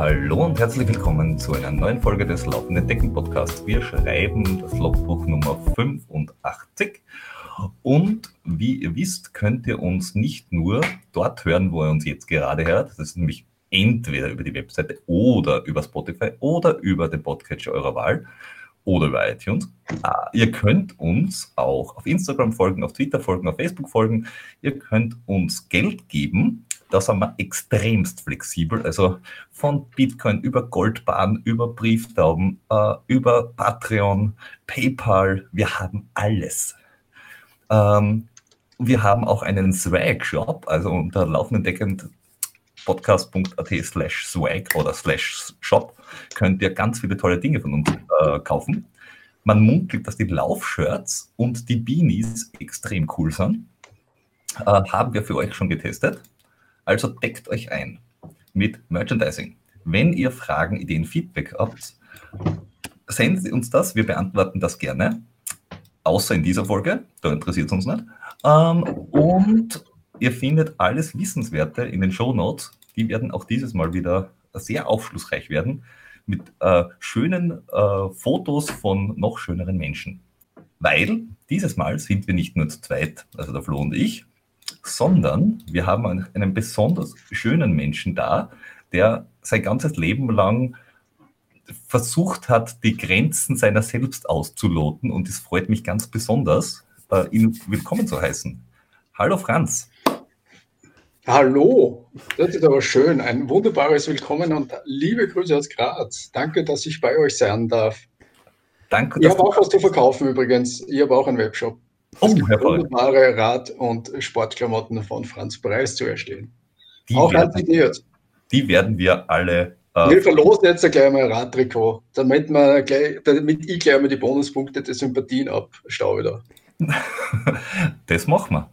Hallo und herzlich willkommen zu einer neuen Folge des Laufenden Decken Podcasts. Wir schreiben das Logbuch Nummer 85 und wie ihr wisst, könnt ihr uns nicht nur dort hören, wo ihr uns jetzt gerade hört. Das ist nämlich entweder über die Webseite oder über Spotify oder über den Podcatcher eurer Wahl oder über iTunes. Ah, ihr könnt uns auch auf Instagram folgen, auf Twitter folgen, auf Facebook folgen. Ihr könnt uns Geld geben. Da sind wir extremst flexibel. Also von Bitcoin über Goldbahn, über Brieftauben, äh, über Patreon, PayPal. Wir haben alles. Ähm, wir haben auch einen Swag-Shop, also unter laufenden Deckend podcast.at slash swag oder slash shop könnt ihr ganz viele tolle Dinge von uns äh, kaufen. Man munkelt, dass die Laufshirts und die Beanies extrem cool sind. Äh, haben wir für euch schon getestet. Also deckt euch ein mit Merchandising. Wenn ihr Fragen, Ideen, Feedback habt, senden Sie uns das. Wir beantworten das gerne. Außer in dieser Folge, da interessiert es uns nicht. Ähm, und Ihr findet alles Wissenswerte in den Show Notes. Die werden auch dieses Mal wieder sehr aufschlussreich werden mit äh, schönen äh, Fotos von noch schöneren Menschen. Weil dieses Mal sind wir nicht nur zu zweit, also der Flo und ich, sondern wir haben einen, besonders schönen Menschen da, der sein ganzes Leben lang versucht hat, die Grenzen seiner selbst auszuloten. Und es freut mich ganz besonders, äh, ihn willkommen zu heißen. Hallo Franz. Hallo, das ist aber schön. Ein wunderbares Willkommen und liebe Grüße aus Graz. Danke, dass ich bei euch sein darf. Danke. Ich habe auch was zu verkaufen übrigens. Ich habe auch einen Webshop. Oh, wunderbare Rad- und Sportklamotten von Franz Preis zu erstellen. Die auch werden, Die werden wir alle. Äh, wir verlosen jetzt gleich mal ein Radtrikot, damit, wir gleich, damit ich gleich mal die Bonuspunkte der Sympathien abstaue wieder. das machen wir.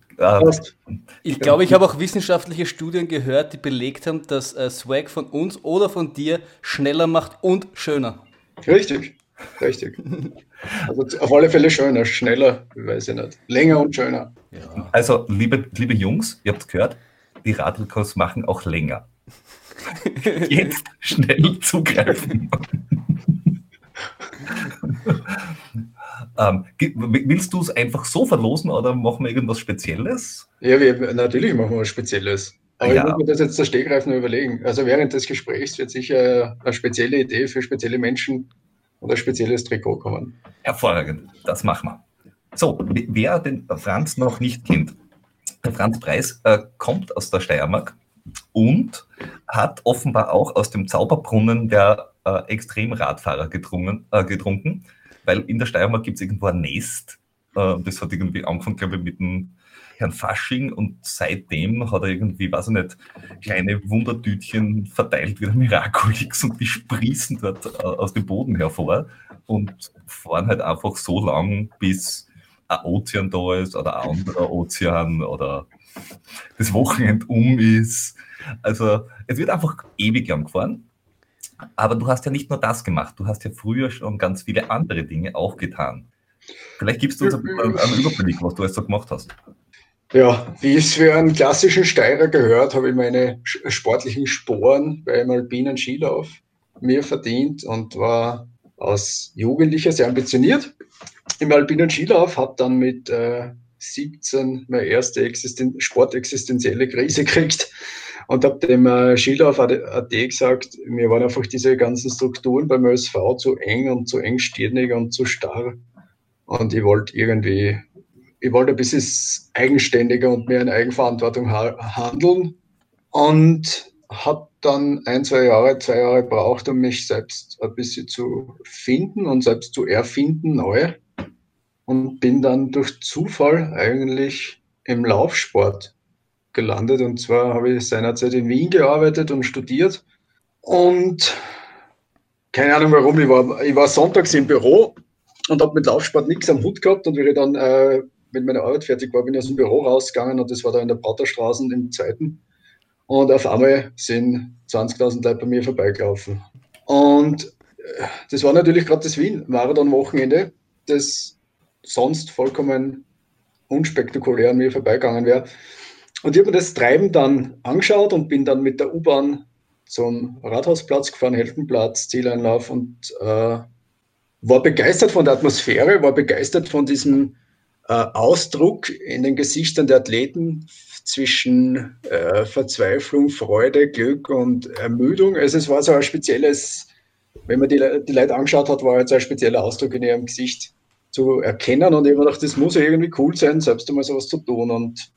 Ich glaube, ich habe auch wissenschaftliche Studien gehört, die belegt haben, dass äh, Swag von uns oder von dir schneller macht und schöner. Richtig, richtig. Also auf alle Fälle schöner, schneller, weiß ich nicht. Länger und schöner. Ja. Also, liebe, liebe Jungs, ihr habt gehört, die Radlkurs machen auch länger. Jetzt schnell zugreifen. Ähm, willst du es einfach so verlosen oder machen wir irgendwas Spezielles? Ja, wir, natürlich machen wir was Spezielles. Aber ja. ich muss mir das jetzt der Stegreif nur überlegen. Also während des Gesprächs wird sicher eine spezielle Idee für spezielle Menschen oder ein spezielles Trikot kommen. Hervorragend, das machen wir. So, wer den Franz noch nicht kennt, der Franz Preis äh, kommt aus der Steiermark und hat offenbar auch aus dem Zauberbrunnen der äh, Extremradfahrer getrunken, äh, getrunken weil in der Steiermark gibt es irgendwo ein Nest. Äh, das hat irgendwie angefangen, glaube ich, mit dem Herrn Fasching und seitdem hat er irgendwie, weiß ich nicht, kleine Wundertütchen verteilt wie der Miraculix und die sprießen dort äh, aus dem Boden hervor und fahren halt einfach so lang, bis ein Ozean da ist oder ein anderer Ozean oder das Wochenende um ist. Also es wird einfach ewig lang gefahren aber du hast ja nicht nur das gemacht, du hast ja früher schon ganz viele andere Dinge auch getan. Vielleicht gibst du uns einen, Überblick, was du jetzt so gemacht hast. Ja, wie es für einen klassischen Steirer gehört, habe ich meine sportlichen Sporen beim alpinen Skilauf mir verdient und war als Jugendlicher sehr ambitioniert im alpinen Skilauf, habe dann mit äh, 17 meine erste Existen sportexistenzielle Krise gekriegt und habe dem äh, Schilder auf AD gesagt, mir waren einfach diese ganzen Strukturen beim ÖSV zu eng und zu engstirnig und zu starr. Und ich wollte irgendwie, ich wollte ein bisschen eigenständiger und mehr in Eigenverantwortung ha handeln. Und habe dann ein, zwei Jahre, zwei Jahre gebraucht, um mich selbst ein bisschen zu finden und selbst zu erfinden, neu. Und bin dann durch Zufall eigentlich im Laufsport gelandet. Und zwar habe ich seinerzeit in Wien gearbeitet und studiert. Und keine Ahnung warum, ich war, ich war sonntags im Büro und habe mit Laufsport nichts am Hut gehabt. Und ich dann äh, mit meiner Arbeit fertig war, bin ich aus dem Büro rausgegangen und das war da in der Praterstraße im zweiten. Und auf einmal sind 20.000 Leute bei mir vorbeigelaufen. Und äh, das war natürlich gerade das Wien-Marathon-Wochenende, das sonst vollkommen unspektakulär an mir vorbeigegangen wäre. Und ich habe mir das Treiben dann angeschaut und bin dann mit der U-Bahn zum Rathausplatz gefahren, Heldenplatz, Zieleinlauf und äh, war begeistert von der Atmosphäre, war begeistert von diesem äh, Ausdruck in den Gesichtern der Athleten zwischen äh, Verzweiflung, Freude, Glück und Ermüdung. Also es war so ein spezielles, wenn man die, die Leute angeschaut hat, war jetzt ein spezieller Ausdruck in ihrem Gesicht zu erkennen. Und ich habe gedacht, das muss ja irgendwie cool sein, selbst einmal sowas zu tun. Und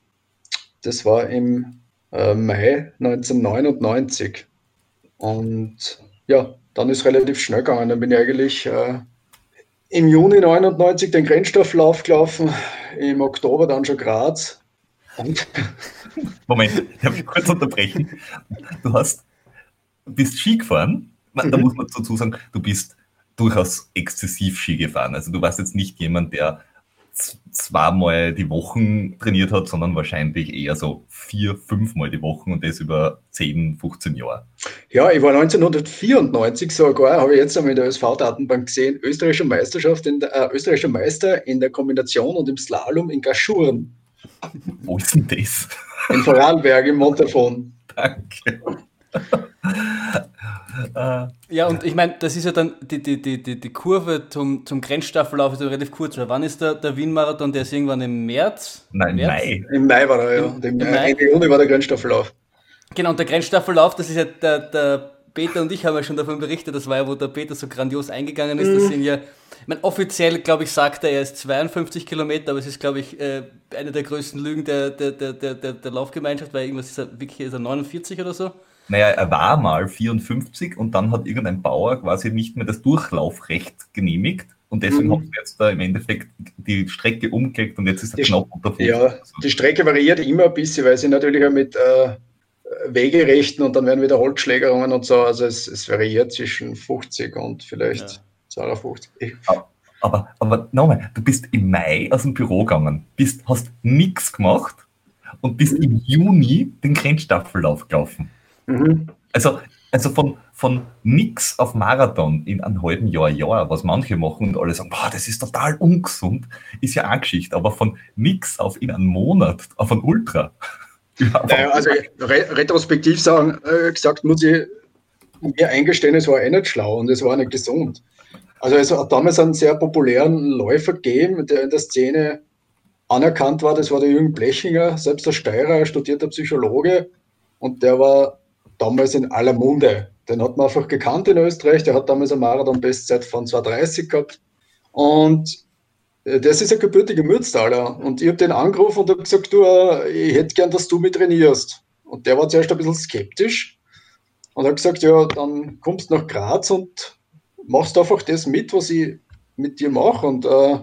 das war im äh, Mai 1999 und ja, dann ist relativ schnell gegangen, dann bin ich eigentlich äh, im Juni 99 den Grenzstofflauf gelaufen, im Oktober dann schon Graz. Und Moment, ich habe kurz unterbrechen. Du hast, bist Ski gefahren. Da mhm. muss man dazu sagen, du bist durchaus exzessiv Ski gefahren. Also du warst jetzt nicht jemand, der zweimal die Wochen trainiert hat, sondern wahrscheinlich eher so vier, fünfmal die Wochen und das über 10, 15 Jahre. Ja, ich war 1994 sogar, habe ich jetzt einmal in der ÖSV-Datenbank gesehen, österreichischer Meisterschaft, in der, äh, österreichischer Meister in der Kombination und im Slalom in Gaschuren. Wo ist denn das? In Vorarlberg im Montafon. Danke. Äh, ja, und ich meine, das ist ja dann die, die, die, die Kurve zum, zum Grenzstaffellauf ist ja relativ kurz. Weil wann ist der, der Wien-Marathon? Der ist irgendwann im März? Nein, im Mai. Im Mai war er, ja. Im, Im Mai. Ende Juni war der Grenzstaffellauf. Genau, und der Grenzstaffellauf, das ist ja der, der Peter und ich haben ja schon davon berichtet, das war ja, wo der Peter so grandios eingegangen ist. Das mhm. sind ja, ich meine, offiziell, glaube ich, sagt er, er ist 52 Kilometer, aber es ist, glaube ich, äh, eine der größten Lügen der, der, der, der, der Laufgemeinschaft, weil irgendwas ist er, wirklich, ist er 49 oder so. Naja, er war mal 54 und dann hat irgendein Bauer quasi nicht mehr das Durchlaufrecht genehmigt. Und deswegen mhm. haben sie jetzt da im Endeffekt die Strecke umgelegt und jetzt ist er knapp unter 50. Ja, die Strecke variiert immer ein bisschen, weil sie natürlich auch mit äh, Wegerechten und dann werden wieder Holzschlägerungen und so. Also es, es variiert zwischen 50 und vielleicht ja. 52. Aber, aber nochmal, du bist im Mai aus dem Büro gegangen, bist, hast nichts gemacht und bist mhm. im Juni den Grenzstaffellauf gelaufen. Mhm. Also, also von, von nix auf Marathon in einem halben Jahr, Jahr, was manche machen und alle sagen, boah, das ist total ungesund, ist ja auch Geschichte, aber von nix auf in einem Monat auf ein Ultra. naja, also re retrospektiv sagen, äh, gesagt muss ich mir eingestehen, es war eh nicht schlau und es war nicht gesund. Also es hat damals einen sehr populären Läufer gegeben, der in der Szene anerkannt war, das war der Jürgen Blechinger, selbst der Steirer, studierter Psychologe und der war damals in aller Munde. Den hat man einfach gekannt in Österreich. Der hat damals eine Marathon-Bestzeit von 2,30 gehabt. Und äh, das ist ein gebürtiger Mürztaler. Und ich habe den angerufen und habe gesagt, du, äh, ich hätte gern, dass du mich trainierst. Und der war zuerst ein bisschen skeptisch und hat gesagt, ja, dann kommst du nach Graz und machst einfach das mit, was ich mit dir mache. Und äh,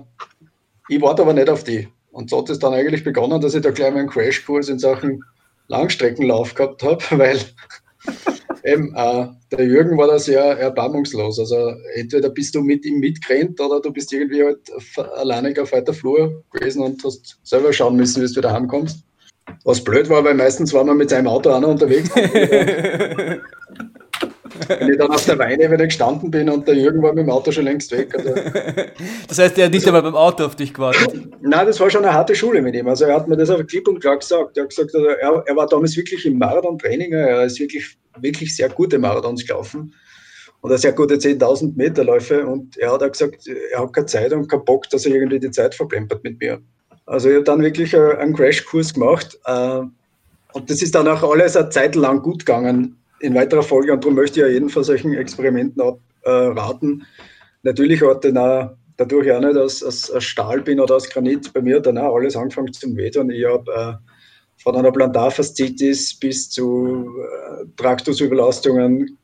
ich warte aber nicht auf die. Und so hat es dann eigentlich begonnen, dass ich da gleich meinen Crashkurs in Sachen Langstreckenlauf gehabt habe, weil Eben, äh, der Jürgen war da sehr erbarmungslos. Also entweder bist du mit ihm mitgerannt oder du bist irgendwie halt alleinig auf weiter Flur gewesen und hast selber schauen müssen, wie du wieder heimkommst. Was blöd war, weil meistens war man mit seinem Auto auch noch unterwegs. Wenn ich dann auf der Weine wieder gestanden bin und der Jürgen war mit dem Auto schon längst weg. Also. Das heißt, er hat nicht einmal beim Auto auf dich gewartet? Nein, das war schon eine harte Schule mit ihm. Also er hat mir das auf klipp und klar gesagt. Er hat gesagt, also er, er war damals wirklich im Marathon-Training. Er ist wirklich, wirklich sehr gute Marathons gelaufen oder sehr gute 10.000 Meter Läufe und er hat auch gesagt, er hat keine Zeit und keinen Bock, dass er irgendwie die Zeit verplempert mit mir. Also ich habe dann wirklich einen Crashkurs gemacht äh, und das ist dann auch alles eine Zeit lang gut gegangen in weiterer Folge, und darum möchte ich ja jeden von solchen Experimenten abraten. Äh, Natürlich hat dann auch, dadurch auch nicht aus, aus, Stahl bin oder aus Granit, bei mir dann auch alles angefangen zum Wehtun. Ich habe äh, von einer Plantarfaszitis bis zu äh, Traktusüberlastungen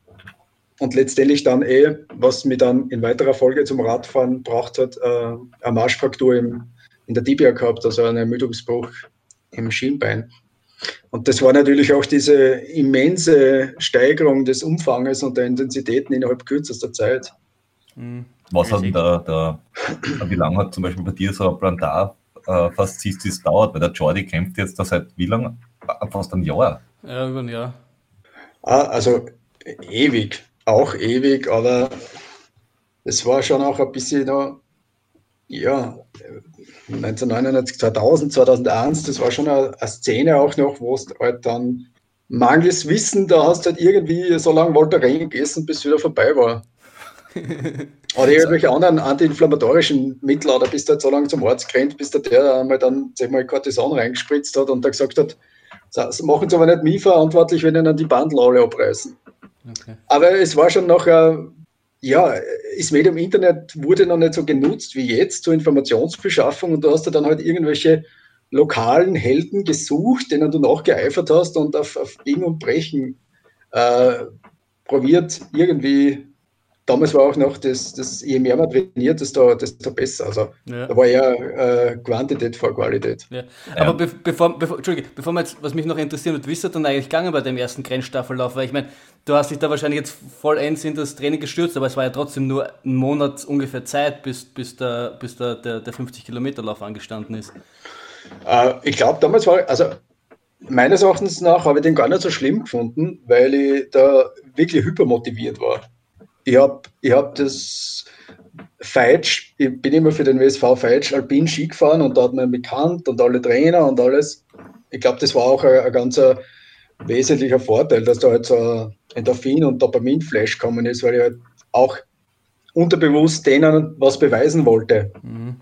und letztendlich dann eh, was mich dann in weiterer Folge zum Radfahren braucht hat, äh, eine Marschfraktur im, in der Tibia gehabt, also einen Ermüdungsbruch im Schienbein. Und das war natürlich auch diese immense Steigerung des Umfanges und der Intensitäten innerhalb kürzester Zeit. Mhm. Was hat da, da, wie lange hat zum Beispiel bei dir so ein Plantar äh, Faszitis dauert? Weil der Jordi kämpft jetzt da seit wie lange? Fast ein Jahr. Ja, über ein Jahr. Ah, also ewig, auch ewig, aber es war schon auch ein bisschen noch, ja, 1999, 2000, 2001, das war schon eine, eine Szene auch noch, wo es halt dann mangels Wissen, da hast du halt irgendwie so lange Voltaren gegessen, bis es wieder vorbei war. oder irgendwelche anderen antiinflammatorischen Mittel, oder bist du halt so lange zum Arzt gerannt, bis der, der einmal dann sag mal, Cortison reingespritzt hat und da gesagt hat, machen Sie aber nicht mich verantwortlich, wenn Ihnen die Bandel alle abreißen. Okay. Aber es war schon noch, äh, ja, das Medium Internet wurde noch nicht so genutzt wie jetzt zur Informationsbeschaffung und du hast da dann halt irgendwelche lokalen Helden gesucht, denen du nachgeeifert hast und auf, auf Biegen und Brechen äh, probiert, irgendwie damals war auch noch das, das je mehr man trainiert, desto, desto besser. Also ja. da war eher äh, Quantität vor Qualität. Ja. Aber be bevor, bevor, Entschuldige, bevor wir jetzt, was mich noch interessiert wie ist er dann eigentlich gegangen bei dem ersten Grenzstaffellauf? Weil ich meine, du hast dich da wahrscheinlich jetzt vollends in das Training gestürzt, aber es war ja trotzdem nur ein Monat ungefähr Zeit, bis, bis, der, bis der, der, der 50-Kilometer-Lauf angestanden ist. Äh, ich glaube, damals war, also meines Erachtens nach habe ich den gar nicht so schlimm gefunden, weil ich da wirklich hypermotiviert war ich habe ich hab das Feitsch, ich bin immer für den WSV Feitsch Alpin Ski gefahren und da hat man bekannt und alle Trainer und alles. Ich glaube, das war auch ein, ein ganz wesentlicher Vorteil, dass da halt so ein Endorphin- und Dopamin-Flash gekommen ist, weil ich halt auch unterbewusst denen was beweisen wollte. Mhm.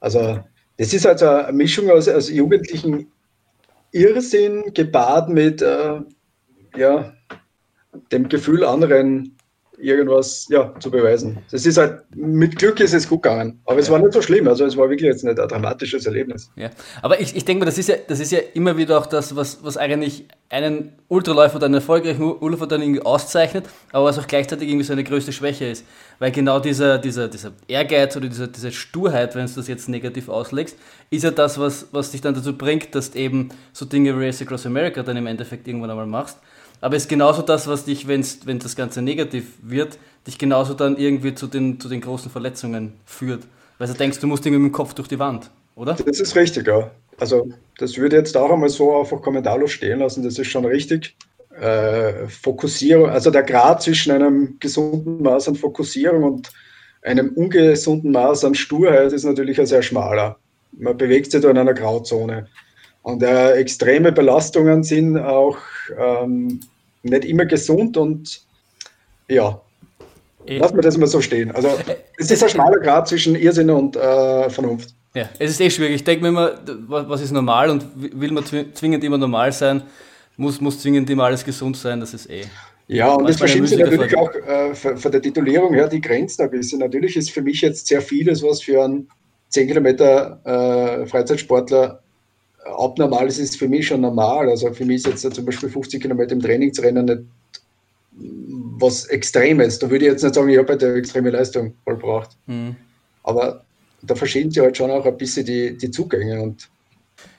Also, das ist also eine Mischung aus, aus jugendlichen Irrsinn gepaart mit äh, ja, dem Gefühl, anderen irgendwas ja, zu beweisen. Das ist halt, mit Glück ist es gut gegangen. Aber es war nicht so schlimm. Also es war wirklich jetzt nicht ein dramatisches Erlebnis. Ja. Aber ich, ich denke mal, das ist, ja, das ist ja immer wieder auch das, was, was eigentlich einen Ultraläufer oder einen erfolgreichen Ultraläufer dann irgendwie auszeichnet, aber was auch gleichzeitig irgendwie seine größte Schwäche ist. Weil genau dieser, dieser, dieser Ehrgeiz oder dieser, diese Sturheit, wenn du das jetzt negativ auslegst, ist ja das, was, was dich dann dazu bringt, dass du eben so Dinge wie Race Across America dann im Endeffekt irgendwann einmal machst aber es ist genauso das, was dich, wenn's, wenn das Ganze negativ wird, dich genauso dann irgendwie zu den, zu den großen Verletzungen führt. Weil du denkst, du musst irgendwie mit dem Kopf durch die Wand, oder? Das ist richtig, ja. Also das würde jetzt auch einmal so einfach kommentarlos stehen lassen, das ist schon richtig. Äh, Fokussierung, also der Grad zwischen einem gesunden Maß an Fokussierung und einem ungesunden Maß an Sturheit ist natürlich ein sehr schmaler. Man bewegt sich da in einer Grauzone. Und äh, extreme Belastungen sind auch ähm, nicht immer gesund und ja, e lassen wir das mal so stehen. Also äh, es ist ein schmaler Grad zwischen Irrsinn und äh, Vernunft. Ja, es ist eh schwierig. Ich denke mir immer, was ist normal und will man zwingend immer normal sein, muss, muss zwingend immer alles gesund sein, das ist eh. Ja, und das verschiebt sich natürlich auch äh, von der Titulierung her die Grenzen ein bisschen. Natürlich ist für mich jetzt sehr vieles, was für einen 10 Kilometer äh, Freizeitsportler abnormal ist, ist für mich schon normal. Also für mich ist jetzt zum Beispiel 50 Kilometer im Trainingsrennen nicht was Extremes. Da würde ich jetzt nicht sagen, ich habe halt eine extreme Leistung vollbracht. Mhm. Aber da verschieden sich halt schon auch ein bisschen die, die Zugänge. Und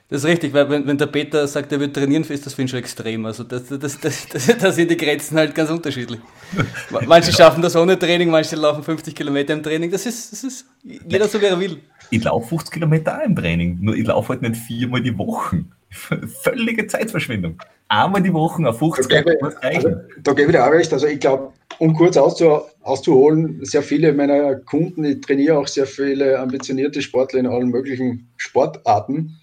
das ist richtig, weil wenn, wenn der Peter sagt, er wird trainieren, ist das für ihn schon extrem. Also das, das, das, das, da sind die Grenzen halt ganz unterschiedlich. Manche schaffen das ohne Training, manche laufen 50 Kilometer im Training. Das ist, das ist jeder so, wie er will ich laufe 50 Kilometer auch im Training, nur ich laufe halt nicht viermal die Woche. Völlige Zeitverschwendung. Einmal die Woche auf 50 Kilometer also, Da gebe ich dir auch recht. Also ich glaube, um kurz auszu auszuholen, sehr viele meiner Kunden, ich trainiere auch sehr viele ambitionierte Sportler in allen möglichen Sportarten,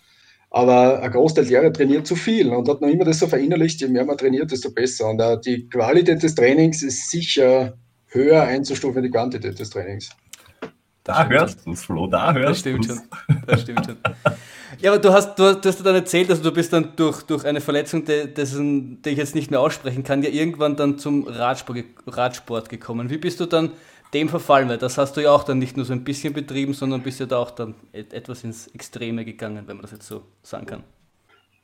aber ein Großteil derer trainiert zu viel und hat noch immer das so verinnerlicht, je mehr man trainiert, desto besser. Und uh, die Qualität des Trainings ist sicher höher einzustufen wie die Quantität des Trainings. Da hörst du es, Flo, da hörst du Das stimmt schon. Das stimmt schon. Ja, aber du hast, du, du hast dann erzählt, also du bist dann durch, durch eine Verletzung, die, dessen, die ich jetzt nicht mehr aussprechen kann, ja irgendwann dann zum Radsport, Radsport gekommen. Wie bist du dann dem verfallen? Weil das hast du ja auch dann nicht nur so ein bisschen betrieben, sondern bist ja da auch dann etwas ins Extreme gegangen, wenn man das jetzt so sagen kann.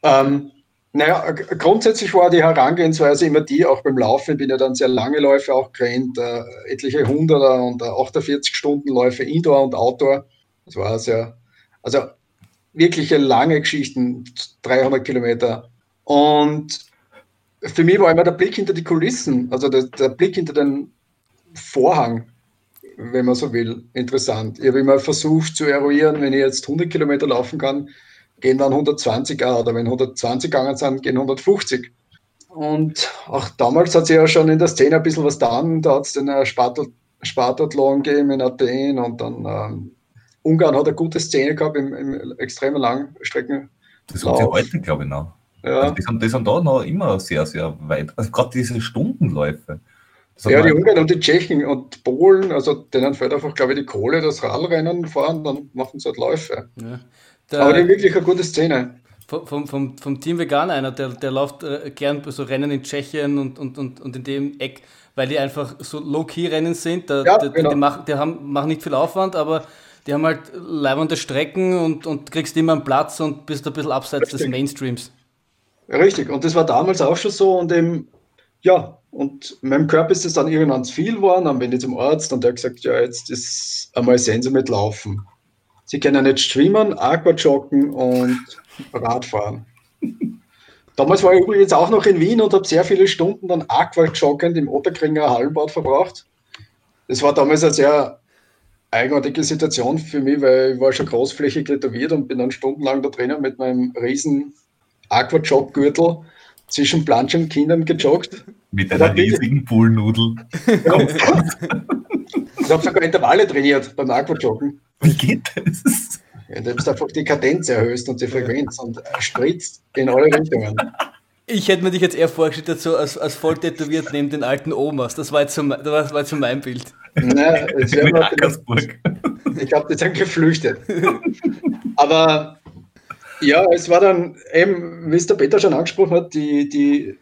Ähm, naja, grundsätzlich war die Herangehensweise immer die, auch beim Laufen, ich bin ja dann sehr lange Läufe auch gerannt, äh, etliche Hunderter und äh, 48 Stunden Läufe Indoor und Outdoor. Das war sehr, also wirkliche lange Geschichten, 300 Kilometer. Und für mich war immer der Blick hinter die Kulissen, also der, der Blick hinter den Vorhang, wenn man so will, interessant. Ich habe immer versucht zu eruieren, wenn ich jetzt 100 Kilometer laufen kann, gehen dann 120er oder wenn 120 gegangen sind, gehen 150. Und auch damals hat sich ja schon in der Szene ein bisschen was getan. Da hat es den äh, Spartathlon gegeben in Athen und dann ähm, Ungarn hat eine gute Szene gehabt im, im extremen Langstrecken. Das hat sie heute, glaube ich, noch. Ja. Also die, sind, die sind da noch immer sehr, sehr weit. Also gerade diese Stundenläufe. Ja, die Ungarn und die Tschechen und Polen, also denen fällt einfach, glaube ich, die Kohle, das Radrennen fahren, dann machen sie halt Läufe. Ja. Aber die wirklich eine gute Szene. Vom, vom, vom Team Vegan einer, der, der läuft äh, gern so Rennen in Tschechien und, und, und, und in dem Eck, weil die einfach so Low-Key-Rennen sind. Da, ja, die, genau. die, machen, die haben, machen nicht viel Aufwand, aber die haben halt leibende Strecken und, und kriegst immer einen Platz und bist ein bisschen abseits Richtig. des Mainstreams. Richtig, und das war damals auch schon so und eben, ja, und meinem Körper ist es dann irgendwann zu viel geworden, dann bin ich zum Arzt und der hat gesagt, ja, jetzt ist einmal sehen Sie mit Laufen. Sie können nicht schwimmen, Aquajoggen und Radfahren. Damals war ich übrigens auch noch in Wien und habe sehr viele Stunden dann Aquajoggend im Otterkringer Hallenbad verbracht. Das war damals eine sehr eigenartige Situation für mich, weil ich war schon großflächig tätowiert und bin dann stundenlang da drinnen mit meinem riesen Aquajog-Gürtel zwischen planschen Kindern gejoggt. Mit einer riesigen Poolnudel. Ja. ich habe sogar Intervalle trainiert beim Aquajoggen. Wie geht das? Indem du einfach die Kadenz erhöhst und die Frequenz und spritzt in alle Richtungen. Ich hätte mir dich jetzt eher vorgestellt, so als, als voll tätowiert neben den alten Omas. Das war jetzt so, das war, das jetzt so mein Bild. Nein, es wäre Ich glaube, die sind geflüchtet. Aber ja, es war dann eben, wie es der Peter schon angesprochen hat, die, die,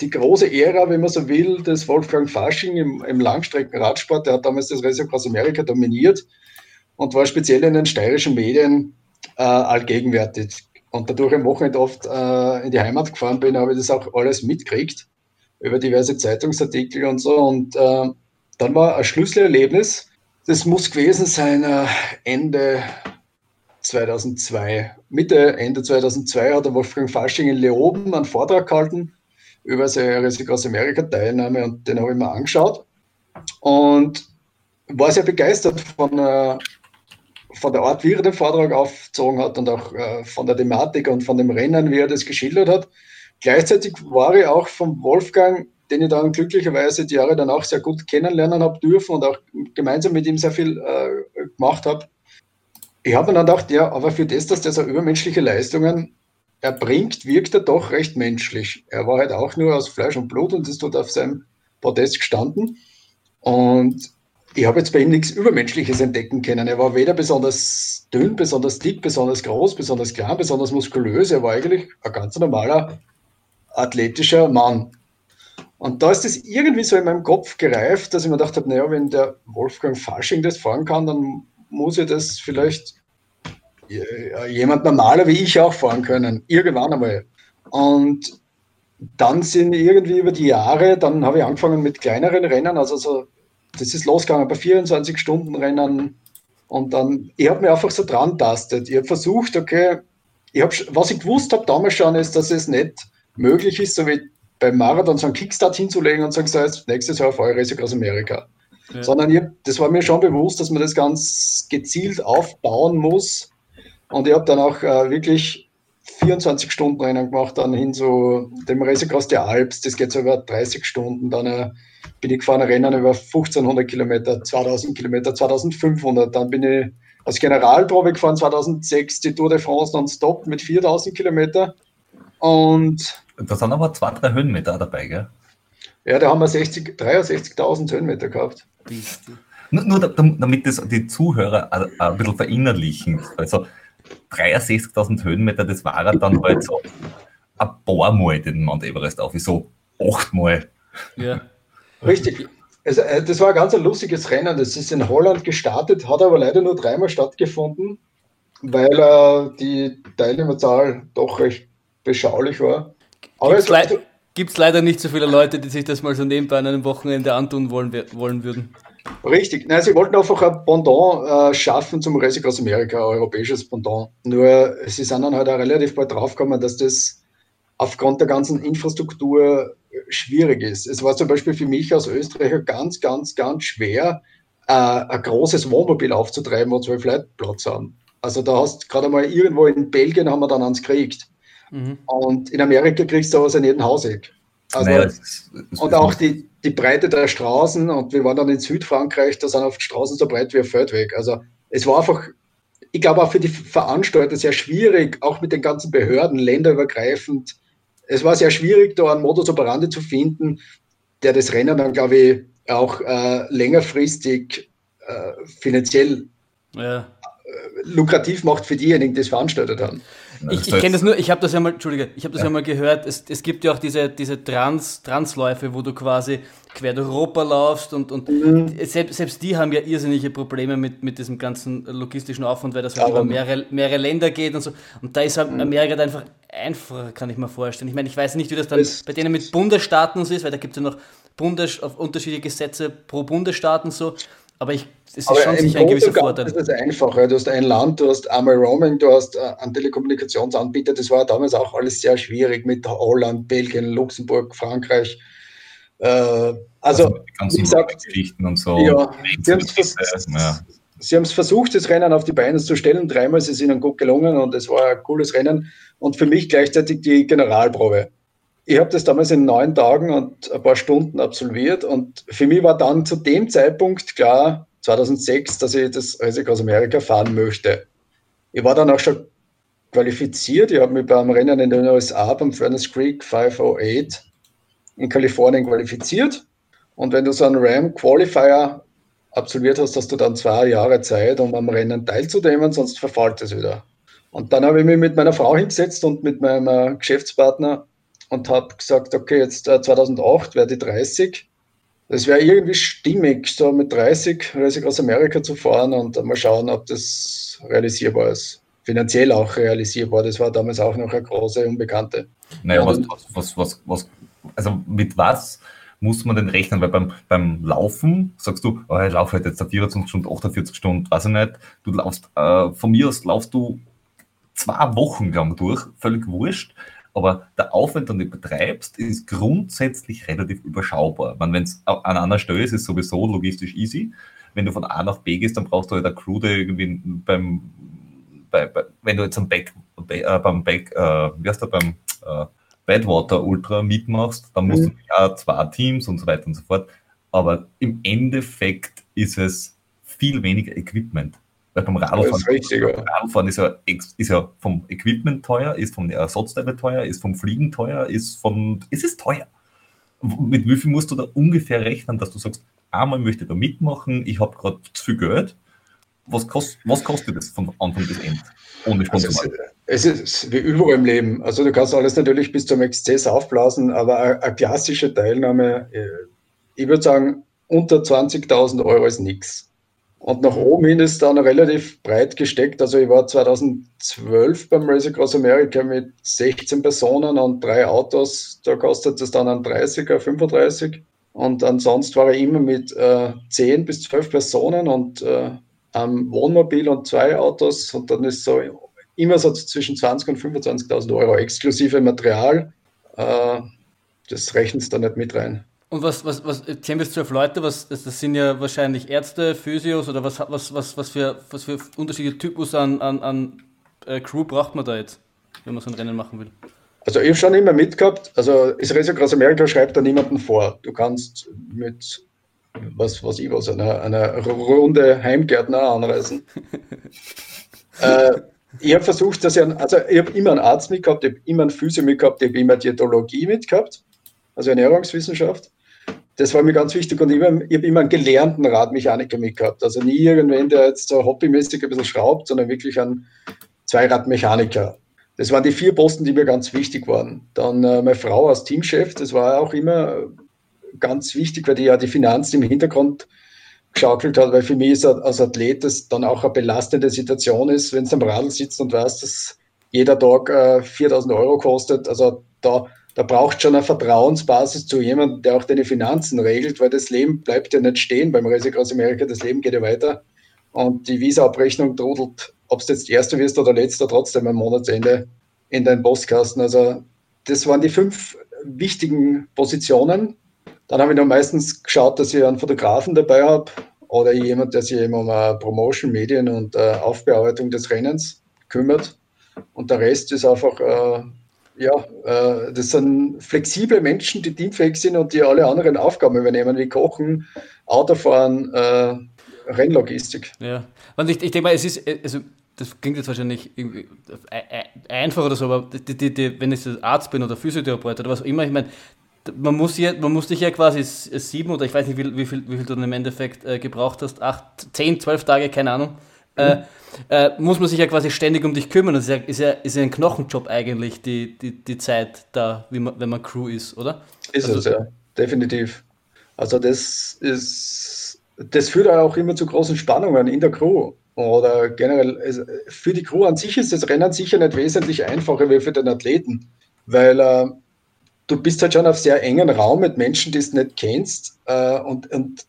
die große Ära, wenn man so will, des Wolfgang Fasching im, im Langstreckenradsport. Der hat damals das Race Across America dominiert und war speziell in den steirischen Medien äh, allgegenwärtig. Und dadurch am Wochenende oft äh, in die Heimat gefahren bin, habe ich das auch alles mitgekriegt über diverse Zeitungsartikel und so. Und äh, dann war ein Schlüsselerlebnis. Das muss gewesen sein äh, Ende 2002. Mitte, Ende 2002 hat der Wolfgang Fasching in Leoben einen Vortrag gehalten über seine Risiko aus Amerika-Teilnahme und den habe ich mir angeschaut und war sehr begeistert von, äh, von der Art, wie er den Vortrag aufgezogen hat und auch äh, von der Thematik und von dem Rennen, wie er das geschildert hat. Gleichzeitig war ich auch vom Wolfgang, den ich dann glücklicherweise die Jahre dann auch sehr gut kennenlernen habe dürfen und auch gemeinsam mit ihm sehr viel äh, gemacht habe, ich habe mir dann gedacht, ja, aber für das, dass der so übermenschliche Leistungen erbringt, wirkt er doch recht menschlich. Er war halt auch nur aus Fleisch und Blut und ist dort auf seinem Podest gestanden. Und ich habe jetzt bei ihm nichts Übermenschliches entdecken können. Er war weder besonders dünn, besonders dick, besonders groß, besonders klein, besonders muskulös. Er war eigentlich ein ganz normaler, athletischer Mann. Und da ist es irgendwie so in meinem Kopf gereift, dass ich mir gedacht habe, naja, wenn der Wolfgang Fasching das fahren kann, dann muss ich das vielleicht jemand normaler wie ich auch fahren können. Irgendwann einmal. Und dann sind irgendwie über die Jahre, dann habe ich angefangen mit kleineren Rennen, also so, das ist losgegangen bei 24 Stunden Rennen und dann, ich habe mir einfach so dran tastet. Ich habe versucht, okay, ich hab, was ich gewusst habe damals schon, ist, dass es nicht möglich ist, so wie beim Marathon so einen Kickstart hinzulegen und sagen, so jetzt nächstes Jahr fahre ich aus Amerika. Ja. Sondern ich, das war mir schon bewusst, dass man das ganz gezielt aufbauen muss. Und ich habe dann auch äh, wirklich 24 Stunden Rennen gemacht, dann hin zu dem Racecross der Alps, das geht so über 30 Stunden. Dann äh, bin ich gefahren, Rennen über 1500 Kilometer, 2000 Kilometer, 2500. Dann bin ich als Generalprobe gefahren 2006 die Tour de France non-stop mit 4000 Kilometer. Und da sind aber zwei, drei Höhenmeter dabei, gell? Ja, da haben wir 63.000 Höhenmeter gehabt. Nur, nur damit das die Zuhörer ein bisschen verinnerlichen. Also 63.000 Höhenmeter, das war dann halt so ein paar Mal den Mount Everest auf, so achtmal. Ja. Richtig. Also, das war ein ganz ein lustiges Rennen. Das ist in Holland gestartet, hat aber leider nur dreimal stattgefunden, weil äh, die Teilnehmerzahl doch recht beschaulich war. Aber Gibt's es, gibt es leider nicht so viele Leute, die sich das mal so nebenbei an einem Wochenende antun wollen, wollen würden. Richtig. Nein, sie wollten einfach ein Pendant äh, schaffen zum Racing aus Amerika, ein europäisches Pendant. Nur sie sind dann halt auch relativ bald draufgekommen, dass das aufgrund der ganzen Infrastruktur schwierig ist. Es war zum Beispiel für mich als Österreicher ganz, ganz, ganz schwer, äh, ein großes Wohnmobil aufzutreiben, wo zwölf Leute Platz haben. Also da hast gerade mal irgendwo in Belgien haben wir dann eins gekriegt. Mhm. Und in Amerika kriegst du sowas in jedem Hauseck. Also, naja, und auch die, die Breite der Straßen, und wir waren dann in Südfrankreich, da sind auf Straßen so breit wie ein Feldweg. Also es war einfach, ich glaube auch für die Veranstalter sehr schwierig, auch mit den ganzen Behörden länderübergreifend es war sehr schwierig, da einen Modus operandi zu finden, der das Rennen dann, glaube ich, auch äh, längerfristig äh, finanziell ja. Äh, lukrativ macht für diejenigen, die es veranstaltet haben. Ich, ich kenne das nur, ich habe das ja mal, Entschuldige, ich habe das ja. ja. mal gehört, es, es gibt ja auch diese, diese Trans, Transläufe, wo du quasi quer durch Europa laufst und, und mhm. selbst, selbst die haben ja irrsinnige Probleme mit, mit diesem ganzen logistischen Aufwand, weil das halt über mehrere, mehrere Länder geht und so. Und da ist halt mhm. Amerika halt einfach einfacher, kann ich mir vorstellen. Ich meine, ich weiß nicht, wie das dann das bei denen mit Bundesstaaten so ist, weil da gibt es ja noch Bundes, auf unterschiedliche Gesetze pro Bundesstaat und so. Aber ich, es ist aber schon sicher ein gewisser Vorteil. Das ist einfacher. Du hast ein Land, du hast einmal Roaming, du hast äh, einen Telekommunikationsanbieter. Das war damals auch alles sehr schwierig mit Holland, Belgien, Luxemburg, Frankreich. Äh, also, also wie gesagt, Geschichten und so. Ja, sie haben es ja. versucht, das Rennen auf die Beine zu stellen. Dreimal ist es ihnen gut gelungen und es war ein cooles Rennen. Und für mich gleichzeitig die Generalprobe ich habe das damals in neun Tagen und ein paar Stunden absolviert und für mich war dann zu dem Zeitpunkt klar, 2006, dass ich das Risiko aus Amerika fahren möchte. Ich war dann auch schon qualifiziert. Ich habe mich beim Rennen in den USA beim Furnace Creek 508 in Kalifornien qualifiziert. Und wenn du so einen Ram Qualifier absolviert hast, hast du dann zwei Jahre Zeit, um am Rennen teilzunehmen, sonst verfällt es wieder. Und dann habe ich mich mit meiner Frau hingesetzt und mit meinem Geschäftspartner und habe gesagt, okay, jetzt äh, 2008 werde ich 30. Das wäre irgendwie stimmig, so mit 30 reise aus Amerika zu fahren und mal schauen, ob das realisierbar ist. Finanziell auch realisierbar. Das war damals auch noch eine große Unbekannte. Naja, was, was, was, was, also mit was muss man denn rechnen? Weil beim, beim Laufen sagst du, oh, ich laufe halt jetzt 24 Stunden, 48 Stunden, weiß ich nicht. Du laufst, äh, von mir aus laufst du zwei Wochen lang durch, völlig wurscht aber der Aufwand, den du betreibst, ist grundsätzlich relativ überschaubar. Wenn es an einer Stelle ist, ist es sowieso logistisch easy. Wenn du von A nach B gehst, dann brauchst du halt eine Crew, die irgendwie beim, bei, bei, wenn du jetzt am Back, äh, beim Back, äh, wie heißt der, beim äh, Badwater Ultra mitmachst, dann musst mhm. du ja zwei Teams und so weiter und so fort. Aber im Endeffekt ist es viel weniger Equipment. Weil beim Radfahren, ist. Radfahren ist, ja, ist ja vom Equipment teuer, ist vom Ersatzteile teuer, ist vom Fliegen teuer, ist von. Es ist teuer. Mit wie viel musst du da ungefähr rechnen, dass du sagst, einmal möchte ich da mitmachen, ich habe gerade zu viel Geld. Was, kost, was kostet das von Anfang bis Ende? Ohne also es, es ist wie überall im Leben. Also du kannst alles natürlich bis zum Exzess aufblasen, aber eine, eine klassische Teilnahme, äh, ich würde sagen, unter 20.000 Euro ist nichts. Und nach oben hin ist dann relativ breit gesteckt. Also ich war 2012 beim Race Across America mit 16 Personen und drei Autos. Da kostet es dann ein 30er, 35. Und ansonsten war ich immer mit äh, 10 bis 12 Personen und äh, einem Wohnmobil und zwei Autos. Und dann ist so immer so zwischen 20 und 25.000 Euro exklusive Material. Äh, das rechnet es da nicht mit rein. Und was, was, was, 10 bis 12 Leute, was, das, das sind ja wahrscheinlich Ärzte, Physios oder was, was, was, was, für, was für unterschiedliche Typus an, an, an äh, Crew braucht man da jetzt, wenn man so ein Rennen machen will? Also ich habe schon immer mitgehabt, also Israel Groß Amerika schreibt da niemanden vor. Du kannst mit, was, was ich was, einer, einer Runde Heimgärtner anreisen. äh, ich habe versucht, dass ich, also ich habe immer einen Arzt mitgehabt, ich habe immer einen Physio mitgehabt, ich habe immer Diätologie mitgehabt, also Ernährungswissenschaft das war mir ganz wichtig und ich habe immer einen gelernten Radmechaniker mitgehabt. Also nie irgendwen, der jetzt so hobbymäßig ein bisschen schraubt, sondern wirklich einen Zweiradmechaniker. Das waren die vier Posten, die mir ganz wichtig waren. Dann äh, meine Frau als Teamchef, das war auch immer ganz wichtig, weil die ja die Finanzen im Hintergrund geschaukelt hat, weil für mich ist als Athlet das dann auch eine belastende Situation ist, wenn du am Radl sitzt und weißt, dass jeder Tag äh, 4000 Euro kostet. Also da da braucht schon eine Vertrauensbasis zu jemandem, der auch deine Finanzen regelt, weil das Leben bleibt ja nicht stehen beim Reise aus Amerika, das Leben geht ja weiter. Und die Visa-Abrechnung trudelt, ob es jetzt Erste wirst oder Letzter, trotzdem am Monatsende in deinen Postkasten. Also das waren die fünf wichtigen Positionen. Dann habe ich noch meistens geschaut, dass ich einen Fotografen dabei habe oder jemand, der sich eben um Promotion, Medien und äh, Aufbearbeitung des Rennens kümmert. Und der Rest ist einfach äh, ja, äh, das sind flexible Menschen, die teamfähig sind und die alle anderen Aufgaben übernehmen, wie Kochen, Autofahren, äh, Rennlogistik. Ja, und ich, ich denke mal, es ist, also das klingt jetzt wahrscheinlich einfach oder so, aber die, die, die, wenn ich Arzt bin oder Physiotherapeut oder was auch immer, ich meine, man muss, ja, man muss dich ja quasi sieben oder ich weiß nicht, wie, wie, viel, wie viel du dann im Endeffekt äh, gebraucht hast, acht, zehn, zwölf Tage, keine Ahnung, äh, mhm. äh, muss man sich ja quasi ständig um dich kümmern. Das ist ja, ist ja, ist ja ein Knochenjob eigentlich, die, die, die Zeit da, man, wenn man Crew ist, oder? Ist also, es, ja, definitiv. Also das ist, das führt auch immer zu großen Spannungen in der Crew. Oder generell, für die Crew an sich ist das Rennen sicher nicht wesentlich einfacher wie für den Athleten, weil äh, du bist halt schon auf sehr engen Raum mit Menschen, die du nicht kennst äh, und, und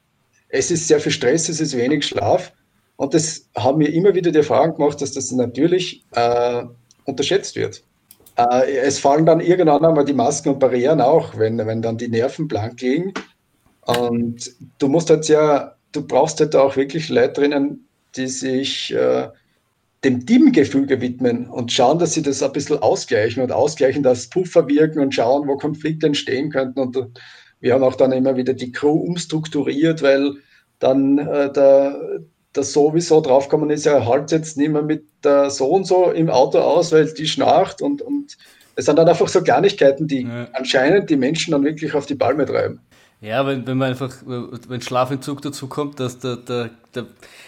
es ist sehr viel Stress, es ist wenig Schlaf und das haben mir immer wieder die Erfahrung gemacht, dass das natürlich äh, unterschätzt wird. Äh, es fallen dann irgendwann einmal die Masken und Barrieren auch, wenn, wenn dann die Nerven blank liegen und du musst halt ja, du brauchst halt auch wirklich Leute drinnen, die sich äh, dem Teamgefüge widmen und schauen, dass sie das ein bisschen ausgleichen und ausgleichen, dass Puffer wirken und schauen, wo Konflikte entstehen könnten. Und wir haben auch dann immer wieder die Crew umstrukturiert, weil dann äh, der, der sowieso draufgekommen ist, er halt jetzt nicht mehr mit der so und so im Auto aus, weil die schnarcht und, und es sind dann einfach so Kleinigkeiten, die ja. anscheinend die Menschen dann wirklich auf die Palme treiben. Ja, wenn, wenn man einfach, wenn Schlafentzug dazu kommt, dass der, der, der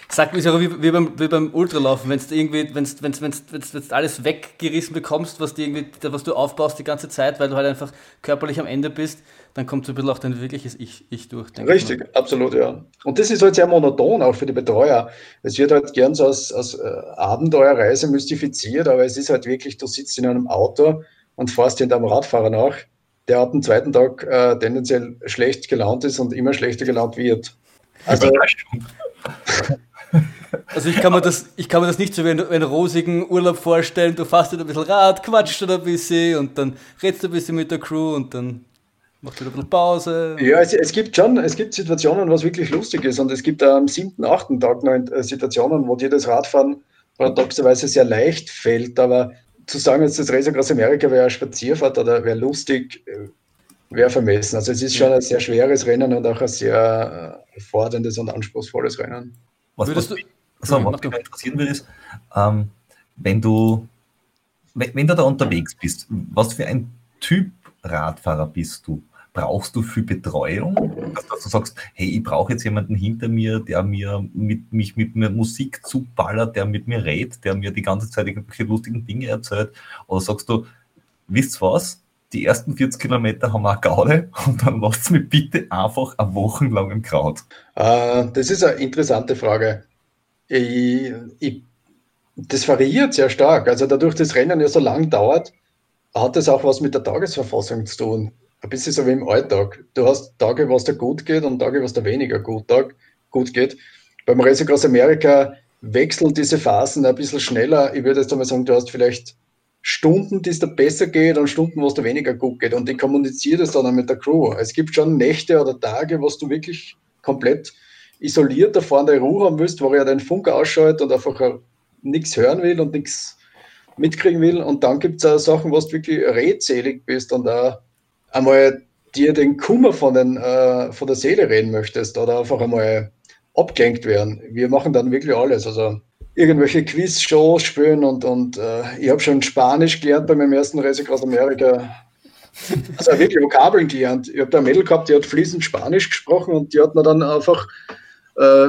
sagt mir wie, wie, beim, wie beim Ultralaufen, wenn du irgendwie, wenn du alles weggerissen bekommst, was, die irgendwie, was du aufbaust die ganze Zeit, weil du halt einfach körperlich am Ende bist, dann kommt so ein bisschen auch dein wirkliches Ich, ich durch. Richtig, absolut, ja. Und das ist halt sehr monoton auch für die Betreuer. Es wird halt gern so als, als äh, Abenteuerreise mystifiziert, aber es ist halt wirklich, du sitzt in einem Auto und fährst hinter einem Radfahrer nach der ab dem zweiten Tag äh, tendenziell schlecht gelaunt ist und immer schlechter gelaunt wird. Also, also ich kann mir das, ich kann mir das nicht so wie einen, einen rosigen Urlaub vorstellen. Du fährst ein bisschen Rad, quatscht ein bisschen und dann redest du ein bisschen mit der Crew und dann machst du ein bisschen Pause. Ja, es, es gibt schon, es gibt Situationen, was wirklich lustig ist und es gibt am siebten, achten Tag noch äh, Situationen, wo dir das Radfahren paradoxerweise sehr leicht fällt, aber zu sagen, jetzt das Race Across America wäre eine Spazierfahrt oder wäre lustig, äh, wäre vermessen. Also es ist schon ein sehr schweres Rennen und auch ein sehr äh, forderndes und anspruchsvolles Rennen. Was, Würdest was, du, also, was mich interessieren würde, ist, ähm, wenn du wenn, wenn du da unterwegs bist, was für ein Typ Radfahrer bist du? Brauchst du für Betreuung? Dass du sagst, hey, ich brauche jetzt jemanden hinter mir, der mir mit, mich mit mir Musik zuballert, der mit mir redet, der mir die ganze Zeit irgendwelche lustigen Dinge erzählt? Oder sagst du, wisst was? Die ersten 40 Kilometer haben wir eine Gaude und dann lasst mich bitte einfach eine Woche lang im Kraut. Äh, das ist eine interessante Frage. Ich, ich, das variiert sehr stark. Also dadurch, dass das Rennen ja so lang dauert, hat das auch was mit der Tagesverfassung zu tun ein bisschen so wie im Alltag. Du hast Tage, was dir gut geht und Tage, was dir weniger gut, Tag, gut geht. Beim Reise aus Amerika wechseln diese Phasen ein bisschen schneller. Ich würde jetzt einmal sagen, du hast vielleicht Stunden, die es dir besser geht und Stunden, wo es dir weniger gut geht. Und ich kommuniziere das dann auch mit der Crew. Es gibt schon Nächte oder Tage, wo du wirklich komplett isoliert da vorne Ruhe haben willst, wo er den Funk ausschaltet und einfach nichts hören will und nichts mitkriegen will. Und dann gibt es auch Sachen, wo du wirklich redselig bist und auch einmal dir den Kummer von, den, äh, von der Seele reden möchtest oder einfach einmal abgelenkt werden. Wir machen dann wirklich alles. Also irgendwelche Quiz-Shows spielen und, und äh, ich habe schon Spanisch gelernt bei meinem ersten Reise aus Amerika. Also wirklich Vokabeln gelernt. Ich habe da ein Mädel gehabt, die hat fließend Spanisch gesprochen und die hat mir dann einfach äh,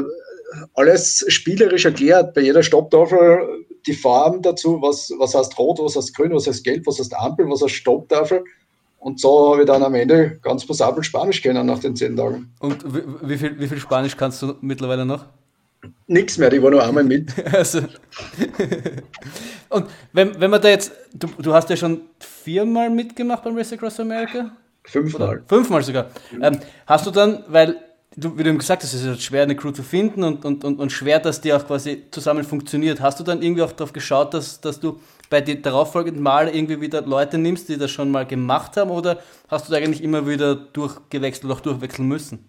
alles spielerisch erklärt. Bei jeder Stopptafel die Farben dazu, was, was heißt rot, was heißt grün, was heißt gelb, was heißt Ampel, was heißt Stopptafel. Und so habe ich dann am Ende ganz passabel Spanisch kennen nach den zehn Tagen. Und wie viel, wie viel Spanisch kannst du mittlerweile noch? Nichts mehr, die war nur einmal mit. also. Und wenn, wenn man da jetzt, du, du hast ja schon viermal mitgemacht beim Race Across America? Fünfmal. Fünfmal sogar. Ähm, hast du dann, weil du, wie du eben gesagt hast, es ist halt schwer, eine Crew zu finden und, und, und, und schwer, dass die auch quasi zusammen funktioniert. Hast du dann irgendwie auch darauf geschaut, dass, dass du bei den darauffolgenden Mal irgendwie wieder Leute nimmst, die das schon mal gemacht haben, oder hast du da eigentlich immer wieder durchgewechselt oder auch durchwechseln müssen?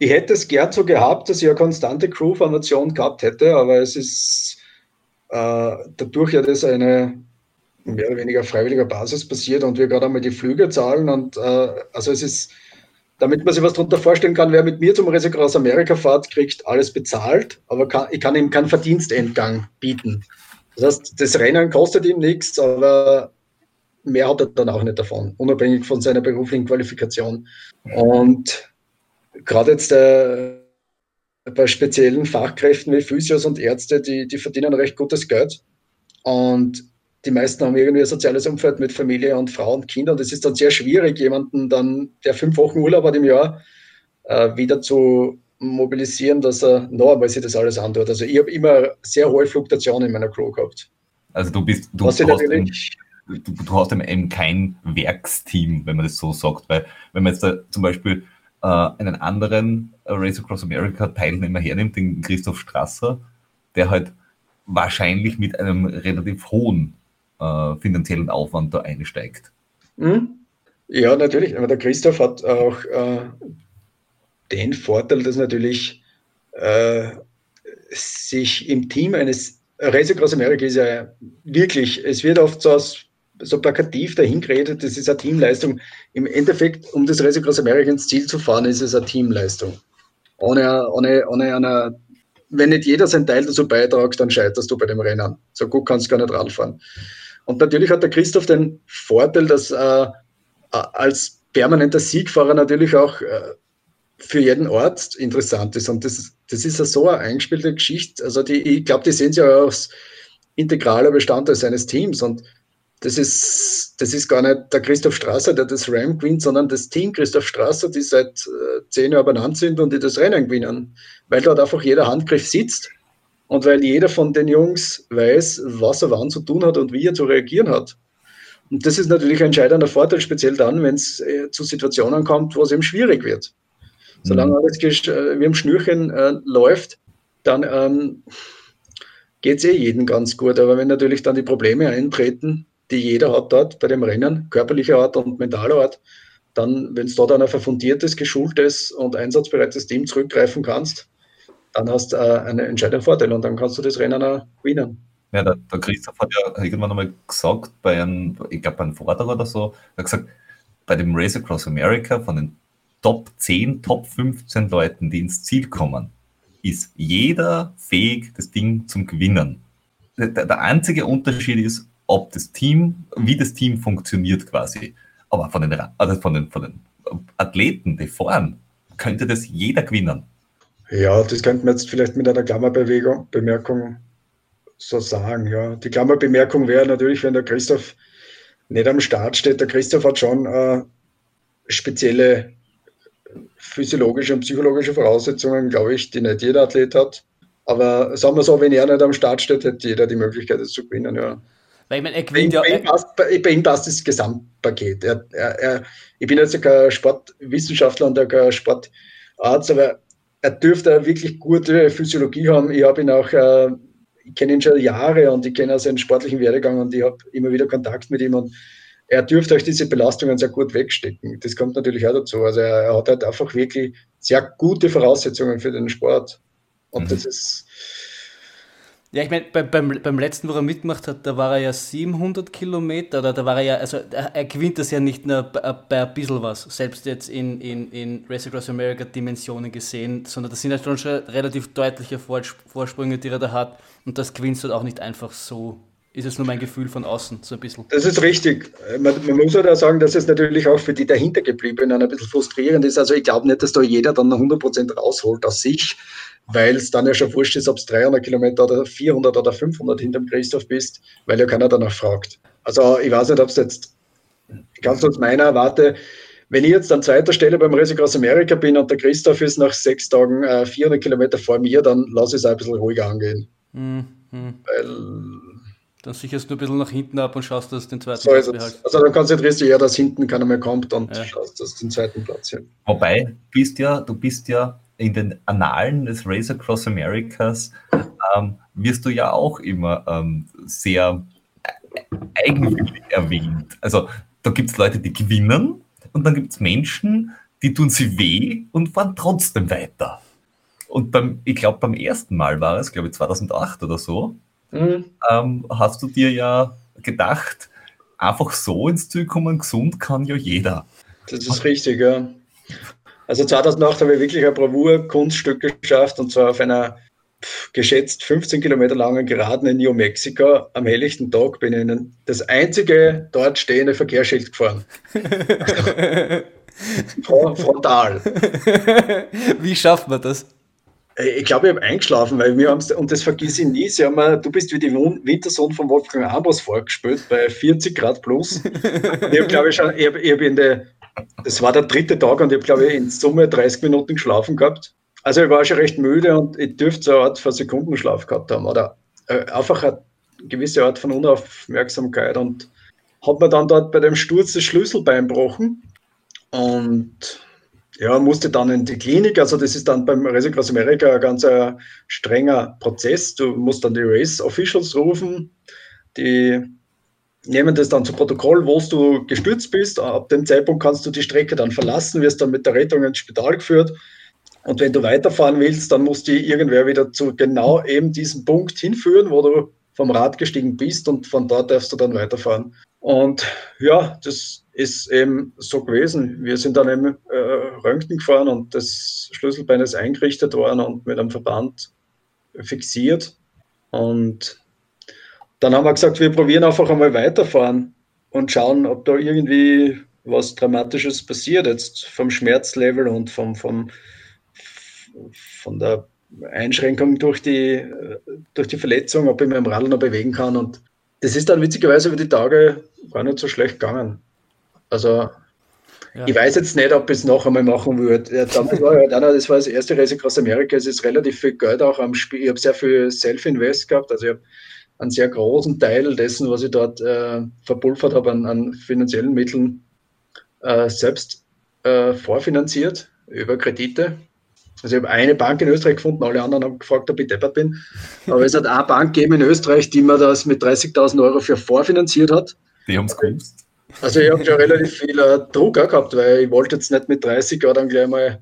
Ich hätte es gern so gehabt, dass ich eine konstante Crew-Formation gehabt hätte, aber es ist äh, dadurch ja das eine mehr oder weniger freiwilliger Basis passiert und wir gerade einmal die Flüge zahlen und äh, also es ist damit man sich was darunter vorstellen kann, wer mit mir zum Race Across America fährt, kriegt alles bezahlt, aber kann, ich kann ihm keinen Verdienstentgang bieten. Das heißt, das Rennen kostet ihm nichts, aber mehr hat er dann auch nicht davon, unabhängig von seiner beruflichen Qualifikation. Und gerade jetzt äh, bei speziellen Fachkräften wie Physios und Ärzte, die, die verdienen recht gutes Geld. Und die meisten haben irgendwie ein soziales Umfeld mit Familie und Frau und Kindern. Und es ist dann sehr schwierig, jemanden dann, der fünf Wochen Urlaub hat im Jahr, äh, wieder zu mobilisieren, dass er noch einmal sich das alles antut. Also ich habe immer sehr hohe Fluktuationen in meiner Crew gehabt. Also du bist, du, hast, eben, du, du hast eben kein Werksteam, wenn man das so sagt, weil wenn man jetzt da zum Beispiel äh, einen anderen Race Across America Teilnehmer hernimmt, den Christoph Strasser, der halt wahrscheinlich mit einem relativ hohen äh, finanziellen Aufwand da einsteigt. Mhm. Ja, natürlich. Aber der Christoph hat auch äh, den Vorteil, dass natürlich äh, sich im Team eines Race Across America ist ja wirklich, es wird oft so, so plakativ dahingeredet, das ist eine Teamleistung. Im Endeffekt, um das Race Across America ins Ziel zu fahren, ist es eine Teamleistung. Ohne, ohne, ohne eine, wenn nicht jeder seinen Teil dazu beitragt, dann scheiterst du bei dem Rennen. So gut kannst du gar nicht ranfahren. Und natürlich hat der Christoph den Vorteil, dass äh, als permanenter Siegfahrer natürlich auch äh, für jeden Ort interessant ist. Und das, das ist ja so eine eingespielte Geschichte. Also die, ich glaube, die sehen sie ja als integraler Bestandteil seines Teams. Und das ist, das ist gar nicht der Christoph Strasser, der das Ram gewinnt, sondern das Team Christoph Strasser, die seit äh, zehn Jahren benannt sind und die das Rennen gewinnen. Weil dort einfach jeder Handgriff sitzt und weil jeder von den Jungs weiß, was er wann zu tun hat und wie er zu reagieren hat. Und das ist natürlich ein entscheidender Vorteil, speziell dann, wenn es äh, zu Situationen kommt, wo es eben schwierig wird. Solange mhm. alles äh, wie im Schnürchen äh, läuft, dann ähm, geht es eh jedem ganz gut. Aber wenn natürlich dann die Probleme eintreten, die jeder hat dort bei dem Rennen, körperlicher Art und mentaler Art, dann, wenn es dort ein fundiertes, geschultes und einsatzbereites Team zurückgreifen kannst, dann hast du äh, einen entscheidenden Vorteil und dann kannst du das Rennen auch gewinnen. Ja, der, der Christoph hat ja irgendwann einmal gesagt, bei einem, ich glaube, bei einem Vortrag oder so, er hat gesagt, bei dem Race Across America von den Top 10, Top 15 Leuten, die ins Ziel kommen, ist jeder fähig, das Ding zum Gewinnen. Der, der einzige Unterschied ist, ob das Team, wie das Team funktioniert quasi. Aber von den, also von den, von den Athleten, die fahren, könnte das jeder gewinnen. Ja, das könnte man jetzt vielleicht mit einer Klammerbewegung, Bemerkung so sagen. Ja. Die Klammerbemerkung wäre natürlich, wenn der Christoph nicht am Start steht. Der Christoph hat schon äh, spezielle physiologische und psychologische Voraussetzungen, glaube ich, die nicht jeder Athlet hat. Aber sagen wir so, wenn er nicht am Start steht, hätte jeder die Möglichkeit, es zu gewinnen. Ja. Weil ich meine, er gewinnt bei, ja. Ihm passt, bei, ihm passt das Gesamtpaket. Er, er, er, ich bin jetzt kein Sportwissenschaftler und kein Sportarzt, aber er dürfte wirklich gute Physiologie haben. Ich habe ihn auch, äh, ich kenne ihn schon Jahre und ich kenne auch seinen sportlichen Werdegang und ich habe immer wieder Kontakt mit ihm und er dürfte euch diese Belastungen sehr gut wegstecken. Das kommt natürlich auch dazu. Also er, er hat halt einfach wirklich sehr gute Voraussetzungen für den Sport. Und mhm. das ist, ja, ich meine, beim, beim, beim letzten, wo er mitgemacht hat, da war er ja 700 Kilometer, oder da war er ja, also er, gewinnt das ja nicht nur bei, bei ein bisschen was, selbst jetzt in, in, in Race Across America Dimensionen gesehen, sondern das sind ja schon, schon relativ deutliche Vorsprünge, die er da hat und das gewinnst du halt auch nicht einfach so. Ist es nur mein Gefühl von außen, so ein bisschen. Das ist richtig. Man, man muss halt auch sagen, dass es natürlich auch für die dahintergebliebenen ein bisschen frustrierend ist. Also ich glaube nicht, dass da jeder dann 100% rausholt aus sich weil es dann ja schon wurscht ist, ob es 300 Kilometer oder 400 oder 500 hinterm Christoph bist, weil ja keiner danach fragt. Also ich weiß nicht, ob es jetzt ganz aus meiner Warte, wenn ich jetzt an zweiter Stelle beim Race Across America bin und der Christoph ist nach sechs Tagen äh, 400 Kilometer vor mir, dann lasse ich es ein bisschen ruhiger angehen. Mhm. Weil dann sicherst du ein bisschen nach hinten ab und schaust, dass du den zweiten so Platz behältst. Also dann konzentrierst du eher, dass hinten keiner mehr kommt und ja. schaust, dass du den zweiten Platz hast. Wobei, bist ja, du bist ja in den Annalen des Race Across Americas ähm, wirst du ja auch immer ähm, sehr eigenwillig erwähnt. Also da gibt es Leute, die gewinnen und dann gibt es Menschen, die tun sie weh und fahren trotzdem weiter. Und beim, ich glaube, beim ersten Mal war es, glaube ich, 2008 oder so, mhm. ähm, hast du dir ja gedacht, einfach so ins Ziel kommen, gesund kann ja jeder. Das ist richtig, ja. Also 2008 habe ich wirklich ein Bravour-Kunststück geschafft und zwar auf einer geschätzt 15 Kilometer langen Geraden in New Mexico. Am helllichten Tag bin ich in das einzige dort stehende Verkehrsschild gefahren. Frontal. Wie schafft man das? Ich glaube, ich habe eingeschlafen, weil wir haben und das vergiss ich nie, sie haben mir, du bist wie die Wintersohn von Wolfgang Ambros vorgespielt, bei 40 Grad plus. Ich habe, glaube ich, schon, ich habe, ich habe in der, das war der dritte Tag und ich habe, glaube ich, in Summe 30 Minuten geschlafen gehabt. Also ich war schon recht müde und ich dürfte so eine Art von Sekundenschlaf gehabt haben oder äh, einfach eine gewisse Art von Unaufmerksamkeit und habe mir dann dort bei dem Sturz das Schlüsselbein gebrochen und ja, musste dann in die Klinik. Also das ist dann beim Racing Cross America ein ganz äh, strenger Prozess. Du musst dann die Race Officials rufen, die nehmen das dann zu Protokoll, wo du gestürzt bist. Ab dem Zeitpunkt kannst du die Strecke dann verlassen, wirst dann mit der Rettung ins Spital geführt und wenn du weiterfahren willst, dann muss die irgendwer wieder zu genau eben diesem Punkt hinführen, wo du vom Rad gestiegen bist und von dort darfst du dann weiterfahren. Und ja, das ist eben so gewesen. Wir sind dann eben äh, Röntgen gefahren und das Schlüsselbein ist eingerichtet worden und mit einem Verband fixiert. Und dann haben wir gesagt, wir probieren einfach einmal weiterfahren und schauen, ob da irgendwie was Dramatisches passiert, jetzt vom Schmerzlevel und vom, vom, von der Einschränkung durch die, durch die Verletzung, ob ich mich am Radl noch bewegen kann. Und das ist dann witzigerweise über die Tage gar nicht so schlecht gegangen. Also ja. ich weiß jetzt nicht, ob ich es noch einmal machen würde. Ja, damals war ja, das war das erste Reise aus Amerika. Es ist relativ viel Geld auch am Spiel. Ich habe sehr viel Self-Invest gehabt. Also ich habe einen sehr großen Teil dessen, was ich dort äh, verpulvert habe, an, an finanziellen Mitteln äh, selbst äh, vorfinanziert über Kredite. Also ich habe eine Bank in Österreich gefunden, alle anderen haben gefragt, ob ich deppert bin. Aber es hat eine Bank gegeben in Österreich, die mir das mit 30.000 Euro für vorfinanziert hat. Die haben es gewusst. Also ich habe schon relativ viel äh, Druck gehabt, weil ich wollte jetzt nicht mit 30 Jahren dann gleich mal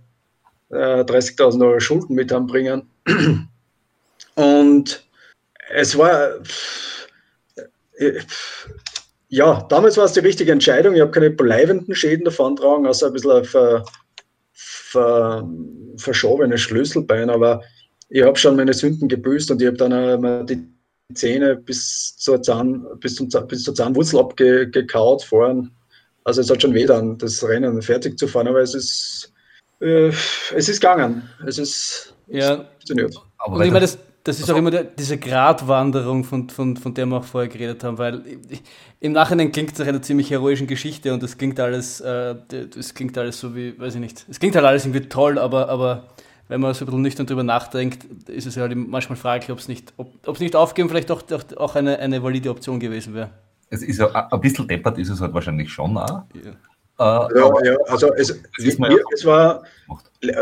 äh, 30.000 Euro Schulden mit anbringen. Und es war, äh, ja, damals war es die richtige Entscheidung. Ich habe keine bleibenden Schäden davon tragen, außer ein bisschen auf, ver, verschobenes Schlüsselbein, aber ich habe schon meine Sünden gebüßt und ich habe dann äh, die Zähne bis zur, Zahn, bis, zum, bis zur Zahnwurzel abgekaut vorn. Also es hat schon weh dann, das Rennen fertig zu fahren, aber es ist, äh, es ist gegangen. Es ist ja. es funktioniert. Aber und ich meine, das, das ist auch immer der, diese Gratwanderung, von, von, von der wir auch vorher geredet haben, weil im Nachhinein klingt es nach einer ziemlich heroischen Geschichte und es klingt alles, äh, klingt alles so wie, weiß ich nicht, es klingt halt alles irgendwie toll, aber, aber wenn man so ein bisschen nüchtern drüber nachdenkt, ist es halt manchmal fraglich, ob es nicht, ob es nicht aufgeben vielleicht doch auch eine, eine valide Option gewesen wäre. Es ist ja ein bisschen deppert, ist es halt wahrscheinlich schon auch. Ja. Äh, ja, ja, also es, es, es war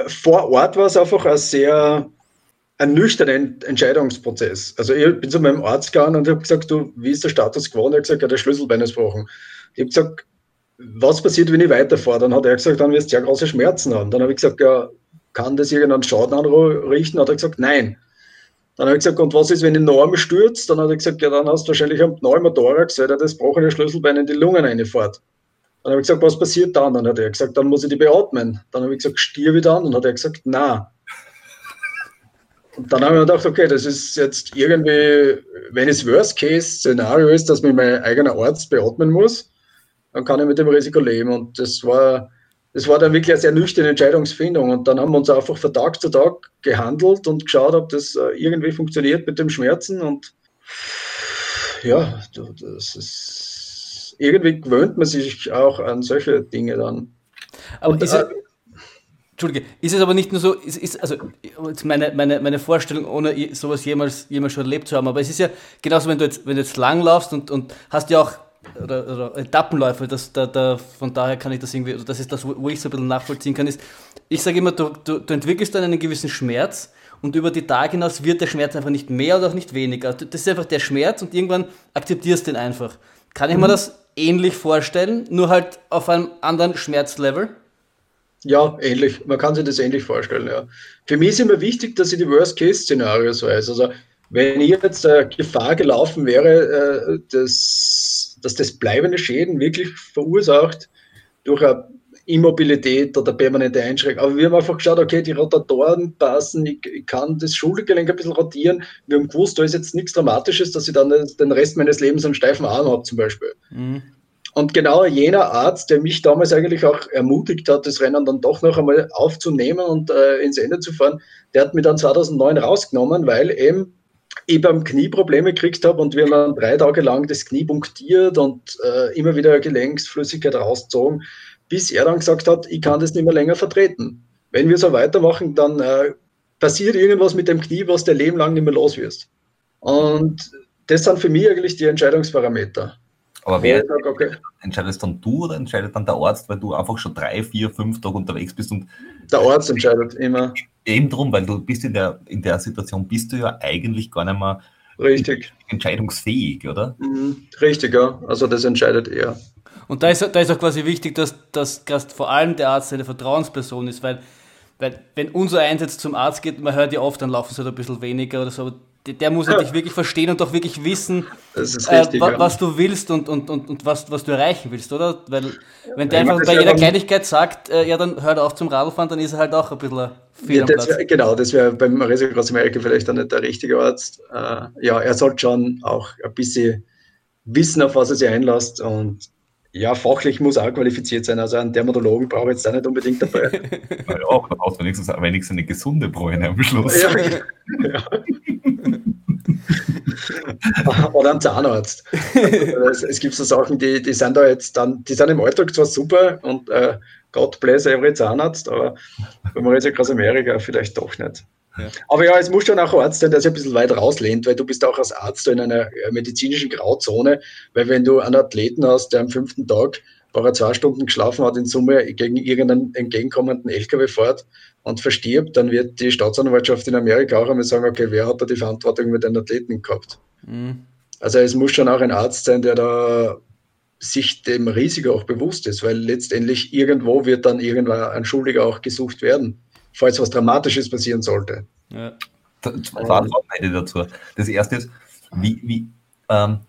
vor Ort war es einfach ein sehr ein nüchterner Entscheidungsprozess. Also ich bin zu meinem Arzt gegangen und habe gesagt, du, wie ist der Status quo? Und er hat gesagt, ja, der Schlüsselbein ist gebrochen. Ich habe gesagt, was passiert, wenn ich weiterfahre? Dann hat er gesagt, dann wirst du sehr große Schmerzen haben. Dann habe ich gesagt, ja, kann das irgendeinen Schaden anrichten? Hat er gesagt, nein. Dann habe ich gesagt, und was ist, wenn die Norm stürzt? Dann hat er gesagt, ja, dann hast du wahrscheinlich einen Pneumothorax, weil er das gebrochene Schlüsselbein in die Lungen reinfährt. Dann habe ich gesagt, was passiert dann? Dann hat er gesagt, dann muss ich die beatmen. Dann habe ich gesagt, stirb ich dann? Und dann hat er gesagt, na. Und dann habe ich mir gedacht, okay, das ist jetzt irgendwie, wenn es Worst-Case-Szenario ist, dass mich mein eigener Arzt beatmen muss, dann kann ich mit dem Risiko leben. Und das war, das war dann wirklich eine sehr nüchterne Entscheidungsfindung. Und dann haben wir uns einfach von Tag zu Tag gehandelt und geschaut, ob das äh, irgendwie funktioniert mit dem Schmerzen. Und ja, das ist irgendwie gewöhnt man sich auch an solche Dinge dann. Aber und, ist, äh, Entschuldige, ist es aber nicht nur so, ist, ist also meine, meine, meine Vorstellung, ohne sowas jemals, jemals schon erlebt zu haben, aber es ist ja genauso, wenn du jetzt, wenn du jetzt lang laufst und, und hast ja auch oder, oder Etappenläufe, das, da, da, von daher kann ich das irgendwie, also das ist das, wo ich so ein bisschen nachvollziehen kann, ist, ich sage immer, du, du, du entwickelst dann einen gewissen Schmerz und über die Tage hinaus wird der Schmerz einfach nicht mehr oder auch nicht weniger. Das ist einfach der Schmerz und irgendwann akzeptierst du ihn einfach. Kann ich mhm. mir das ähnlich vorstellen, nur halt auf einem anderen Schmerzlevel? Ja, ähnlich. Man kann sich das ähnlich vorstellen, ja. Für mich ist immer wichtig, dass ich die Worst-Case-Szenarios weiß. Also, wenn ich jetzt äh, Gefahr gelaufen wäre, äh, dass, dass das bleibende Schäden wirklich verursacht durch eine Immobilität oder permanente Einschränkung. Aber wir haben einfach geschaut, okay, die Rotatoren passen, ich, ich kann das Schultergelenk ein bisschen rotieren. Wir haben gewusst, da ist jetzt nichts Dramatisches, dass ich dann den Rest meines Lebens einen steifen Arm habe, zum Beispiel. Mhm. Und genau jener Arzt, der mich damals eigentlich auch ermutigt hat, das Rennen dann doch noch einmal aufzunehmen und äh, ins Ende zu fahren, der hat mich dann 2009 rausgenommen, weil eben ich beim Knie Probleme gekriegt habe und wir haben dann drei Tage lang das Knie punktiert und äh, immer wieder Gelenksflüssigkeit rausgezogen, bis er dann gesagt hat, ich kann das nicht mehr länger vertreten. Wenn wir so weitermachen, dann äh, passiert irgendwas mit dem Knie, was der Leben lang nicht mehr los wirst. Und das sind für mich eigentlich die Entscheidungsparameter. Aber wer sagt, okay. entscheidest dann du oder entscheidet dann der Arzt, weil du einfach schon drei, vier, fünf Tage unterwegs bist und der Arzt entscheidet immer. Eben drum, weil du bist in der, in der Situation, bist du ja eigentlich gar nicht mehr Richtig. entscheidungsfähig, oder? Mhm. Richtig, ja. Also das entscheidet er. Und da ist, da ist auch quasi wichtig, dass, dass, dass vor allem der Arzt eine Vertrauensperson ist, weil, weil wenn unser Einsatz zum Arzt geht, man hört ja oft, dann laufen sie halt ein bisschen weniger oder so, aber der muss ja. dich wirklich verstehen und auch wirklich wissen, richtig, äh, wa, was du willst und, und, und, und was, was du erreichen willst, oder? Weil, wenn der einfach bei jeder Kleinigkeit sagt, äh, ja, dann hört auf zum Radfahren, dann ist er halt auch ein bisschen viel ja, das wär, Genau, das wäre beim Marisa Großamerika vielleicht auch nicht der richtige Arzt. Äh, ja, er sollte schon auch ein bisschen wissen, auf was er sich einlässt und ja, fachlich muss auch qualifiziert sein. Also einen Dermatologen brauche ich jetzt auch nicht unbedingt dabei. ja, auch, dann brauchst du wenigstens, wenigstens eine gesunde Bräune am Schluss. Ja, ja. Oder einen Zahnarzt. Also, es, gibt so Sachen, die, die sind da jetzt dann, die sind im Alltag zwar super und äh, God bless every Zahnarzt, aber wenn man jetzt aus Amerika vielleicht doch nicht. Ja. Aber ja, es muss schon auch ein Arzt sein, der sich ein bisschen weit rauslehnt, weil du bist auch als Arzt in einer äh, medizinischen Grauzone, weil wenn du einen Athleten hast, der am fünften Tag, er zwei Stunden geschlafen hat, in Summe gegen irgendeinen entgegenkommenden LKW fährt und verstirbt, dann wird die Staatsanwaltschaft in Amerika auch einmal sagen, okay, wer hat da die Verantwortung mit den Athleten gehabt? Mhm. Also es muss schon auch ein Arzt sein, der da sich dem Risiko auch bewusst ist, weil letztendlich irgendwo wird dann irgendwann ein Schuldiger auch gesucht werden falls was Dramatisches passieren sollte. Ja. Zwei Fragen dazu. Das erste ist, wie, wie ähm,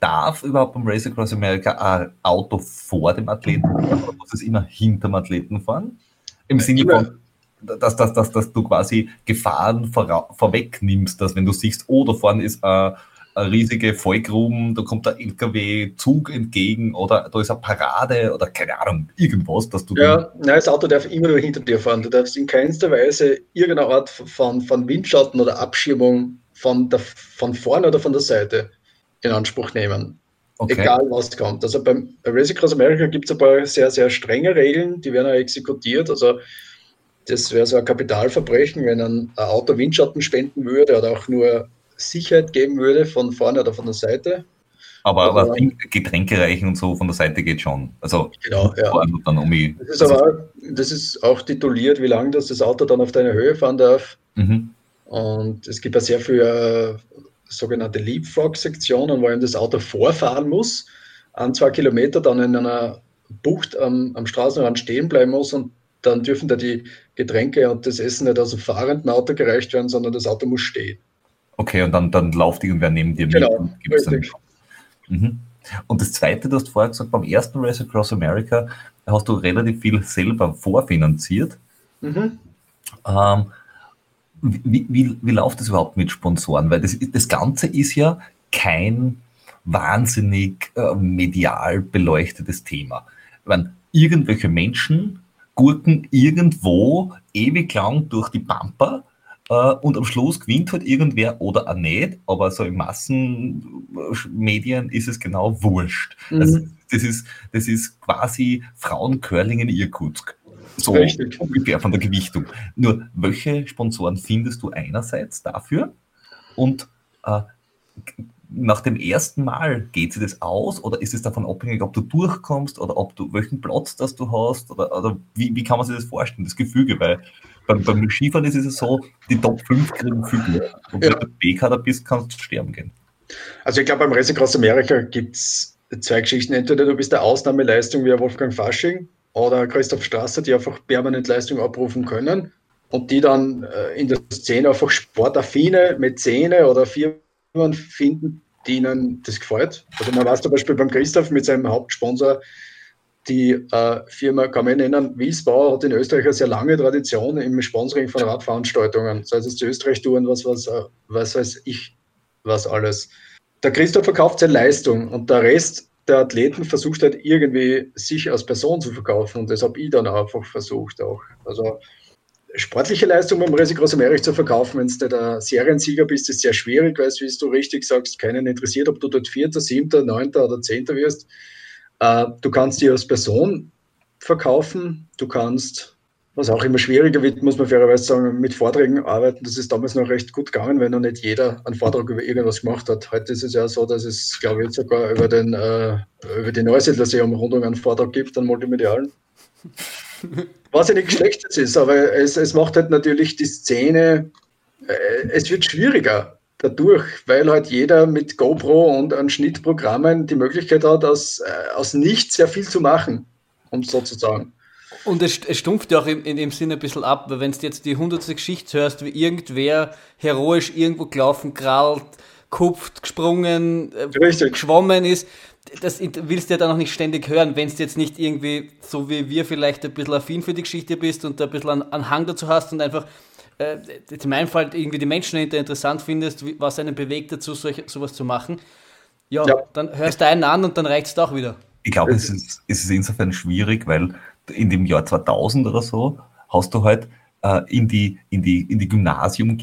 darf überhaupt beim Race Across America ein Auto vor dem Athleten fahren oder muss es immer hinter dem Athleten fahren? Im Sinne von, dass, dass, dass, dass du quasi Gefahren vor, vorwegnimmst, dass wenn du siehst, oh, da vorne ist ein äh, eine riesige Fallgruben, da kommt der LKW-Zug entgegen oder da ist eine Parade oder keine Ahnung, irgendwas, dass du. Ja, nein, das Auto darf immer nur hinter dir fahren. Du darfst in keinster Weise irgendeine Art von, von Windschatten oder Abschirmung von, der, von vorne oder von der Seite in Anspruch nehmen. Okay. Egal was kommt. Also beim Racing Cross America gibt es ein paar sehr, sehr strenge Regeln, die werden auch exekutiert. Also das wäre so ein Kapitalverbrechen, wenn ein Auto Windschatten spenden würde oder auch nur Sicherheit geben würde, von vorne oder von der Seite. Aber, aber also, Getränke reichen und so von der Seite geht schon. Also genau, ja. dann um das, ist aber, auch, das ist auch tituliert, wie lange das, das Auto dann auf deine Höhe fahren darf. Mhm. Und es gibt ja sehr viele äh, sogenannte Leapfrog-Sektionen, wo eben das Auto vorfahren muss, an zwei Kilometer dann in einer Bucht am, am Straßenrand stehen bleiben muss und dann dürfen da die Getränke und das Essen nicht aus dem fahrenden Auto gereicht werden, sondern das Auto muss stehen. Okay, und dann, dann läuft irgendwer neben dir genau, mit und gibt es dann. Mhm. Und das Zweite, du hast vorher gesagt, beim ersten Race Across America hast du relativ viel selber vorfinanziert. Mhm. Ähm, wie, wie, wie läuft das überhaupt mit Sponsoren? Weil das, das Ganze ist ja kein wahnsinnig äh, medial beleuchtetes Thema. Wenn irgendwelche Menschen gurken irgendwo ewig lang durch die Pampa Uh, und am Schluss gewinnt halt irgendwer oder auch nicht, aber so in Massenmedien ist es genau wurscht. Mhm. Also das, ist, das ist quasi Frauencurling in Irkutsk. So Richtig. ungefähr von der Gewichtung. Nur, welche Sponsoren findest du einerseits dafür? Und uh, nach dem ersten Mal geht sich das aus oder ist es davon abhängig, ob du durchkommst oder ob du welchen Platz das du hast oder, oder wie, wie kann man sich das vorstellen, das Gefüge, weil beim, beim Skifahren ist es so, die Top 5 kriegen viel Glück. Und ja. wenn du B-Kader bist, kannst du sterben gehen. Also ich glaube, beim Racing Cross America gibt es zwei Geschichten. Entweder du bist der Ausnahmeleistung wie Wolfgang Fasching oder Christoph Strasser, die einfach permanent Leistung abrufen können und die dann äh, in der Szene einfach sportaffine Mäzene oder Firmen finden, die ihnen das gefällt. Also man weiß zum Beispiel beim Christoph mit seinem Hauptsponsor die äh, Firma, kann man nennen, Wiesbauer hat in Österreich eine sehr lange Tradition im Sponsoring von Radveranstaltungen. Sei es die Österreich-Touren, was, was, äh, was weiß ich, was alles. Der Christoph verkauft seine Leistung und der Rest der Athleten versucht halt irgendwie sich als Person zu verkaufen und das habe ich dann einfach versucht auch. Also sportliche Leistung beim Resi Groß Amerika zu verkaufen, wenn du der Seriensieger bist, ist sehr schwierig, weil es, wie du richtig sagst, keinen interessiert, ob du dort Vierter, Siebter, Neunter oder Zehnter wirst. Äh, du kannst dich als Person verkaufen, du kannst, was auch immer schwieriger wird, muss man fairerweise sagen, mit Vorträgen arbeiten. Das ist damals noch recht gut gegangen, wenn noch nicht jeder einen Vortrag über irgendwas gemacht hat. Heute ist es ja so, dass es, glaube ich, sogar über, den, äh, über die Neusiedler-See-Umrundung einen Vortrag gibt, einen multimedialen. Was ja nicht schlecht ist, aber es, es macht halt natürlich die Szene, äh, es wird schwieriger dadurch, weil halt jeder mit GoPro und an Schnittprogrammen die Möglichkeit hat, aus, äh, aus nichts sehr viel zu machen, um es so zu sagen. Und es, es stumpft ja auch in, in dem Sinne ein bisschen ab, weil wenn du jetzt die hundertste Geschichte hörst, wie irgendwer heroisch irgendwo gelaufen, krallt, kupft, gesprungen, äh, geschwommen ist, das willst du ja dann auch nicht ständig hören, wenn du jetzt nicht irgendwie, so wie wir vielleicht ein bisschen affin für die Geschichte bist und ein bisschen einen Hang dazu hast und einfach äh, in meinem Fall irgendwie die Menschen dahinter interessant findest, was einen bewegt dazu, solch, sowas zu machen, ja, ja, dann hörst du einen an und dann reicht es auch wieder. Ich glaube, es ist, es ist insofern schwierig, weil in dem Jahr 2000 oder so hast du halt äh, in die, in die, in die Gymnasium,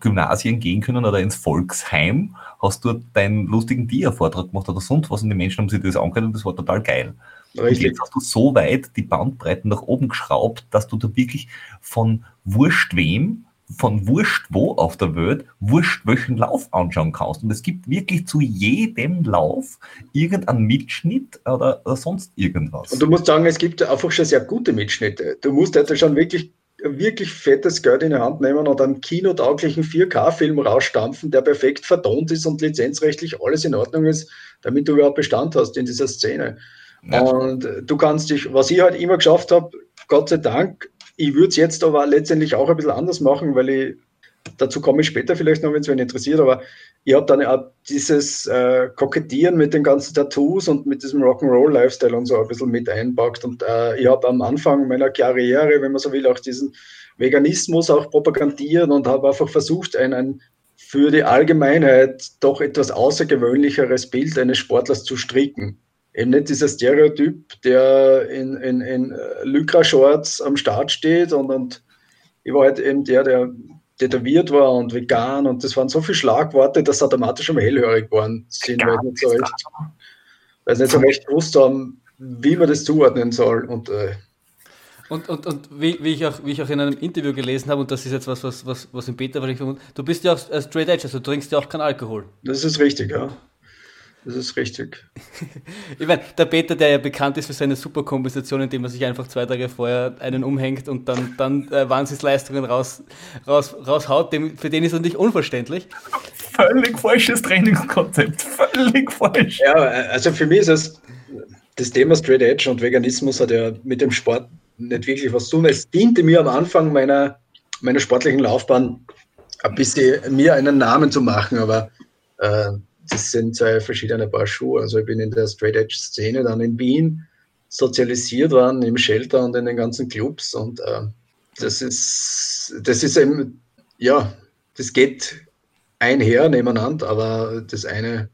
Gymnasien gehen können oder ins Volksheim, hast du deinen lustigen Dia-Vortrag gemacht oder sonst was und die Menschen haben sich das angehört und das war total geil. Richtig. Und jetzt hast du so weit die Bandbreiten nach oben geschraubt, dass du da wirklich von wurscht wem, von wurscht wo auf der Welt, wurscht welchen Lauf anschauen kannst. Und es gibt wirklich zu jedem Lauf irgendeinen Mitschnitt oder, oder sonst irgendwas. Und du musst sagen, es gibt einfach schon sehr gute Mitschnitte. Du musst halt schon wirklich wirklich fettes Geld in die Hand nehmen und einen kinotauglichen 4K-Film rausstampfen, der perfekt vertont ist und lizenzrechtlich alles in Ordnung ist, damit du überhaupt Bestand hast in dieser Szene. Ja. Und du kannst dich, was ich halt immer geschafft habe, Gott sei Dank, ich würde es jetzt aber letztendlich auch ein bisschen anders machen, weil ich, dazu komme ich später vielleicht noch, wenn es wen interessiert, aber ich habe dann auch dieses äh, Kokettieren mit den ganzen Tattoos und mit diesem Rock'n'Roll-Lifestyle und so ein bisschen mit einpackt. Und äh, ich habe am Anfang meiner Karriere, wenn man so will, auch diesen Veganismus auch propagandiert und habe einfach versucht, einen für die Allgemeinheit doch etwas außergewöhnlicheres Bild eines Sportlers zu stricken. Eben nicht dieser Stereotyp, der in, in, in Lycra-Shorts am Start steht und, und ich war halt eben der, der tätowiert war und vegan und das waren so viele Schlagworte, dass sie automatisch am hellhörig geworden sind, weil sie nicht so recht, weil nicht so recht gewusst haben, wie man das zuordnen soll. Und, äh, und, und, und wie, wie, ich auch, wie ich auch in einem Interview gelesen habe, und das ist jetzt was, was, was, was im Beta, weil ich du bist ja auch straight edge, also du trinkst ja auch keinen Alkohol. Das ist richtig, ja. Das ist richtig. ich meine, der Peter, der ja bekannt ist für seine super Kompensation, indem er sich einfach zwei Tage vorher einen umhängt und dann, dann äh, Wahnsinnsleistungen raus, raus, raushaut, dem, für den ist er nicht unverständlich. Völlig falsches Trainingskonzept, völlig falsch. Ja, also für mich ist es, das Thema Straight Edge und Veganismus hat ja mit dem Sport nicht wirklich was zu tun. Es diente mir am Anfang meiner, meiner sportlichen Laufbahn ein bisschen mir einen Namen zu machen, aber äh, das sind zwei verschiedene Paar Schuhe. Also ich bin in der Straight Edge Szene dann in Wien sozialisiert worden im Shelter und in den ganzen Clubs und äh, das ist das ist eben ja das geht einher nebeneinander, aber das eine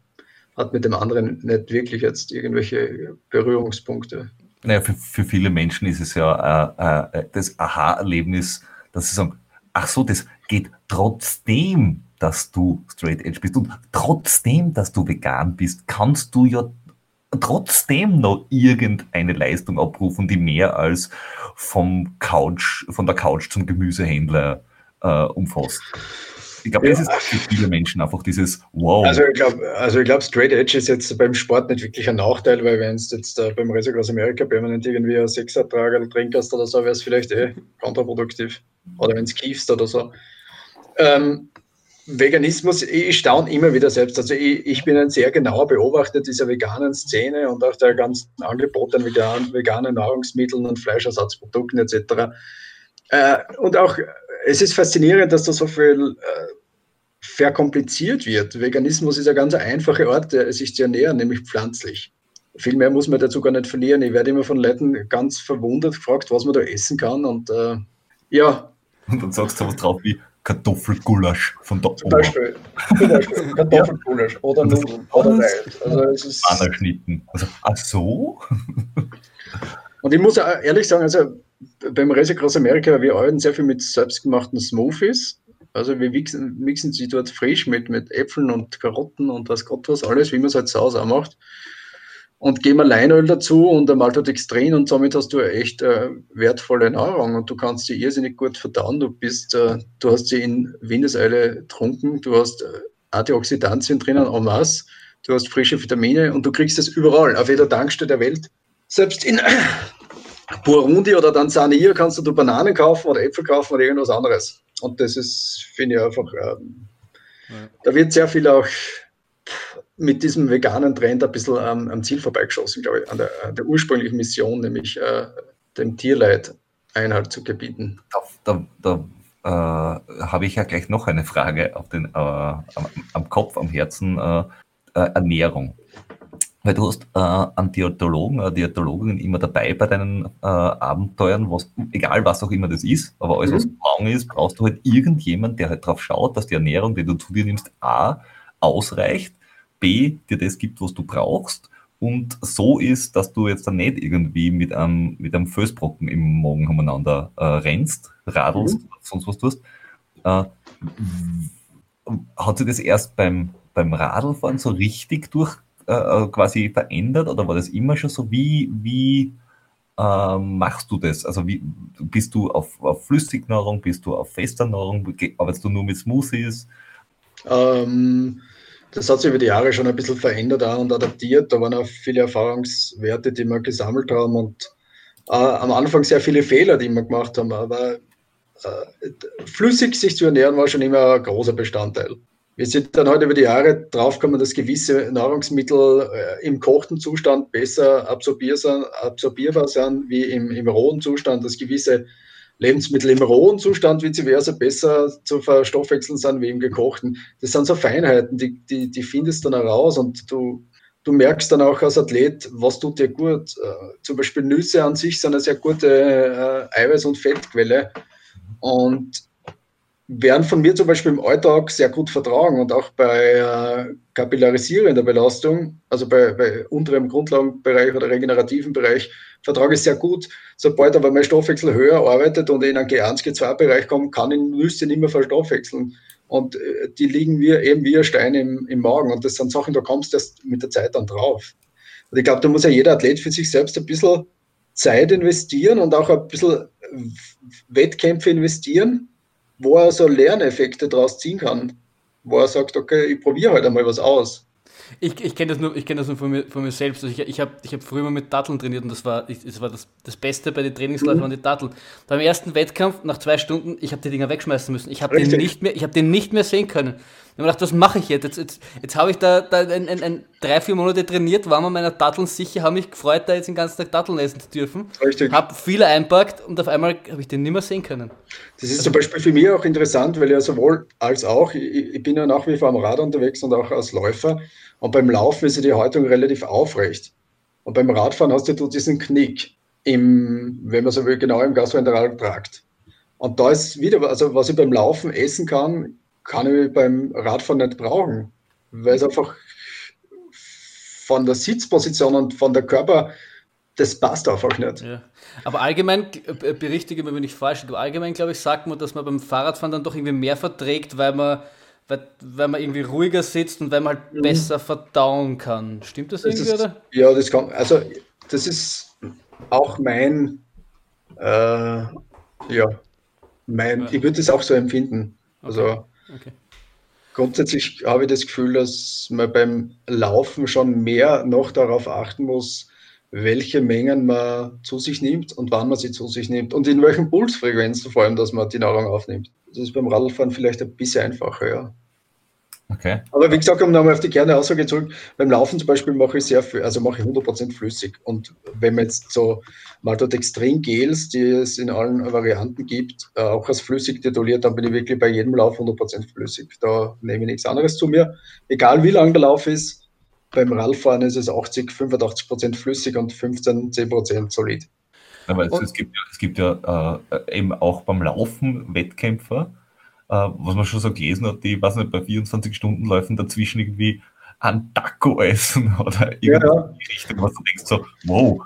hat mit dem anderen nicht wirklich jetzt irgendwelche Berührungspunkte. Naja, für, für viele Menschen ist es ja äh, äh, das Aha-Erlebnis, dass sie sagen, ach so, das geht trotzdem dass du straight edge bist und trotzdem, dass du vegan bist, kannst du ja trotzdem noch irgendeine Leistung abrufen, die mehr als vom Couch, von der Couch zum Gemüsehändler äh, umfasst. Ich glaube, ja. das ist für viele Menschen einfach dieses Wow. Also ich glaube, also glaub, Straight Edge ist jetzt beim Sport nicht wirklich ein Nachteil, weil wenn du jetzt äh, beim Race Across America permanent irgendwie ein Sechsertrager trinkst oder so, wäre es vielleicht eh kontraproduktiv. Oder wenn es kiefst oder so. Ähm, Veganismus, ich staune immer wieder selbst. Also ich, ich, bin ein sehr genauer Beobachter dieser veganen Szene und auch der ganzen Angebote an vegan, veganen Nahrungsmitteln und Fleischersatzprodukten etc. Äh, und auch, es ist faszinierend, dass da so viel äh, verkompliziert wird. Veganismus ist eine ganz einfache Art, sich zu ernähren, nämlich pflanzlich. viel mehr muss man dazu gar nicht verlieren. Ich werde immer von Leuten ganz verwundert gefragt, was man da essen kann. Und äh, ja. Und dann sagst du was drauf wie Kartoffelgulasch von der Zum Beispiel, zum Beispiel Kartoffelgulasch oder Nudeln oder Reis. Also es ist. Anschnitten. Also, ach so? Und ich muss ehrlich sagen, also beim Reise Cross Amerika, wir arbeiten sehr viel mit selbstgemachten Smoothies. Also wir mixen, mixen sie dort frisch mit, mit Äpfeln und Karotten und was Gott was, alles, wie man es halt zu Hause auch macht. Und geben Leinöl dazu und ein Maltodextrin und somit hast du echt äh, wertvolle Nahrung und du kannst sie irrsinnig gut verdauen. Du bist, äh, du hast sie in Windeseile getrunken, du hast äh, Antioxidantien drinnen en masse, du hast frische Vitamine und du kriegst es überall, auf jeder Tankstelle der Welt. Selbst in Burundi oder Tansania kannst du, du Bananen kaufen oder Äpfel kaufen oder irgendwas anderes. Und das ist, finde ich einfach, ähm, ja. da wird sehr viel auch mit diesem veganen Trend ein bisschen am, am Ziel vorbeigeschossen, glaube ich, an der, an der ursprünglichen Mission, nämlich äh, dem Tierleid Einhalt zu gebieten. Da, da, da äh, habe ich ja gleich noch eine Frage auf den, äh, am, am, Kopf, am Herzen, äh, äh, Ernährung. Weil du hast äh, einen Diätologen, eine Diätologin immer dabei bei deinen Abenteuern, was, egal was auch immer das ist, aber alles, mhm. was braun ist, brauchst du halt irgendjemand, der halt darauf schaut, dass die Ernährung, die du zu dir nimmst, A, ausreicht, B, dir das gibt, was du brauchst und so ist, dass du jetzt dann nicht irgendwie mit einem, mit einem Fößbrocken im Magen umeinander äh, rennst, radelst, mhm. sonst was tust. Äh, hat sich das erst beim, beim Radlfahren so richtig durch äh, äh, quasi verändert oder war das immer schon so? Wie, wie äh, machst du das? Also wie bist du auf, auf Flüssignahrung, bist du auf fester Nahrung, arbeitest du nur mit Smoothies? Ähm, das hat sich über die Jahre schon ein bisschen verändert und adaptiert. Da waren auch viele Erfahrungswerte, die wir gesammelt haben und äh, am Anfang sehr viele Fehler, die wir gemacht haben. Aber äh, flüssig sich zu ernähren war schon immer ein großer Bestandteil. Wir sind dann heute über die Jahre draufgekommen, dass gewisse Nahrungsmittel äh, im kochten Zustand besser absorbierbar sind wie im, im rohen Zustand, dass gewisse Lebensmittel im rohen Zustand vice versa besser zu verstoffwechseln sind wie im gekochten. Das sind so Feinheiten, die, die, die findest du dann heraus und du, du merkst dann auch als Athlet, was tut dir gut. Äh, zum Beispiel Nüsse an sich sind eine sehr gute äh, Eiweiß- und Fettquelle und werden von mir zum Beispiel im Alltag sehr gut vertragen und auch bei äh, kapillarisierender Belastung, also bei, bei unterem Grundlagenbereich oder regenerativen Bereich, vertrage ich sehr gut. Sobald aber mein Stoffwechsel höher arbeitet und in einen G1, G2-Bereich kommt, kann ich Nüsse nicht mehr verstoffwechseln. Und äh, die liegen mir eben wie ein Stein im, im Magen. Und das sind Sachen, da kommst du erst mit der Zeit dann drauf. Und ich glaube, da muss ja jeder Athlet für sich selbst ein bisschen Zeit investieren und auch ein bisschen Wettkämpfe investieren, wo er so Lerneffekte draus ziehen kann, wo er sagt, okay, ich probiere halt einmal was aus. Ich, ich kenne das nur, ich kenn das nur von, mir, von mir selbst. Also ich ich habe ich hab früher mal mit Datteln trainiert und das war, ich, das, war das, das Beste bei den Trainingsläufen mhm. waren die Datteln. Beim ersten Wettkampf, nach zwei Stunden, ich habe die Dinger wegschmeißen müssen. Ich habe den, nicht mehr, hab den nicht mehr sehen können. Ich habe gedacht, was mache ich jetzt? Jetzt, jetzt, jetzt habe ich da, da ein, ein, ein, drei, vier Monate trainiert, war mir meiner Datteln sicher, habe mich gefreut, da jetzt den ganzen Tag Datteln essen zu dürfen. Richtig. Habe viele einpackt und auf einmal habe ich den nicht mehr sehen können. Das ist zum Beispiel für mich auch interessant, weil ja sowohl als auch, ich, ich bin ja nach wie vor am Rad unterwegs und auch als Läufer. Und beim Laufen ist ja die Haltung relativ aufrecht. Und beim Radfahren hast du diesen Knick, im, wenn man so will, genau im gastroenteralen Trakt. Und da ist wieder, also was ich beim Laufen essen kann, kann ich beim Radfahren nicht brauchen, weil es einfach von der Sitzposition und von der Körper, das passt einfach nicht. Ja. Aber allgemein, äh, berichtige mir, wenn ich falsch bin, allgemein glaube ich, sagt man, dass man beim Fahrradfahren dann doch irgendwie mehr verträgt, weil man weil, weil man irgendwie ruhiger sitzt und weil man halt mhm. besser verdauen kann. Stimmt das, das irgendwie, ist, oder? Ja, das kann, also das ist auch mein, äh, ja, mein, ja. ich würde das auch so empfinden. Also okay. Grundsätzlich habe ich das Gefühl, dass man beim Laufen schon mehr noch darauf achten muss, welche Mengen man zu sich nimmt und wann man sie zu sich nimmt und in welchen Pulsfrequenzen vor allem, dass man die Nahrung aufnimmt. Das ist beim Radlfahren vielleicht ein bisschen einfacher, ja. Okay. Aber wie gesagt, um nochmal auf die Kerne Aussage zurück, beim Laufen zum Beispiel mache ich sehr viel, also mache ich 100% flüssig. Und wenn man jetzt so Maltodextrin-Gels, die es in allen Varianten gibt, äh, auch als flüssig tituliert, dann bin ich wirklich bei jedem Lauf 100% flüssig. Da nehme ich nichts anderes zu mir. Egal wie lang der Lauf ist, beim Radfahren ist es 80, 85 Prozent flüssig und 15, 10 Prozent solid. Aber es, es, gibt, es gibt ja äh, eben auch beim Laufen Wettkämpfer, was man schon so gelesen hat, die, weiß nicht, bei 24 Stunden Läufen dazwischen irgendwie ein Taco essen oder irgendwas ja, Richtung, was du denkst so, wow,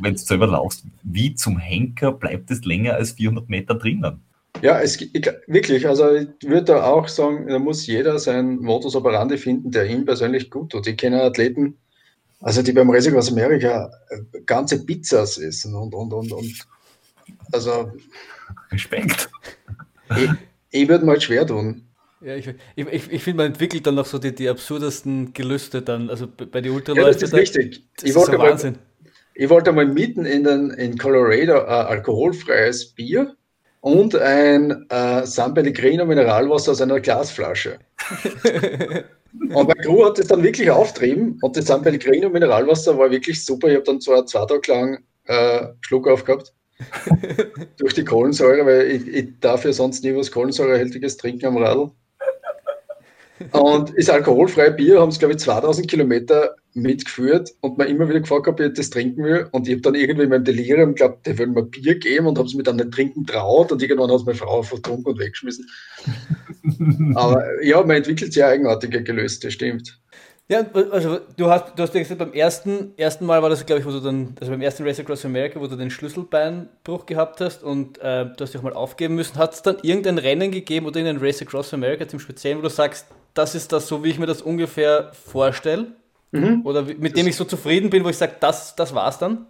wenn du selber laufst, wie zum Henker bleibt es länger als 400 Meter drinnen? Ja, es, ich, wirklich, also ich würde da auch sagen, da muss jeder sein Modus operandi finden, der ihm persönlich gut tut. Ich kenne Athleten, also die beim Racing aus Amerika äh, ganze Pizzas essen und, und, und, und also Respekt. Ich, ich würde mal schwer tun. Ja, ich, ich, ich finde, man entwickelt dann noch so die, die absurdesten Gelüste dann, also bei den Ultraläufen. Ja, das ist richtig. Das ich, wollte so Wahnsinn. Mal, ich wollte mal mitten in, den, in Colorado ein alkoholfreies Bier und ein äh, San Pellegrino Mineralwasser aus einer Glasflasche. und mein Crew hat das dann wirklich auftrieben und das San Pellegrino Mineralwasser war wirklich super. Ich habe dann zwar zwei Tage lang äh, Schluck aufgehabt durch die Kohlensäure, weil ich, ich darf ja sonst nie was Kohlensäurehältiges trinken am Radl. Und ist alkoholfreie Bier, haben es, glaube ich, 2000 Kilometer mitgeführt und mir immer wieder gefragt, ob ich das trinken will. Und ich habe dann irgendwie in meinem Delirium geglaubt, der will mir Bier geben und habe es mir dann nicht trinken traut. Und irgendwann hat es meine Frau vertrunken und weggeschmissen. Aber ja, man entwickelt sehr eigenartige Gelöste, stimmt. Ja, also du hast, du hast ja gesagt, beim ersten, ersten Mal war das, glaube ich, wo du dann, also beim ersten Race Across America, wo du den Schlüsselbeinbruch gehabt hast und äh, du hast dich auch mal aufgeben müssen. Hat es dann irgendein Rennen gegeben oder irgendein Race Across America zum Speziellen, wo du sagst, das ist das so, wie ich mir das ungefähr vorstelle? Mhm. Oder mit dem ich so zufrieden bin, wo ich sage, das, das war's dann?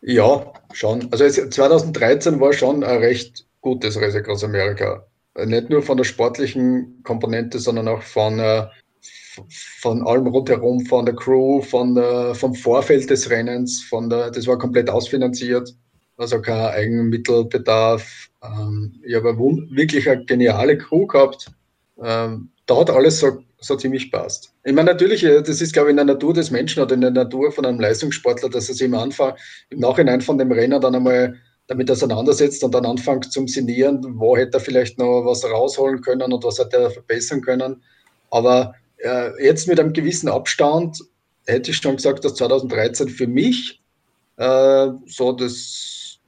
Ja, schon. Also 2013 war schon ein recht gutes Race Across America. Nicht nur von der sportlichen Komponente, sondern auch von äh, von allem rundherum, von der Crew, von der, vom Vorfeld des Rennens, von der, das war komplett ausfinanziert, also kein Eigenmittelbedarf. Ähm, ich habe wirklich eine geniale Crew gehabt. Ähm, da hat alles so, so ziemlich passt. Ich meine, natürlich, äh, das ist, glaube ich, in der Natur des Menschen oder in der Natur von einem Leistungssportler, dass er sich im Anfang, im Nachhinein von dem Renner dann einmal damit auseinandersetzt und dann anfängt zum Sinnieren, wo hätte er vielleicht noch was rausholen können und was hätte er verbessern können. Aber äh, jetzt mit einem gewissen Abstand hätte ich schon gesagt, dass 2013 für mich äh, so das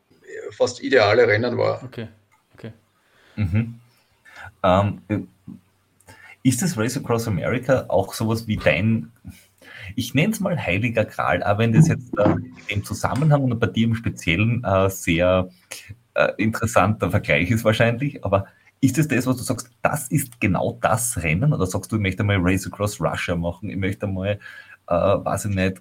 fast ideale Rennen war. Okay, okay. Mhm. Ähm, ist das Race Across America auch sowas wie dein, ich nenne es mal Heiliger Gral, aber wenn das jetzt äh, in dem Zusammenhang und bei dir im Speziellen äh, sehr äh, interessanter Vergleich ist wahrscheinlich, aber ist es das, was du sagst, das ist genau das Rennen? Oder sagst du, ich möchte mal Race Across Russia machen, ich möchte mal, äh, weiß ich nicht,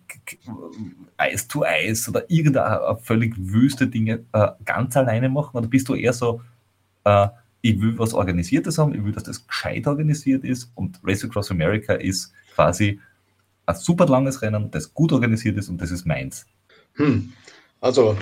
Eis to Eis oder irgendeine völlig wüste Dinge äh, ganz alleine machen? Oder bist du eher so, äh, ich will was Organisiertes haben, ich will, dass das gescheit organisiert ist und Race Across America ist quasi ein super langes Rennen, das gut organisiert ist und das ist meins? Hm. Also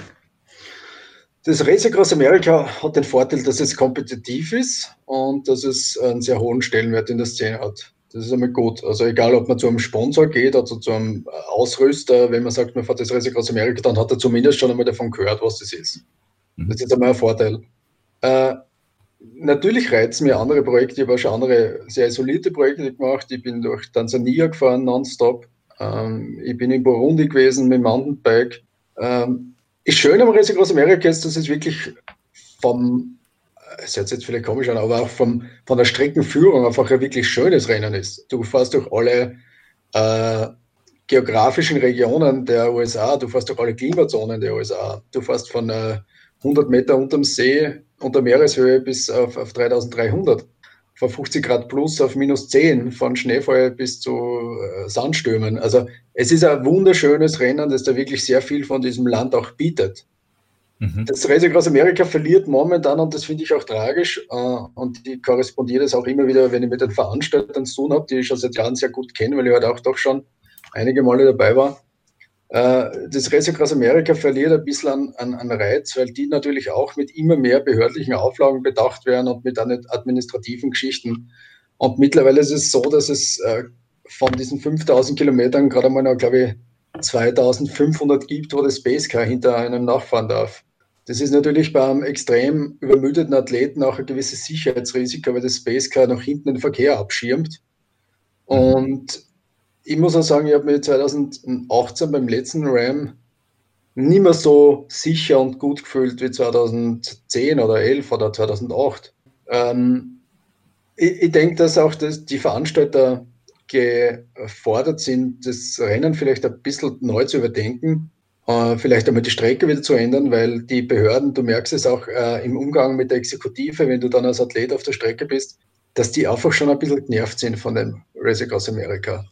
das Race Across America hat den Vorteil, dass es kompetitiv ist und dass es einen sehr hohen Stellenwert in der Szene hat. Das ist einmal gut. Also egal, ob man zu einem Sponsor geht oder zu einem Ausrüster, wenn man sagt, man fährt das Race Across America, dann hat er zumindest schon einmal davon gehört, was das ist. Mhm. Das ist einmal ein Vorteil. Äh, natürlich reizen mir andere Projekte. Ich habe auch schon andere sehr isolierte Projekte gemacht. Ich bin durch Tansania gefahren, nonstop. Ähm, ich bin in Burundi gewesen mit dem Mountainbike. Ähm, das Schöne am Race Across America ist, dass es wirklich vom, es hört sich jetzt vielleicht komisch an, aber auch vom, von der Streckenführung einfach ein wirklich schönes Rennen ist. Du fährst durch alle äh, geografischen Regionen der USA, du fährst durch alle Klimazonen der USA, du fährst von äh, 100 Meter unterm See, unter Meereshöhe bis auf, auf 3300 von 50 Grad plus auf minus 10, von Schneefall bis zu äh, Sandstürmen. Also es ist ein wunderschönes Rennen, das da wirklich sehr viel von diesem Land auch bietet. Mhm. Das Race Across America verliert momentan, und das finde ich auch tragisch, äh, und ich korrespondiere das auch immer wieder, wenn ich mit den Veranstaltern zu tun habe, die ich schon seit Jahren sehr gut kenne, weil ich halt auch doch schon einige Male dabei war. Äh, das Across America verliert ein bisschen an, an, Reiz, weil die natürlich auch mit immer mehr behördlichen Auflagen bedacht werden und mit administrativen Geschichten. Und mittlerweile ist es so, dass es äh, von diesen 5000 Kilometern gerade mal noch, glaube ich, 2500 gibt, wo das Spacecar hinter einem nachfahren darf. Das ist natürlich beim extrem übermüdeten Athleten auch ein gewisses Sicherheitsrisiko, weil das Spacecar nach hinten den Verkehr abschirmt. Und ich muss auch sagen, ich habe mich 2018 beim letzten Ram nicht mehr so sicher und gut gefühlt wie 2010 oder 11 oder 2008. Ähm, ich, ich denke, dass auch das, die Veranstalter gefordert sind, das Rennen vielleicht ein bisschen neu zu überdenken, äh, vielleicht einmal die Strecke wieder zu ändern, weil die Behörden, du merkst es auch äh, im Umgang mit der Exekutive, wenn du dann als Athlet auf der Strecke bist, dass die einfach schon ein bisschen genervt sind von dem Racing aus Amerika.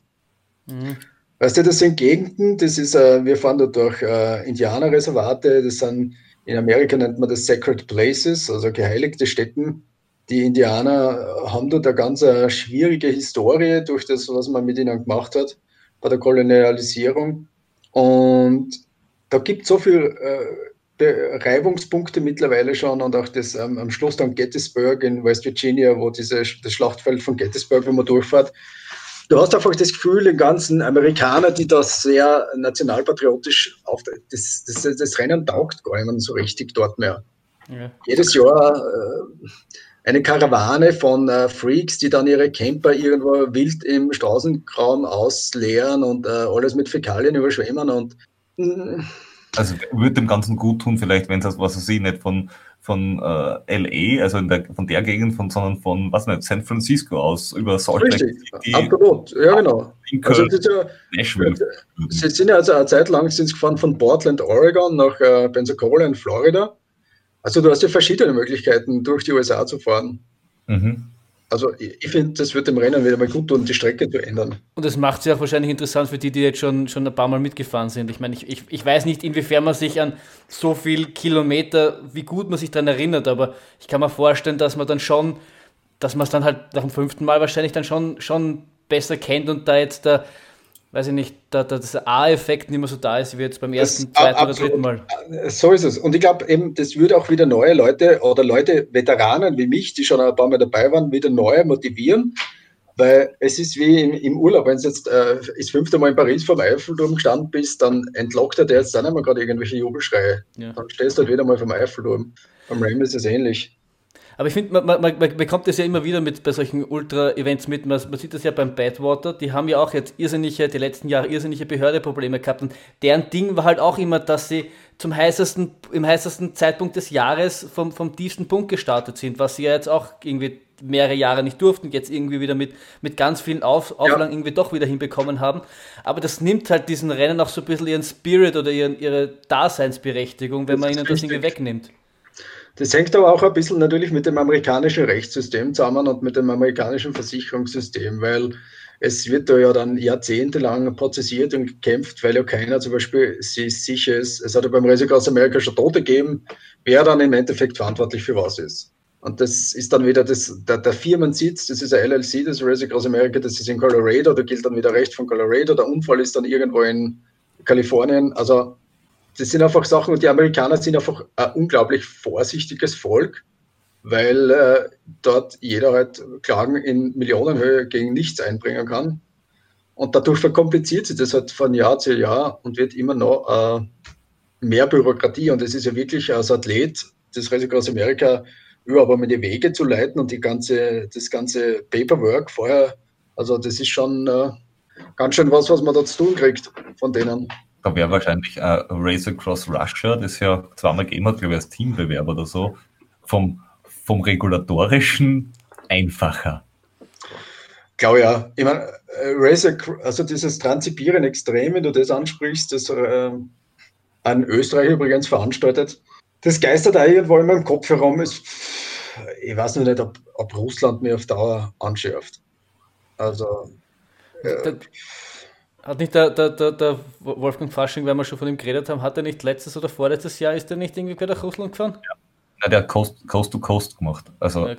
Mhm. Weißt du, das sind Gegenden, das ist, äh, wir fahren da durch äh, Indianerreservate, das sind, in Amerika nennt man das Sacred Places, also geheiligte Städten. Die Indianer haben dort eine ganz äh, schwierige Historie durch das, was man mit ihnen gemacht hat bei der Kolonialisierung. Und da gibt es so viele äh, Reibungspunkte mittlerweile schon und auch das ähm, am Schluss dann Gettysburg in West Virginia, wo diese, das Schlachtfeld von Gettysburg, wo man durchfährt, du hast einfach das Gefühl, den ganzen Amerikaner, die da sehr nationalpatriotisch auf das, das, das Rennen taugt gar nicht so richtig dort mehr. Ja. Jedes Jahr äh, eine Karawane von äh, Freaks, die dann ihre Camper irgendwo wild im Straßengraum ausleeren und äh, alles mit Fäkalien überschwemmen und mm. also würde dem Ganzen gut tun, vielleicht, wenn es was weiß ich nicht von von äh, LA, also der, von der Gegend, von, sondern von, was nicht, San Francisco aus, über Salt Lake City. Absolut, ja genau. Also das ja, Nashville. Sie sind ja also eine Zeit lang sind sie gefahren von Portland, Oregon nach äh, Pensacola in Florida. Also du hast ja verschiedene Möglichkeiten, durch die USA zu fahren. Mhm. Also ich finde, das wird dem Rennen wieder mal gut tun, die Strecke zu ändern. Und das macht ja auch wahrscheinlich interessant für die, die jetzt schon, schon ein paar Mal mitgefahren sind. Ich meine, ich, ich, ich weiß nicht, inwiefern man sich an so viel Kilometer, wie gut man sich daran erinnert, aber ich kann mir vorstellen, dass man dann schon, dass man es dann halt nach dem fünften Mal wahrscheinlich dann schon, schon besser kennt und da jetzt da weiß ich nicht, da, da das A-Effekt nicht mehr so da ist wie jetzt beim ersten, das, zweiten absolut, oder dritten Mal. Äh, so ist es. Und ich glaube eben, das würde auch wieder neue Leute oder Leute, Veteranen wie mich, die schon ein paar Mal dabei waren, wieder neue motivieren. Weil es ist wie im, im Urlaub, wenn du jetzt äh, das fünfte Mal in Paris vom Eiffelturm gestanden bist, dann entlockt er dir jetzt nicht mehr gerade irgendwelche Jubelschreie. Ja. Dann stehst du halt wieder mal vom Eiffelturm. Beim Ram ist es ähnlich. Aber ich finde, man, man, man, bekommt das ja immer wieder mit bei solchen Ultra-Events mit. Man, man, sieht das ja beim Badwater. Die haben ja auch jetzt irrsinnige, die letzten Jahre irrsinnige Behördeprobleme gehabt. Und deren Ding war halt auch immer, dass sie zum heißesten, im heißesten Zeitpunkt des Jahres vom, vom tiefsten Punkt gestartet sind, was sie ja jetzt auch irgendwie mehrere Jahre nicht durften, jetzt irgendwie wieder mit, mit ganz vielen Auf, Auflagen ja. irgendwie doch wieder hinbekommen haben. Aber das nimmt halt diesen Rennen auch so ein bisschen ihren Spirit oder ihren, ihre Daseinsberechtigung, wenn das man ihnen das irgendwie wegnimmt. Das hängt aber auch ein bisschen natürlich mit dem amerikanischen Rechtssystem zusammen und mit dem amerikanischen Versicherungssystem, weil es wird da ja dann jahrzehntelang prozessiert und gekämpft, weil ja keiner zum Beispiel sich sicher ist. Es hat ja beim Risiko aus Amerika schon Tote gegeben, wer dann im Endeffekt verantwortlich für was ist. Und das ist dann wieder das, der, der Firmensitz, das ist ein LLC, das Risiko aus Amerika, das ist in Colorado, da gilt dann wieder Recht von Colorado, der Unfall ist dann irgendwo in Kalifornien. Also das sind einfach Sachen, und die Amerikaner sind einfach ein unglaublich vorsichtiges Volk, weil äh, dort jeder halt Klagen in Millionenhöhe gegen nichts einbringen kann. Und dadurch verkompliziert sich das halt von Jahr zu Jahr und wird immer noch äh, mehr Bürokratie. Und es ist ja wirklich als Athlet das Risiko aus Amerika überhaupt mal die Wege zu leiten und die ganze, das ganze Paperwork vorher. Also das ist schon äh, ganz schön was, was man da zu tun kriegt von denen. Da wäre wahrscheinlich äh, Race Across Russia, das ja zweimal gegeben hat, glaube ich, als Teambewerb oder so, vom, vom regulatorischen einfacher. Glaube ja. Ich meine, äh, Race also dieses Transipieren extrem, wenn du das ansprichst, das äh, an Österreich übrigens veranstaltet, das geistert auch irgendwo in meinem Kopf herum. Ist, ich weiß noch nicht, ob, ob Russland mir auf Dauer anschärft. Also. Äh, hat nicht der, der, der, der Wolfgang Fasching, weil wir schon von ihm geredet haben, hat er nicht letztes oder vorletztes Jahr, ist er nicht irgendwie bei der Russland gefahren? Ja. Na, der hat Coast, Coast to Coast gemacht. Also okay.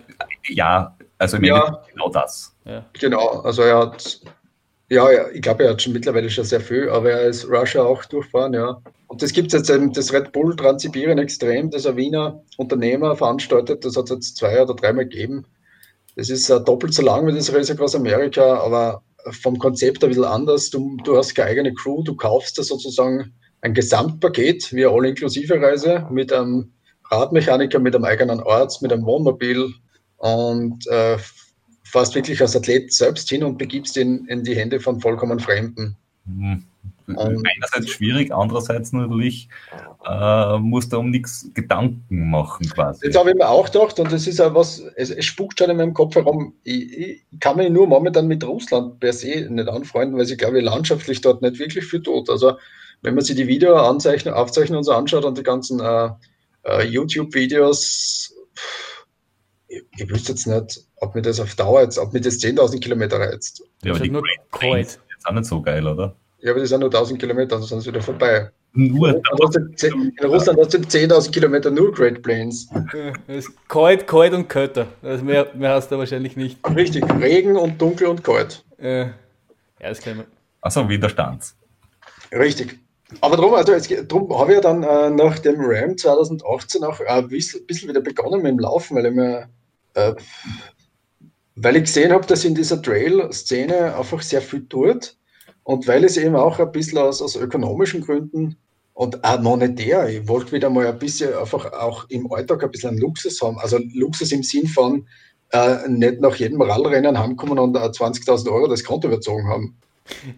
ja, also ja, genau das. Ja. Genau, also er hat, ja, ich glaube, er hat schon mittlerweile schon sehr viel, aber er ist Russia auch durchfahren, ja. Und das gibt es jetzt eben, das Red Bull Transsibirien Extrem, das ein Wiener Unternehmer veranstaltet, das hat es jetzt zwei oder dreimal gegeben. Das ist uh, doppelt so lang wie das Race Across America, aber vom Konzept ein bisschen anders. Du, du hast keine eigene Crew, du kaufst da sozusagen ein Gesamtpaket, wie eine All-Inklusive-Reise mit einem Radmechaniker, mit einem eigenen Arzt, mit einem Wohnmobil und äh, fast wirklich als Athlet selbst hin und begibst ihn in die Hände von vollkommen Fremden. Mhm. Einerseits schwierig, andererseits natürlich äh, musst du um nichts Gedanken machen quasi. Jetzt habe ich mir auch gedacht, und das ist ja was, es, es spukt schon in meinem Kopf herum, ich, ich, kann mich nur momentan mit Russland per se nicht anfreunden, weil ich glaube, landschaftlich dort nicht wirklich viel tut. Also wenn man sich die Video anzeichnen, aufzeichnen und so anschaut und die ganzen äh, äh, YouTube-Videos, ich, ich, wüsste jetzt nicht, ob mir das auf Dauer jetzt, ob mir das 10.000 Kilometer reizt. Ja, aber die nur Great ist auch nicht so geil, oder? Ja, aber die sind nur 1000 Kilometer, dann sind sie wieder vorbei. Nur in Russland hast du 10.000 Kilometer nur Great Plains. kalt, kalt und kälter. Also mehr, mehr hast du wahrscheinlich nicht. Richtig, Regen und dunkel und kalt. Äh, ja, das kennen wir. Achso, Widerstands. Richtig. Aber darum, also darum habe ich ja dann äh, nach dem Ram 2018 auch ein bisschen, bisschen wieder begonnen mit dem Laufen, weil ich mir, äh, weil ich gesehen habe, dass in dieser Trail-Szene einfach sehr viel tut und weil es eben auch ein bisschen aus, aus ökonomischen Gründen und auch monetär, ich wollte wieder mal ein bisschen einfach auch im Alltag ein bisschen Luxus haben. Also Luxus im Sinn von äh, nicht nach jedem Radrennen heimkommen und äh, 20.000 Euro das Konto überzogen haben.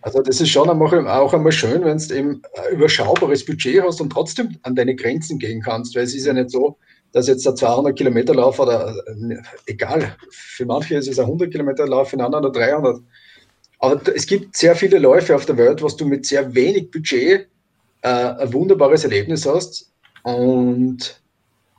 Also das ist schon auch einmal schön, wenn du eben ein überschaubares Budget hast und trotzdem an deine Grenzen gehen kannst, weil es ist ja nicht so, dass jetzt der 200 Kilometer Lauf oder äh, egal, für manche ist es ein 100 Kilometer Lauf, für anderen oder 300. Aber es gibt sehr viele Läufe auf der Welt, was du mit sehr wenig Budget äh, ein wunderbares Erlebnis hast und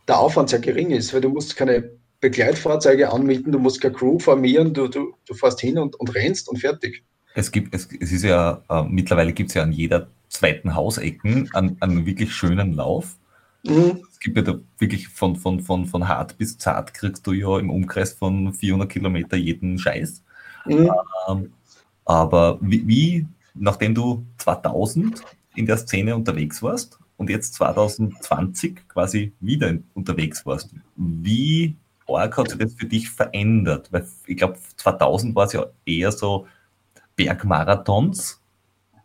der Aufwand sehr gering ist, weil du musst keine Begleitfahrzeuge anmieten, du musst keine Crew formieren, du, du, du fährst hin und, und rennst und fertig. Es gibt, es, es ist ja, äh, mittlerweile gibt es ja an jeder zweiten Hausecken einen, einen wirklich schönen Lauf. Mhm. Es gibt ja da wirklich von, von, von, von hart bis zart kriegst du ja im Umkreis von 400 Kilometer jeden Scheiß. Mhm. Ähm, aber wie, wie, nachdem du 2000 in der Szene unterwegs warst und jetzt 2020 quasi wieder unterwegs warst, wie arg hat sich das für dich verändert? Weil ich glaube, 2000 war es ja eher so Bergmarathons.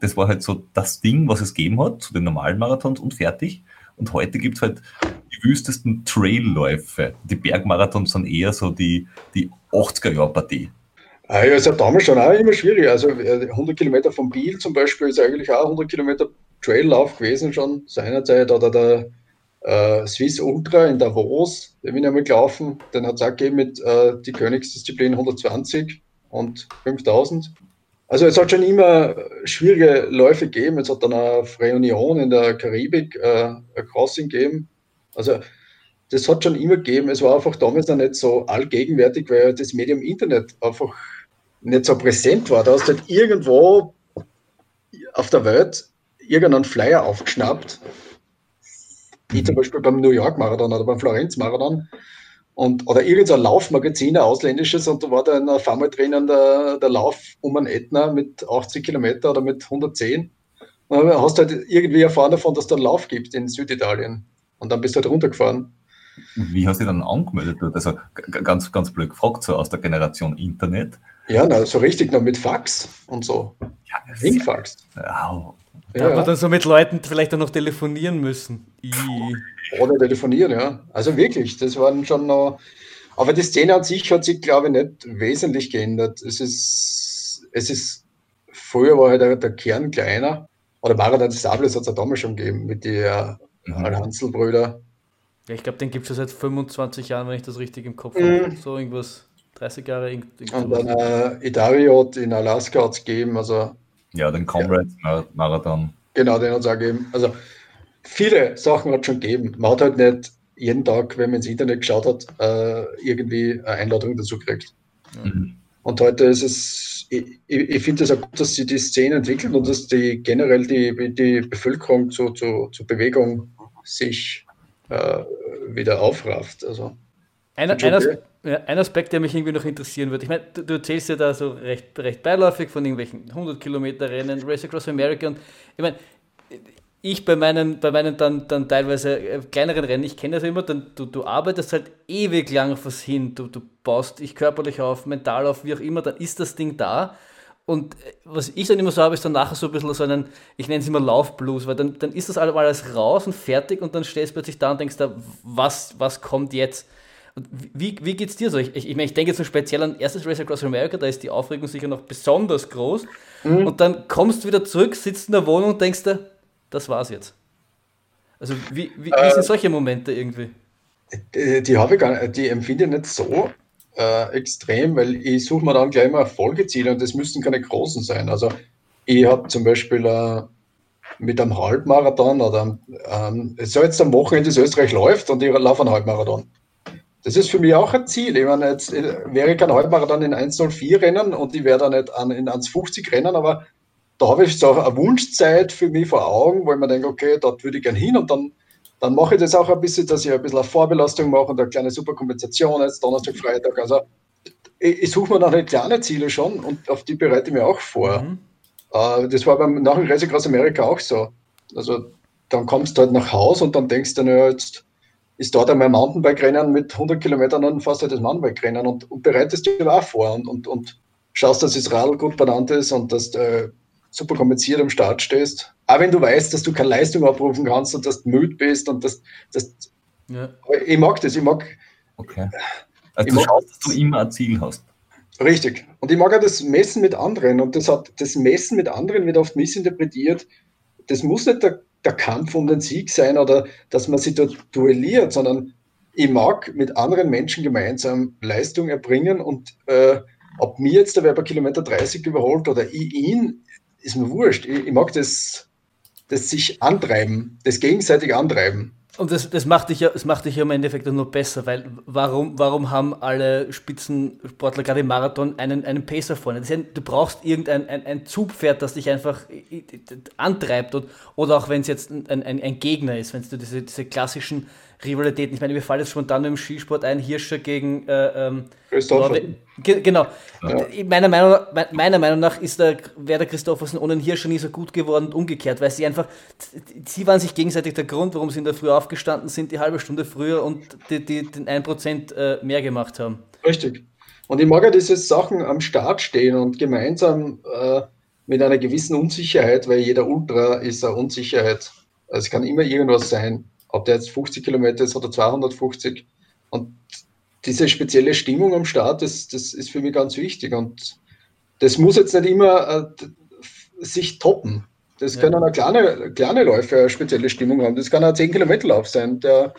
Das war halt so das Ding, was es gegeben hat, zu den normalen Marathons und fertig. Und heute gibt es halt die wüstesten Trailläufe. Die Bergmarathons sind eher so die, die 80er-Jahr-Partie. Ah, ja, ist ja damals schon auch immer schwierig. Also 100 äh, Kilometer vom Biel zum Beispiel ist eigentlich auch 100 Kilometer Traillauf gewesen schon seinerzeit. Oder der äh, Swiss Ultra in Davos, den bin ich einmal gelaufen. Den hat es auch gegeben mit äh, die Königsdisziplin 120 und 5000. Also es hat schon immer schwierige Läufe gegeben. Es hat dann eine Reunion in der Karibik, äh, ein Crossing gegeben. Also das hat schon immer gegeben. Es war einfach damals noch nicht so allgegenwärtig, weil das Medium Internet einfach nicht so präsent war. Da hast du halt irgendwo auf der Welt irgendeinen Flyer aufgeschnappt. Wie zum Beispiel beim New York Marathon oder beim Florenz Marathon. Und, oder irgendein Laufmagazin, ein ausländisches, und da war dann auf einmal drinnen der, der Lauf um einen Ätna mit 80 Kilometer oder mit 110. Und dann hast du halt irgendwie erfahren davon, dass es da einen Lauf gibt in Süditalien. Und dann bist du halt runtergefahren. Wie hast du dich dann angemeldet? Also ganz, ganz blöd gefragt, so aus der Generation Internet. Ja, na, so richtig noch mit Fax und so. Ja, Ringfax. Ja, da ja. hat man dann so mit Leuten vielleicht auch noch telefonieren müssen. I. Oder telefonieren, ja. Also wirklich, das waren schon noch. Aber die Szene an sich hat sich, glaube ich, nicht wesentlich geändert. Es ist, es ist, früher war halt der, der Kern kleiner. Oder Marathon des Sables hat es ja damals schon gegeben mit den äh, mhm. Hansel-Brüder. Ja, ich glaube, den gibt es ja seit 25 Jahren, wenn ich das richtig im Kopf mhm. habe. So irgendwas, 30 Jahre. Irgendwas. Und dann äh, Idariot in Alaska hat es gegeben. Also, ja, den Comrades-Marathon. Genau, den hat es auch gegeben. Also viele Sachen hat es schon gegeben. Man hat halt nicht jeden Tag, wenn man ins Internet geschaut hat, äh, irgendwie eine Einladung dazu gekriegt. Mhm. Und heute ist es, ich, ich finde es auch gut, dass sich die Szene entwickelt und dass die generell die, die Bevölkerung zu, zu, zur Bewegung sich äh, wieder aufrafft. Also, ein, ein, Aspekt, ein, Aspekt, der mich irgendwie noch interessieren würde. Ich meine, du, du erzählst ja da so recht, recht beiläufig von irgendwelchen 100 Kilometer Rennen, Race Across America und ich meine, ich bei meinen, bei meinen dann, dann teilweise äh, kleineren Rennen, ich kenne das immer, dann, du, du arbeitest halt ewig lang auf was hin, du, du baust dich körperlich auf, mental auf, wie auch immer, dann ist das Ding da und äh, was ich dann immer so habe, ist dann nachher so ein bisschen so einen, ich nenne es immer Laufblues, weil dann, dann ist das alles raus und fertig und dann stehst du plötzlich da und denkst da, was, was kommt jetzt? Wie, wie geht es dir so? Ich, ich, ich, ich denke jetzt so speziell an erstes Race Across America, da ist die Aufregung sicher noch besonders groß. Mhm. Und dann kommst du wieder zurück, sitzt in der Wohnung und denkst dir, das war's jetzt. Also wie, wie, wie sind äh, solche Momente irgendwie? Die, die habe ich gar nicht, die empfinde ich nicht so äh, extrem, weil ich suche mir dann gleich mal Folgeziele und das müssen keine großen sein. Also ich habe zum Beispiel äh, mit einem Halbmarathon oder ähm, es soll jetzt am Wochenende das Österreich läuft und ich laufe einen Halbmarathon. Das ist für mich auch ein Ziel. Ich meine, jetzt äh, wäre ich kein Halbmarathon in 1,04 rennen und ich werde da nicht an, in 1,50 rennen, aber da habe ich so eine Wunschzeit für mich vor Augen, wo ich mir denke, okay, dort würde ich gerne hin und dann, dann mache ich das auch ein bisschen, dass ich ein bisschen eine Vorbelastung mache und eine kleine Superkompensation jetzt Donnerstag, Freitag. Also ich, ich suche mir dann halt kleine Ziele schon und auf die bereite ich mir auch vor. Mhm. Uh, das war beim nach dem Reise aus Amerika auch so. Also dann kommst du halt nach Hause und dann denkst du, naja, jetzt ist dort einmal Mountainbike-Rennen mit 100 Kilometern und fast halt das Mountainbike-Rennen und, und bereitest dich auch vor und, und, und schaust, dass das Radl gut benannt ist und dass du super kompensiert am Start stehst. Auch wenn du weißt, dass du keine Leistung abrufen kannst und dass du müde bist und dass, dass ja. ich mag das, ich mag. Okay. Also du mag, schaust, dass du immer ein Ziel hast. Richtig. Und ich mag auch das Messen mit anderen. Und das hat das Messen mit anderen wird oft missinterpretiert. Das muss nicht der, der Kampf um den Sieg sein oder dass man sich dort duelliert, sondern ich mag mit anderen Menschen gemeinsam Leistung erbringen und äh, ob mir jetzt der Werber Kilometer 30 überholt oder ich ihn, ist mir wurscht. Ich, ich mag das, das sich antreiben, das gegenseitig antreiben. Und das, das, macht dich ja, das macht dich ja im Endeffekt nur besser, weil warum, warum haben alle Spitzensportler gerade im Marathon einen, einen Pacer vorne? Ja, du brauchst irgendein ein, ein Zugpferd, das dich einfach antreibt und, oder auch wenn es jetzt ein, ein, ein Gegner ist, wenn du diese, diese klassischen Rivalitäten. Ich meine, mir fällt jetzt spontan im Skisport ein, Hirscher gegen äh, ähm, Ge genau. Ja. Meiner, Meinung, meiner Meinung nach ist der Werder Christoffersen ohne den Hirscher nie so gut geworden und umgekehrt, weil sie einfach, sie waren sich gegenseitig der Grund, warum sie in der Früh aufgestanden sind, die halbe Stunde früher und die, die, den 1% äh, mehr gemacht haben. Richtig. Und ich mag ja diese Sachen am Start stehen und gemeinsam äh, mit einer gewissen Unsicherheit, weil jeder Ultra ist eine Unsicherheit. Also es kann immer irgendwas sein ob der jetzt 50 Kilometer ist oder 250. Und diese spezielle Stimmung am Start, das, das ist für mich ganz wichtig. Und das muss jetzt nicht immer äh, sich toppen. Das ja. können auch kleine, kleine Läufe eine spezielle Stimmung haben. Das kann ein 10 Kilometer Lauf sein, der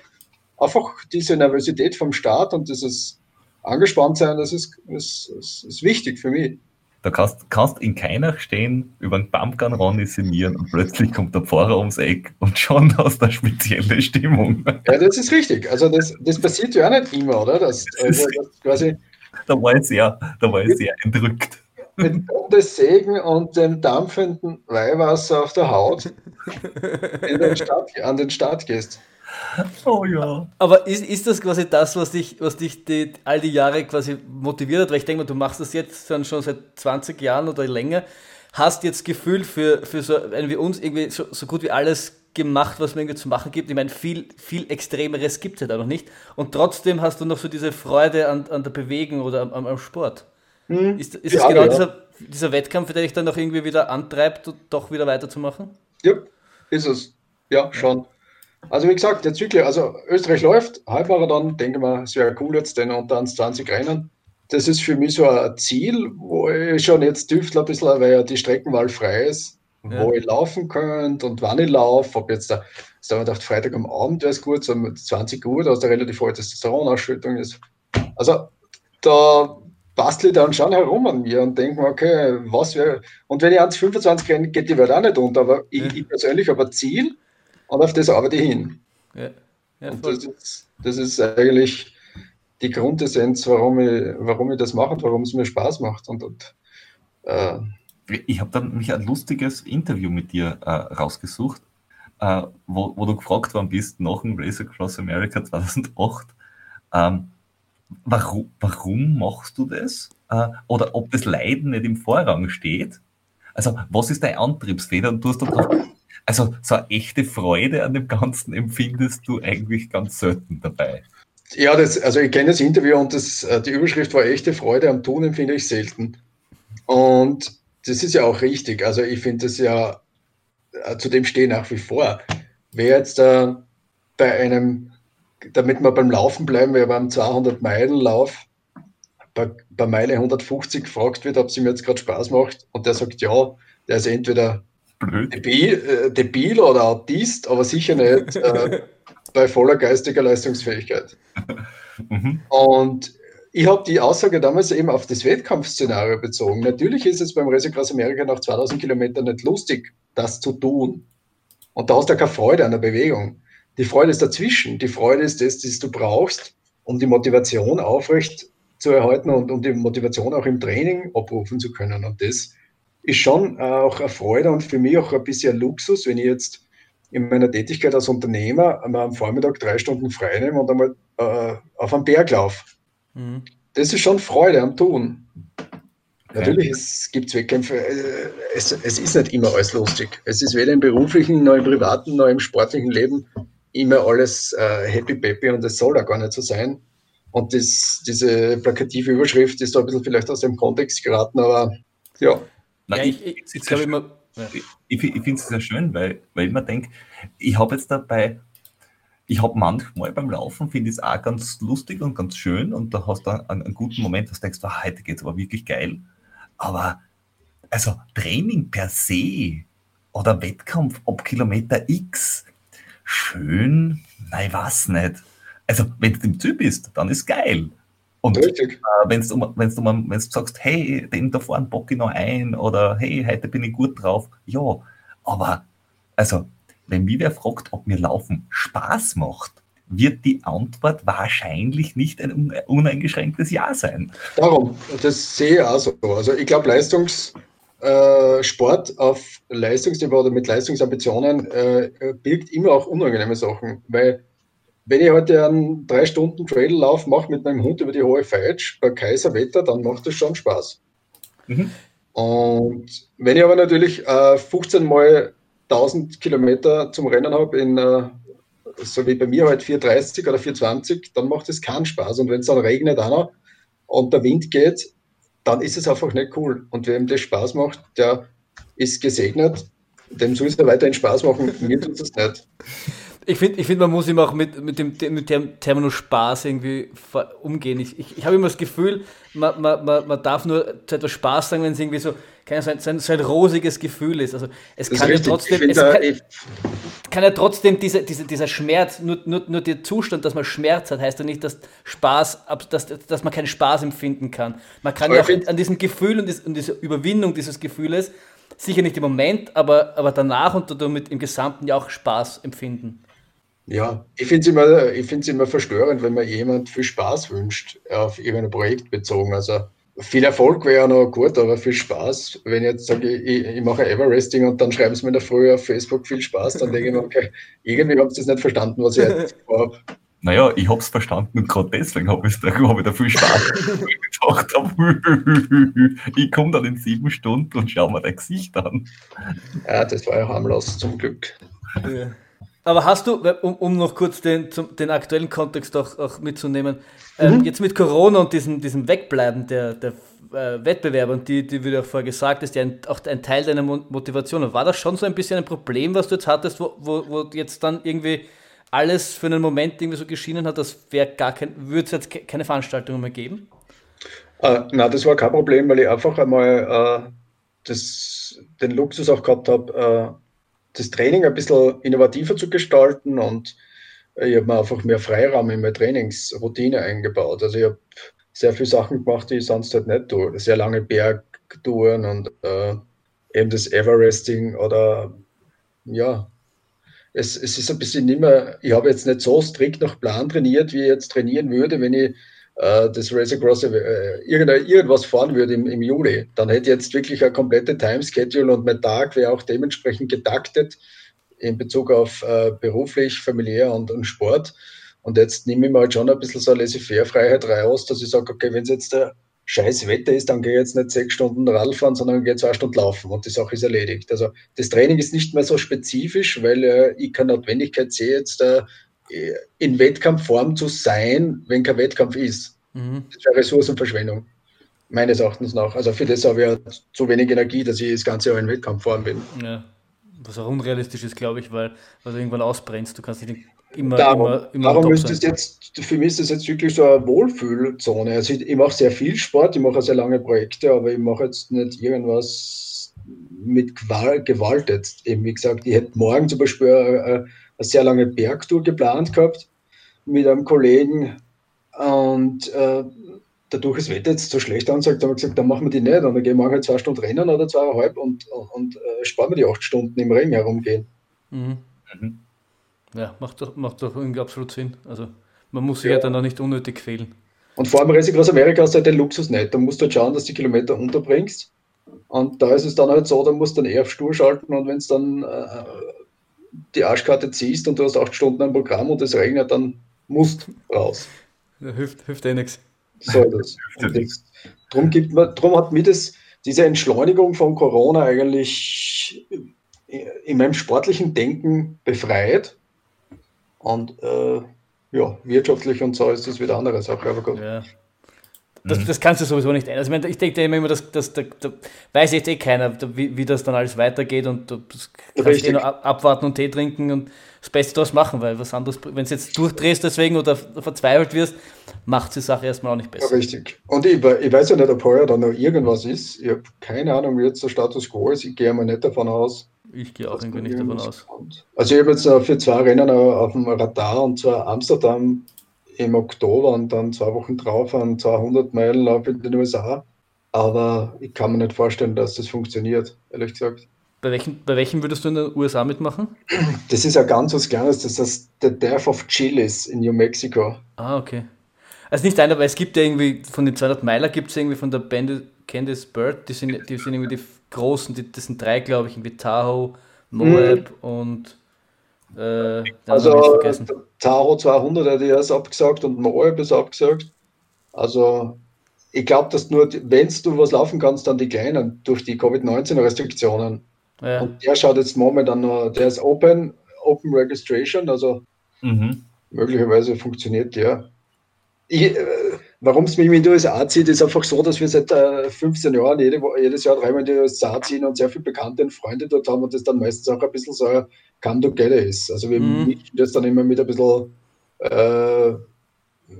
einfach diese Nervosität vom Start und dieses angespannt sein, das ist, ist, ist, ist wichtig für mich. Da kannst, kannst in keiner stehen, über einen Pumpgun ranisieren und plötzlich kommt der Pfarrer ums Eck und schon hast du eine spezielle Stimmung. Ja, das ist richtig. Also das, das passiert ja auch nicht immer, oder? Das, also das quasi da war ich sehr, da war ich sehr entrückt. Mit Gottes Segen und dem dampfenden Weihwasser auf der Haut den Start, an den Start gehst. Oh ja. Aber ist, ist das quasi das, was dich, was dich die, all die Jahre quasi motiviert hat? Weil ich denke mal, du machst das jetzt dann schon seit 20 Jahren oder länger. Hast jetzt Gefühl für, für so einen wie uns irgendwie so, so gut wie alles gemacht, was man irgendwie zu machen gibt. Ich meine, viel, viel Extremeres gibt es ja da noch nicht. Und trotzdem hast du noch so diese Freude an, an der Bewegung oder am, am Sport. Hm. Ist, ist ja, es genau ja. dieser, dieser Wettkampf, der dich dann noch irgendwie wieder antreibt, doch wieder weiterzumachen? Ja, ist es. Ja, schon. Also wie gesagt, jetzt wirklich, also Österreich läuft, Halbmarathon, denke mal, es wäre cool jetzt, denn unter 20 Rennen. Das ist für mich so ein Ziel, wo ich schon jetzt tüftle ein bisschen, weil ja die Streckenwahl frei ist, ja. wo ich laufen könnte und wann ich laufe. Ob jetzt da, da habe ich gedacht, Freitag am Abend wäre es gut, so 20 Uhr, da ist eine relativ hohe Testosteronausschüttung ist. Also da bastle ich dann schon herum an mir und denke mir, okay, was wäre. Und wenn ich 1,25 renne, geht die Welt auch nicht unter, aber ich, ich persönlich habe ein Ziel und auf das arbeite ich hin. Ja. Ja, und das ist, das ist eigentlich die Grundessenz, warum ich, warum ich das mache und warum es mir Spaß macht. Und, und äh, ich habe dann mich ein lustiges Interview mit dir äh, rausgesucht, äh, wo, wo, du gefragt worden bist nach dem Race Across America 2008. Ähm, warum, warum machst du das? Äh, oder ob das Leiden nicht im Vorrang steht? Also, was ist dein Antriebsfeder? Und du hast dann also so eine echte Freude an dem Ganzen empfindest du eigentlich ganz selten dabei. Ja, das, also ich kenne das Interview und das, äh, die Überschrift war echte Freude am Tun empfinde ich selten. Und das ist ja auch richtig. Also ich finde das ja, äh, zu dem stehe nach wie vor. Wer jetzt da bei einem damit wir beim Laufen bleiben, wir beim 200 Meilen Lauf bei, bei Meile 150 gefragt wird, ob es ihm jetzt gerade Spaß macht und der sagt ja, der ist entweder debil, äh, debil, oder Autist, aber sicher nicht äh, bei voller geistiger Leistungsfähigkeit. mhm. Und ich habe die Aussage damals eben auf das Wettkampfszenario bezogen. Natürlich ist es beim Race Across America nach 2000 Kilometern nicht lustig, das zu tun. Und da hast du keine Freude an der Bewegung. Die Freude ist dazwischen. Die Freude ist das, das du brauchst, um die Motivation aufrecht zu erhalten und um die Motivation auch im Training abrufen zu können. Und das ist schon auch eine Freude und für mich auch ein bisschen Luxus, wenn ich jetzt in meiner Tätigkeit als Unternehmer einmal am Vormittag drei Stunden frei nehme und einmal äh, auf einen Berg laufe. Mhm. Das ist schon Freude am Tun. Natürlich gibt es Wettkämpfe, äh, es, es ist nicht immer alles lustig. Es ist weder im beruflichen, noch im privaten, noch im sportlichen Leben immer alles äh, happy peppy und es soll da gar nicht so sein. Und das, diese plakative Überschrift ist da ein bisschen vielleicht aus dem Kontext geraten, aber ja. Nein, ja, ich, ich, ich, ich, immer, ja. ich, ich finde es sehr schön, weil, weil ich mir denke, ich habe jetzt dabei, ich habe manchmal beim Laufen, finde ich es auch ganz lustig und ganz schön und da hast du einen, einen guten Moment, dass du denkst, oh, heute geht es aber wirklich geil. Aber also Training per se oder Wettkampf ab Kilometer X, schön, nein, was nicht also wenn du im Ziel bist, dann ist geil. Und äh, wenn du wenn's wenn's sagst, hey, den da vorne bock ich noch ein oder hey, heute bin ich gut drauf, ja, aber also, wenn mich wer fragt, ob mir Laufen Spaß macht, wird die Antwort wahrscheinlich nicht ein uneingeschränktes Ja sein. Darum, das sehe ich auch so. Also ich glaube, Leistungssport äh, auf Leistungsniveau oder mit Leistungsambitionen äh, birgt immer auch unangenehme Sachen, weil wenn ich heute einen drei Stunden Traillauf mache mit meinem Hund über die hohe Feitsch bei Kaiserwetter, dann macht das schon Spaß. Mhm. Und wenn ich aber natürlich äh, 15 mal 1000 Kilometer zum Rennen habe, in äh, so wie bei mir halt 430 oder 420, dann macht es keinen Spaß. Und wenn es dann regnet auch noch und der Wind geht, dann ist es einfach nicht cool. Und wem das Spaß macht, der ist gesegnet. Dem soll es ja weiterhin Spaß machen. Mir tut es nicht. Ich finde, ich find, man muss ihm auch mit, mit, dem, mit dem Terminus Spaß irgendwie umgehen. Ich, ich, ich habe immer das Gefühl, man, man, man, darf nur zu etwas Spaß sagen, wenn es irgendwie so, kann so, ein, so ein rosiges Gefühl ist. Also es kann ja trotzdem, es kann, kann, ja trotzdem diese, diese, dieser Schmerz, nur, nur, nur der Zustand, dass man Schmerz hat, heißt ja nicht, dass Spaß, dass, dass man keinen Spaß empfinden kann. Man kann ja auch an diesem Gefühl und, und dieser Überwindung dieses Gefühles, sicher nicht im Moment, aber, aber danach und damit im Gesamten ja auch Spaß empfinden. Ja, ich finde es immer, immer verstörend, wenn man jemand viel Spaß wünscht, auf irgendein Projekt bezogen. Also viel Erfolg wäre noch gut, aber viel Spaß. Wenn ich jetzt sage, ich, ich mache Everesting und dann schreiben sie mir in der Früh auf Facebook viel Spaß, dann denke ich mir, okay, irgendwie habt ihr das nicht verstanden, was ich jetzt vorhabe. Naja, ich habe es verstanden und gerade deswegen habe ich, hab ich da viel Spaß gedacht. ich komme dann in sieben Stunden und schaue mir dein Gesicht an. Ja, das war ja harmlos, zum Glück. Ja. Aber hast du, um, um noch kurz den, zum, den aktuellen Kontext auch, auch mitzunehmen, ähm, mhm. jetzt mit Corona und diesem, diesem Wegbleiben der, der äh, Wettbewerbe und die, die, wie du auch vorher gesagt hast, ja auch ein Teil deiner Motivation. War das schon so ein bisschen ein Problem, was du jetzt hattest, wo, wo, wo jetzt dann irgendwie alles für einen Moment irgendwie so geschienen hat, das wäre gar kein, würde es jetzt keine Veranstaltung mehr geben? Äh, na, das war kein Problem, weil ich einfach einmal äh, das, den Luxus auch gehabt habe, äh, das Training ein bisschen innovativer zu gestalten und ich habe mir einfach mehr Freiraum in meine Trainingsroutine eingebaut. Also ich habe sehr viele Sachen gemacht, die ich sonst halt nicht tue. Sehr lange Bergtouren und äh, eben das Everesting oder ja, es, es ist ein bisschen nicht mehr, ich habe jetzt nicht so strikt nach Plan trainiert, wie ich jetzt trainieren würde, wenn ich äh, das Race Across äh, irgendwas fahren würde im, im Juli, dann hätte ich jetzt wirklich eine komplette Time-Schedule und mein Tag wäre auch dementsprechend getaktet in Bezug auf äh, beruflich, familiär und, und Sport. Und jetzt nehme ich mir halt schon ein bisschen so eine Laissez-faire-Freiheit raus, dass ich sage, okay, wenn es jetzt der scheiß Wetter ist, dann gehe ich jetzt nicht sechs Stunden Radl fahren, sondern gehe zwei Stunden laufen und die Sache ist erledigt. Also das Training ist nicht mehr so spezifisch, weil äh, ich keine Notwendigkeit sehe, jetzt äh, in Wettkampfform zu sein, wenn kein Wettkampf ist. Mhm. Das wäre Ressourcenverschwendung, meines Erachtens nach. Also für das habe ich ja zu wenig Energie, dass ich das ganze Jahr in Wettkampfform bin. Ja. Was auch unrealistisch ist, glaube ich, weil, weil du irgendwann ausbrennst. Du kannst nicht immer, darum, immer, immer darum ist es jetzt, für mich ist das jetzt wirklich so eine Wohlfühlzone. Also ich, ich mache sehr viel Sport, ich mache sehr lange Projekte, aber ich mache jetzt nicht irgendwas mit Gewalt jetzt. Eben, wie gesagt, ich hätte morgen zum Beispiel eine, eine sehr lange Bergtour geplant gehabt mit einem Kollegen und äh, dadurch das Wetter jetzt so schlecht ansagt, haben wir gesagt, dann machen wir die nicht und dann gehen wir halt zwei Stunden rennen oder zweieinhalb und, und, und äh, sparen wir die acht Stunden im Regen herumgehen. Mhm. Mhm. Ja, macht doch, macht doch irgendwie absolut Sinn. Also man muss sich ja, ja dann auch nicht unnötig quälen. Und vor allem Reise aus Amerika hast du halt den Luxus nicht. Da musst du halt schauen, dass du die Kilometer unterbringst. Und da ist es dann halt so, da musst du dann eher auf Stur schalten und wenn es dann äh, die Arschkarte ziehst und du hast acht Stunden ein Programm und es regnet, dann musst raus. Ja, hilft, hilft eh nichts. So das. Darum, gibt man, darum hat mir das, diese Entschleunigung von Corona eigentlich in meinem sportlichen Denken befreit. Und äh, ja, wirtschaftlich und so ist das wieder andere Sache, aber gut. Ja. Das, mhm. das kannst du sowieso nicht ändern. Also ich, meine, ich denke immer, dass, dass da, da, weiß jetzt eh keiner, wie, wie das dann alles weitergeht und du kannst eh nur abwarten und Tee trinken und das Beste daraus machen, weil was anderes, wenn du jetzt durchdrehst deswegen oder verzweifelt wirst, macht die Sache erstmal auch nicht besser. Ja, richtig. Und ich, ich weiß ja nicht, ob heuer dann noch irgendwas ist. Ich habe keine Ahnung, wie jetzt der Status quo ist. Ich gehe mal nicht davon aus. Ich gehe auch irgendwie nicht davon aus. Kommt. Also ich habe jetzt für zwei Rennen auf dem Radar und zwar Amsterdam im Oktober und dann zwei Wochen drauf einen 200 Meilen Lauf in den USA. Aber ich kann mir nicht vorstellen, dass das funktioniert, ehrlich gesagt. Bei welchem, bei welchem würdest du in den USA mitmachen? Das ist ja ganz was Kleines, das ist The Death of Chilis in New Mexico. Ah, okay. Also nicht einer, weil es gibt ja irgendwie, von den 200 Meiler gibt es irgendwie von der Band Candice Bird, die sind, die sind irgendwie die großen, die, das sind drei, glaube ich, irgendwie Tahoe, Moab mhm. und äh, also Tahoe 200 hat er erst abgesagt und Moab ist abgesagt. Also ich glaube, dass nur, wenn du was laufen kannst, dann die Kleinen durch die Covid-19-Restriktionen. Ja. Und der schaut jetzt momentan noch, der ist Open, Open Registration, also mhm. möglicherweise funktioniert der. Ich, äh, Warum es mich in die USA zieht, ist einfach so, dass wir seit äh, 15 Jahren jede, jedes Jahr dreimal in die USA ziehen und sehr viele Bekannte und Freunde dort haben und das dann meistens auch ein bisschen so ein Come Together ist. Also wir mhm. mischen das dann immer mit ein bisschen, äh,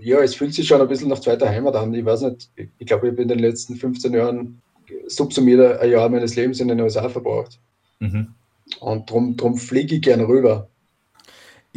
ja, es fühlt sich schon ein bisschen nach zweiter Heimat an. Ich weiß nicht, ich, ich glaube, ich habe in den letzten 15 Jahren subsumiert ein Jahr meines Lebens in den USA verbracht. Mhm. Und darum drum fliege ich gerne rüber.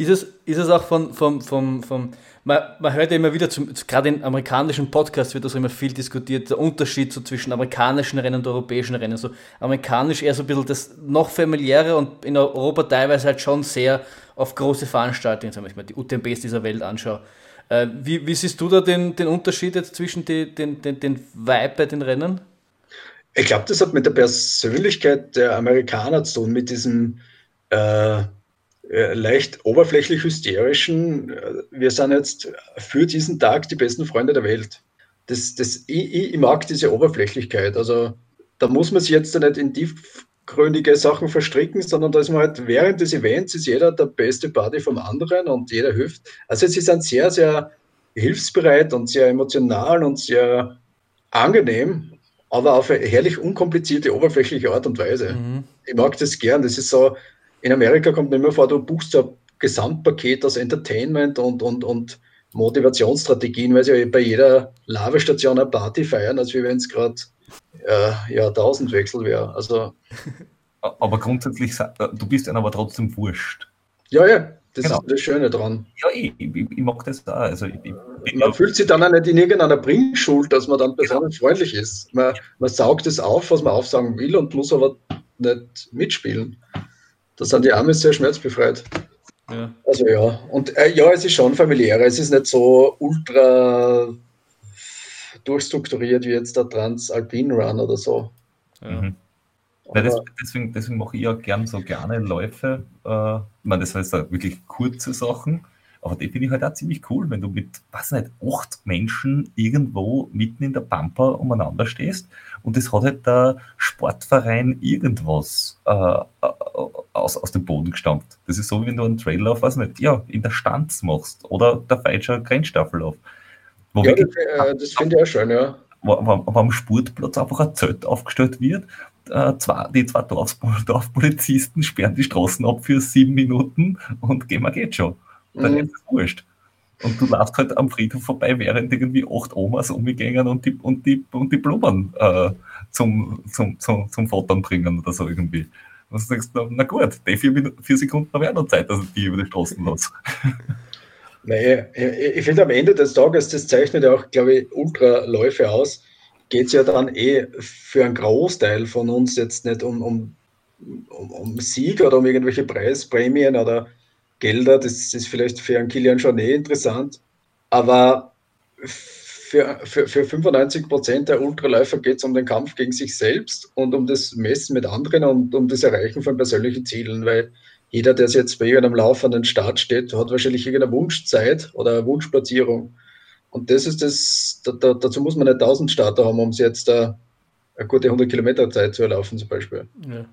Ist es, ist es auch von, vom, vom, vom man, man hört ja immer wieder, zum, gerade in amerikanischen Podcasts wird das immer viel diskutiert, der Unterschied so zwischen amerikanischen Rennen und europäischen Rennen. So amerikanisch eher so ein bisschen das noch familiäre und in Europa teilweise halt schon sehr auf große Veranstaltungen, wenn ich mal die UTMBs dieser Welt anschaue. Äh, wie, wie, siehst du da den, den Unterschied jetzt zwischen die, den, den, den Vibe bei den Rennen? Ich glaube, das hat mit der Persönlichkeit der Amerikaner zu tun, mit diesem äh, leicht oberflächlich hysterischen, äh, wir sind jetzt für diesen Tag die besten Freunde der Welt. Das, das, ich, ich mag diese Oberflächlichkeit. Also da muss man sich jetzt nicht in tiefgründige Sachen verstricken, sondern da ist man halt während des Events ist jeder der beste Buddy vom anderen und jeder hilft. Also sie sind sehr, sehr hilfsbereit und sehr emotional und sehr angenehm, aber auf eine herrlich unkomplizierte, oberflächliche Art und Weise. Mhm. Ich mag das gern. Das ist so, in Amerika kommt mir immer vor, du buchst ein Gesamtpaket aus Entertainment und, und, und Motivationsstrategien, weil sie ja bei jeder Lavestation eine Party feiern, als wenn es gerade äh, Jahrtausendwechsel wäre. Also, aber grundsätzlich, äh, du bist dann aber trotzdem wurscht. Ja, ja, das genau. ist das Schöne dran. Ja, ich, ich, ich mag das da. Also ich, man fühlt sich dann auch nicht in irgendeiner Bringschuld, dass man dann besonders genau. freundlich ist. Man, man saugt es auf, was man aufsagen will und muss aber nicht mitspielen da sind die Arme sehr schmerzbefreit. Ja. Also ja, und äh, ja, es ist schon familiärer. Es ist nicht so ultra durchstrukturiert wie jetzt der Transalpin Run oder so. Ja. Mhm. Ja, das, deswegen, deswegen mache ich ja gern so gerne Läufe. Äh, ich meine, das heißt wirklich kurze Sachen, aber die finde ich halt auch ziemlich cool, wenn du mit, was nicht, acht Menschen irgendwo mitten in der Pampa umeinander stehst und es hat halt der Sportverein irgendwas äh, äh, aus, aus dem Boden gestampft. Das ist so, wie wenn du einen Traillauf, was nicht, ja, in der Stanz machst oder der falsche Grenzstaffellauf. Wo ja, wirklich, das, das finde ich auch schön, ja. Wo, wo, wo, am Sportplatz einfach ein Zelt aufgestellt wird, äh, zwei, die zwei Dorfpolizisten sperren die Straßen ab für sieben Minuten und gehen wir geht schon. dann mhm. ist es wurscht. Und du läufst halt am Friedhof vorbei, während irgendwie acht Omas umgehen und die, und die, und die Blumen äh, zum, zum, zum, zum Fottern bringen oder so irgendwie. Und du denkst, na, gut, die vier, vier Sekunden haben ja noch Zeit, dass ich die über die Straßen lasse. Naja, ich, ich finde am Ende des Tages, das zeichnet ja auch, glaube ich, Ultraläufe aus, geht es ja dann eh für einen Großteil von uns jetzt nicht um, um, um, um Sieg oder um irgendwelche Preisprämien oder Gelder. Das ist vielleicht für einen Kilian schon eh interessant. Aber für, für, für 95 Prozent der Ultraläufer geht es um den Kampf gegen sich selbst und um das Messen mit anderen und um das Erreichen von persönlichen Zielen, weil jeder, der jetzt bei irgendeinem Lauf an den Start steht, hat wahrscheinlich irgendeine Wunschzeit oder eine Wunschplatzierung. Und das ist das, da, da, dazu muss man nicht 1000 Starter haben, um es jetzt uh, eine gute 100 Kilometer Zeit zu erlaufen, zum Beispiel. Ja.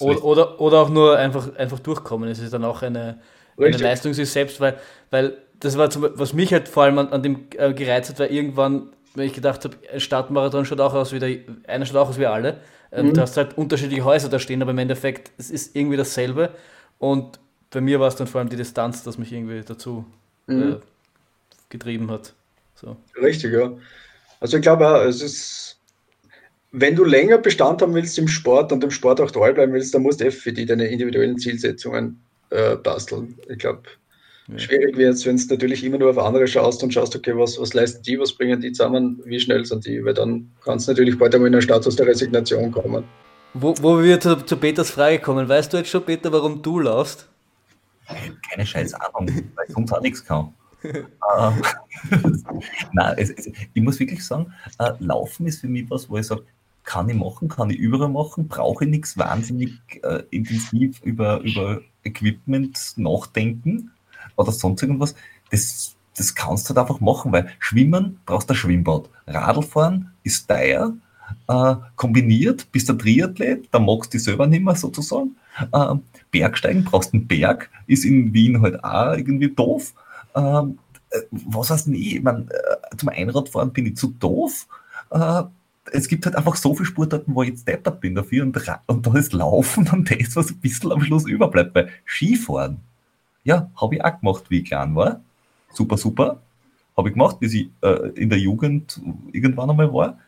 Oder, oder, oder, auch nur einfach, einfach durchkommen. Es ist dann auch eine, eine Leistung sich selbst, weil, weil das war, zum, was mich halt vor allem an, an dem äh, gereizt hat, weil irgendwann, wenn ich gedacht habe, ein Startmarathon schaut auch aus wie der, einer schaut auch aus wie alle. Mhm. Du hast halt unterschiedliche Häuser da stehen, aber im Endeffekt es ist irgendwie dasselbe. Und bei mir war es dann vor allem die Distanz, das mich irgendwie dazu mhm. äh, getrieben hat. So. Richtig, ja. Also ich glaube, es ist, wenn du länger Bestand haben willst im Sport und im Sport auch treu bleiben willst, dann musst du für die deine individuellen Zielsetzungen äh, basteln. Ich glaube, ja. schwierig wird es, wenn es natürlich immer nur auf andere schaust und schaust, okay, was, was leisten die, was bringen die zusammen, wie schnell sind die, weil dann kann es natürlich bald einmal in einen Status der Resignation kommen. Wo, wo wir zu, zu Peters Frage kommen, weißt du jetzt schon, Peter, warum du laufst? Keine scheiß Ahnung, weil ich sonst auch nichts kann. Nein, es, es, ich muss wirklich sagen, äh, Laufen ist für mich was, wo ich sage, kann ich machen, kann ich überall machen, brauche ich nichts wahnsinnig äh, intensiv über, über Equipment nachdenken oder sonst irgendwas. Das, das kannst du halt einfach machen, weil Schwimmen brauchst du ein Schwimmbad. Radlfahren ist teuer, äh, kombiniert, bist der Triathlet, da magst du dich selber nicht mehr sozusagen. Äh, Bergsteigen brauchst einen Berg, ist in Wien halt auch irgendwie doof. Ähm, äh, was heißt nie? Ich mein, äh, zum Einradfahren bin ich zu doof. Äh, es gibt halt einfach so viele Sportarten, wo ich jetzt deppert bin dafür und, und da ist Laufen dann das, was ein bisschen am Schluss überbleibt. Weil Skifahren, ja, habe ich auch gemacht, wie ich klein war. Super, super. Habe ich gemacht, bis ich äh, in der Jugend irgendwann einmal war.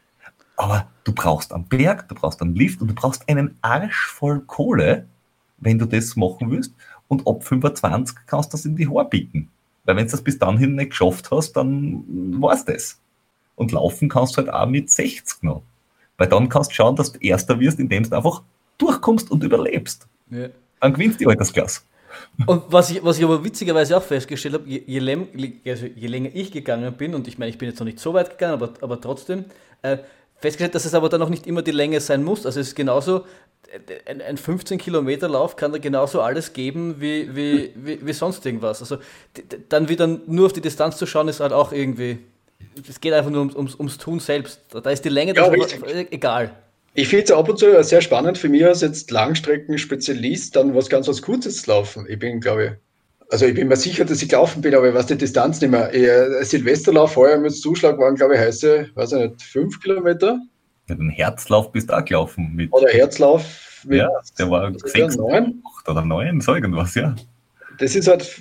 Aber du brauchst einen Berg, du brauchst einen Lift und du brauchst einen Arsch voll Kohle, wenn du das machen willst. Und ab 25 kannst du das in die Haare picken. Weil wenn du das bis dahin nicht geschafft hast, dann war's das. Und laufen kannst du halt auch mit 60 noch. Weil dann kannst du schauen, dass du Erster wirst, indem du einfach durchkommst und überlebst. Ja. Dann gewinnst du die Altersklasse. Und was ich, was ich aber witzigerweise auch festgestellt habe, je, je, also je, länger ich gegangen bin, und ich meine, ich bin jetzt noch nicht so weit gegangen, aber, aber trotzdem, äh, festgestellt, dass es aber dann noch nicht immer die Länge sein muss. Also es ist genauso, ein, ein 15 Kilometer Lauf kann da genauso alles geben wie, wie, wie, wie sonst irgendwas. Also dann wieder nur auf die Distanz zu schauen, ist halt auch irgendwie, es geht einfach nur ums, ums, ums Tun selbst. Da ist die Länge ja, egal. Ich finde es ab und zu sehr spannend für mich als jetzt Langstrecken-Spezialist, dann was ganz was Kurzes zu laufen. Ich bin, glaube ich, also ich bin mir sicher, dass ich gelaufen bin, aber ich weiß die Distanz nicht mehr. Ich, Silvesterlauf vorher mit Zuschlag waren, glaube ich, heiße, weiß ich nicht, fünf Kilometer. Mit dem Herzlauf bist du auch gelaufen. Mit, oder Herzlauf. Mit, ja, der war sechs, neun. oder neun, so irgendwas, ja. Das ist halt,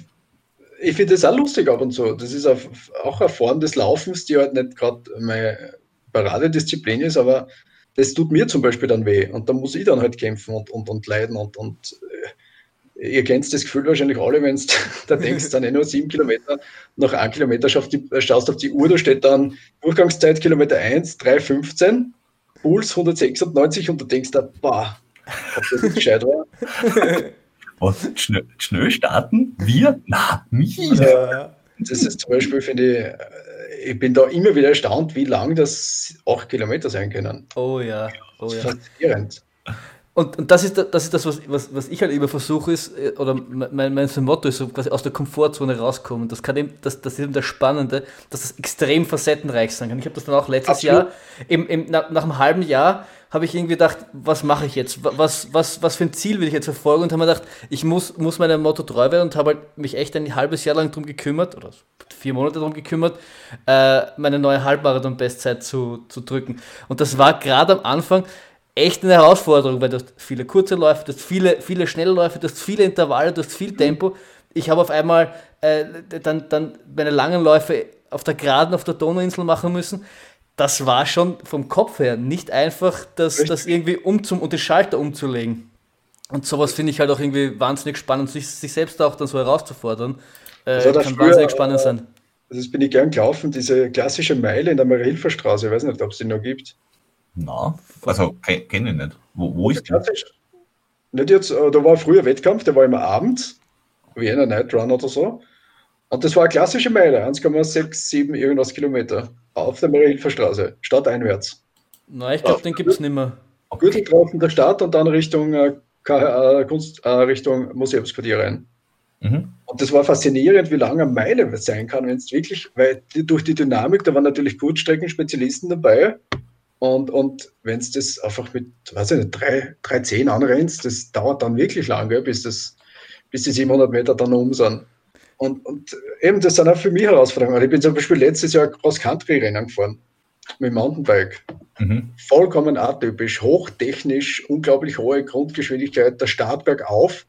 ich finde das auch lustig ab und zu. Das ist auch eine Form des Laufens, die halt nicht gerade meine Paradedisziplin ist, aber das tut mir zum Beispiel dann weh. Und da muss ich dann halt kämpfen und, und, und leiden und, und äh, ihr kennt das Gefühl wahrscheinlich alle, wenn du da denkst, dann eh nur sieben Kilometer, nach einem Kilometer schaust, die, schaust auf die Uhr, da steht dann Durchgangszeit Kilometer 1, 3,15 Puls 196 und du denkst da, boah, ob das nicht gescheit war. Was? Schnell, schnell starten? Wir? Na, mich. Ja, das ist zum Beispiel, finde ich, ich bin da immer wieder erstaunt, wie lang das 8 Kilometer sein können. Oh ja, oh ja. Faszinierend. Und, und das ist das, ist das was, was, was ich halt immer versuche, ist, äh, oder mein, mein Motto ist so quasi aus der Komfortzone rauskommen. Das, kann eben, das, das ist eben das Spannende, dass das extrem facettenreich sein kann. Ich habe das dann auch letztes Absolut. Jahr, im, im, nach, nach einem halben Jahr, habe ich irgendwie gedacht, was mache ich jetzt? Was, was, was für ein Ziel will ich jetzt verfolgen? Und habe mir gedacht, ich muss, muss meinem Motto treu werden und habe halt mich echt ein halbes Jahr lang darum gekümmert, oder vier Monate darum gekümmert, äh, meine neue Halbmarathon-Bestzeit zu, zu drücken. Und das war gerade am Anfang, echt eine Herausforderung, weil du hast viele kurze Läufe, du hast viele, viele schnelle Läufe, du hast viele Intervalle, du hast viel Tempo. Ich habe auf einmal äh, dann, dann meine langen Läufe auf der Geraden auf der Donauinsel machen müssen. Das war schon vom Kopf her nicht einfach, das, das irgendwie umzum und den Schalter umzulegen. Und sowas finde ich halt auch irgendwie wahnsinnig spannend, sich, sich selbst auch dann so herauszufordern. Äh, also kann früher, wahnsinnig spannend sein. Also das bin ich gern gelaufen, diese klassische Meile in der Marie-Hilfer-Straße. Ich weiß nicht, ob es die noch gibt. Na, also kenne ich nicht. Wo, wo ist die? Nicht jetzt, äh, da war früher Wettkampf, der war immer abends, wie einer Night Run oder so. Und das war eine klassische Meile, 1,67 irgendwas Kilometer auf der Marie-Hilfer Straße, stadteinwärts. Nein, ich glaube, den gibt es nicht mehr. Gürtel drauf in der Stadt und dann Richtung äh, äh, Kunst, äh, Richtung Museumsquartier rein. Mhm. Und das war faszinierend, wie lange eine Meile sein kann, wenn es wirklich, weil die, durch die Dynamik, da waren natürlich Kurzstreckenspezialisten dabei. Und, und wenn es das einfach mit, weiß ich nicht, 3,10 anrennst, das dauert dann wirklich lange, bis, das, bis die 700 Meter dann um sind. Und, und eben, das sind auch für mich Herausforderungen. Ich bin zum Beispiel letztes Jahr Cross-Country-Rennen gefahren mit Mountainbike. Mhm. Vollkommen atypisch, hochtechnisch, unglaublich hohe Grundgeschwindigkeit, der Start bergauf,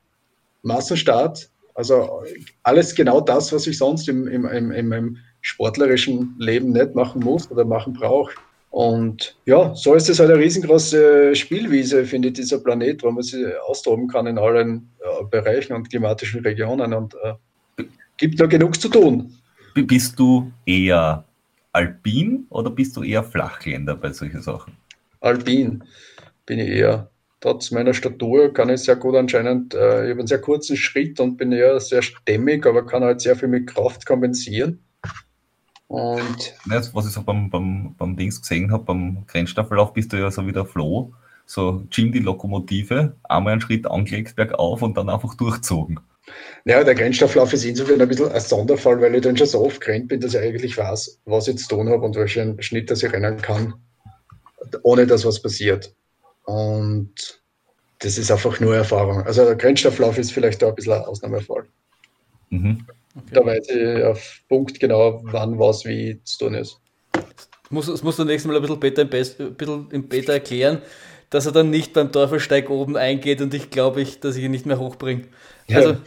Massenstart, also alles genau das, was ich sonst im, im, im, im sportlerischen Leben nicht machen muss oder machen brauche. Und ja, so ist es halt eine riesengroße Spielwiese, finde ich, dieser Planet, wo man sich austoben kann in allen äh, Bereichen und klimatischen Regionen und äh, gibt da genug zu tun. Bist du eher alpin oder bist du eher Flachländer bei solchen Sachen? Alpin bin ich eher. Trotz meiner Statur kann ich sehr gut anscheinend, äh, ich habe einen sehr kurzen Schritt und bin eher sehr stämmig, aber kann halt sehr viel mit Kraft kompensieren. Und das, was ich so beim, beim, beim Dings gesehen habe, beim Grenzstaffellauf, bist du ja so wie der Flo, so Jim die Lokomotive, einmal einen Schritt angelegt bergauf und dann einfach durchzogen. Ja, der Grenzstofflauf ist insofern ein bisschen ein Sonderfall, weil ich dann schon so oft gerannt bin, dass ich eigentlich weiß, was ich zu tun habe und welchen Schnitt, dass ich rennen kann, ohne dass was passiert. Und das ist einfach nur Erfahrung. Also der Grenzstofflauf ist vielleicht da ein bisschen ein Ausnahmefall. Mhm. Okay. Da weiß ich auf Punkt genau, wann was wie zu tun ist. Das musst, du nächstes Mal ein bisschen, Beta im, Best, ein bisschen im Beta erklären, dass er dann nicht beim Teufelsteig oben eingeht und ich glaube, ich, dass ich ihn nicht mehr hochbringe. Also, ja.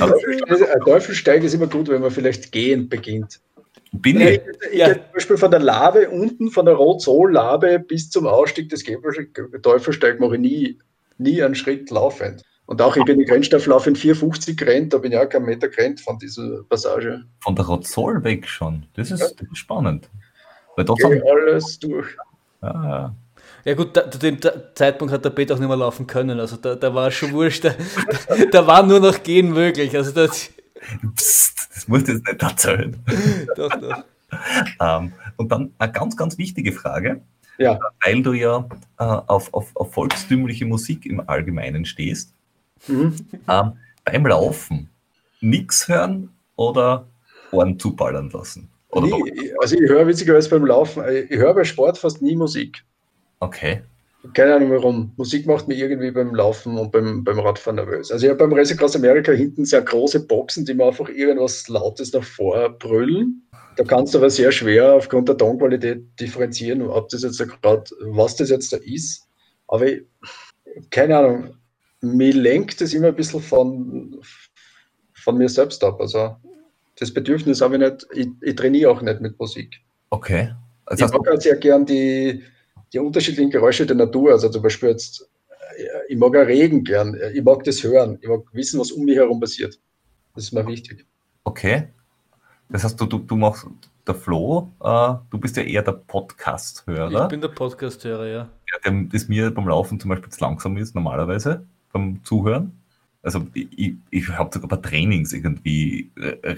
Ein Teufelsteig ist immer gut, wenn man vielleicht gehend beginnt. Bin ich? ich ja. zum Beispiel von der Lave unten, von der Rot-Sol-Lave bis zum Ausstieg des Teufelsteig mache ich nie, nie einen Schritt laufend. Und auch ich bin den Grenzstofflauf in 450 gerannt, da bin ich auch kein Meter gerannt von dieser Passage. Von der Rot-Sol weg schon. Das ist, ja. spannend. Weil dort alles durch. Ja, ja. Ja gut, da, zu dem Zeitpunkt hat der Peter auch nicht mehr laufen können. Also da, da war schon wurscht. Da, da war nur noch gehen möglich. Also das, Psst, das musst du jetzt nicht erzählen. doch, doch. Ähm, und dann eine ganz, ganz wichtige Frage. Ja. Weil du ja äh, auf, auf, auf volkstümliche Musik im Allgemeinen stehst. Mhm. Ähm, beim Laufen nichts hören oder Ohren zuballern lassen? Oder nie, also ich höre witzigerweise beim Laufen, ich höre bei Sport fast nie Musik. Okay. Keine Ahnung warum. Musik macht mir irgendwie beim Laufen und beim, beim Radfahren nervös. Also ich habe beim Race Across America hinten sehr große Boxen, die mir einfach irgendwas Lautes nach vor brüllen. Da kannst du aber sehr schwer aufgrund der Tonqualität differenzieren, ob das jetzt gerade, was das jetzt da ist. Aber ich, keine Ahnung, mir lenkt das immer ein bisschen von, von mir selbst ab. Also das Bedürfnis habe ich nicht, ich, ich trainiere auch nicht mit Musik. Okay. Also ich mag auch sehr gern die, die unterschiedlichen Geräusche der Natur. Also zum Beispiel jetzt, äh, ich mag auch Regen gern, ich mag das hören, ich mag wissen, was um mich herum passiert. Das ist mir wichtig. Okay. Das heißt, du, du, du machst, der Flo, äh, du bist ja eher der Podcast-Hörer. Ich bin der Podcast-Hörer, ja. ja. Der, das mir beim Laufen zum Beispiel zu langsam ist, normalerweise, beim Zuhören also ich, ich habe sogar bei Trainings irgendwie äh,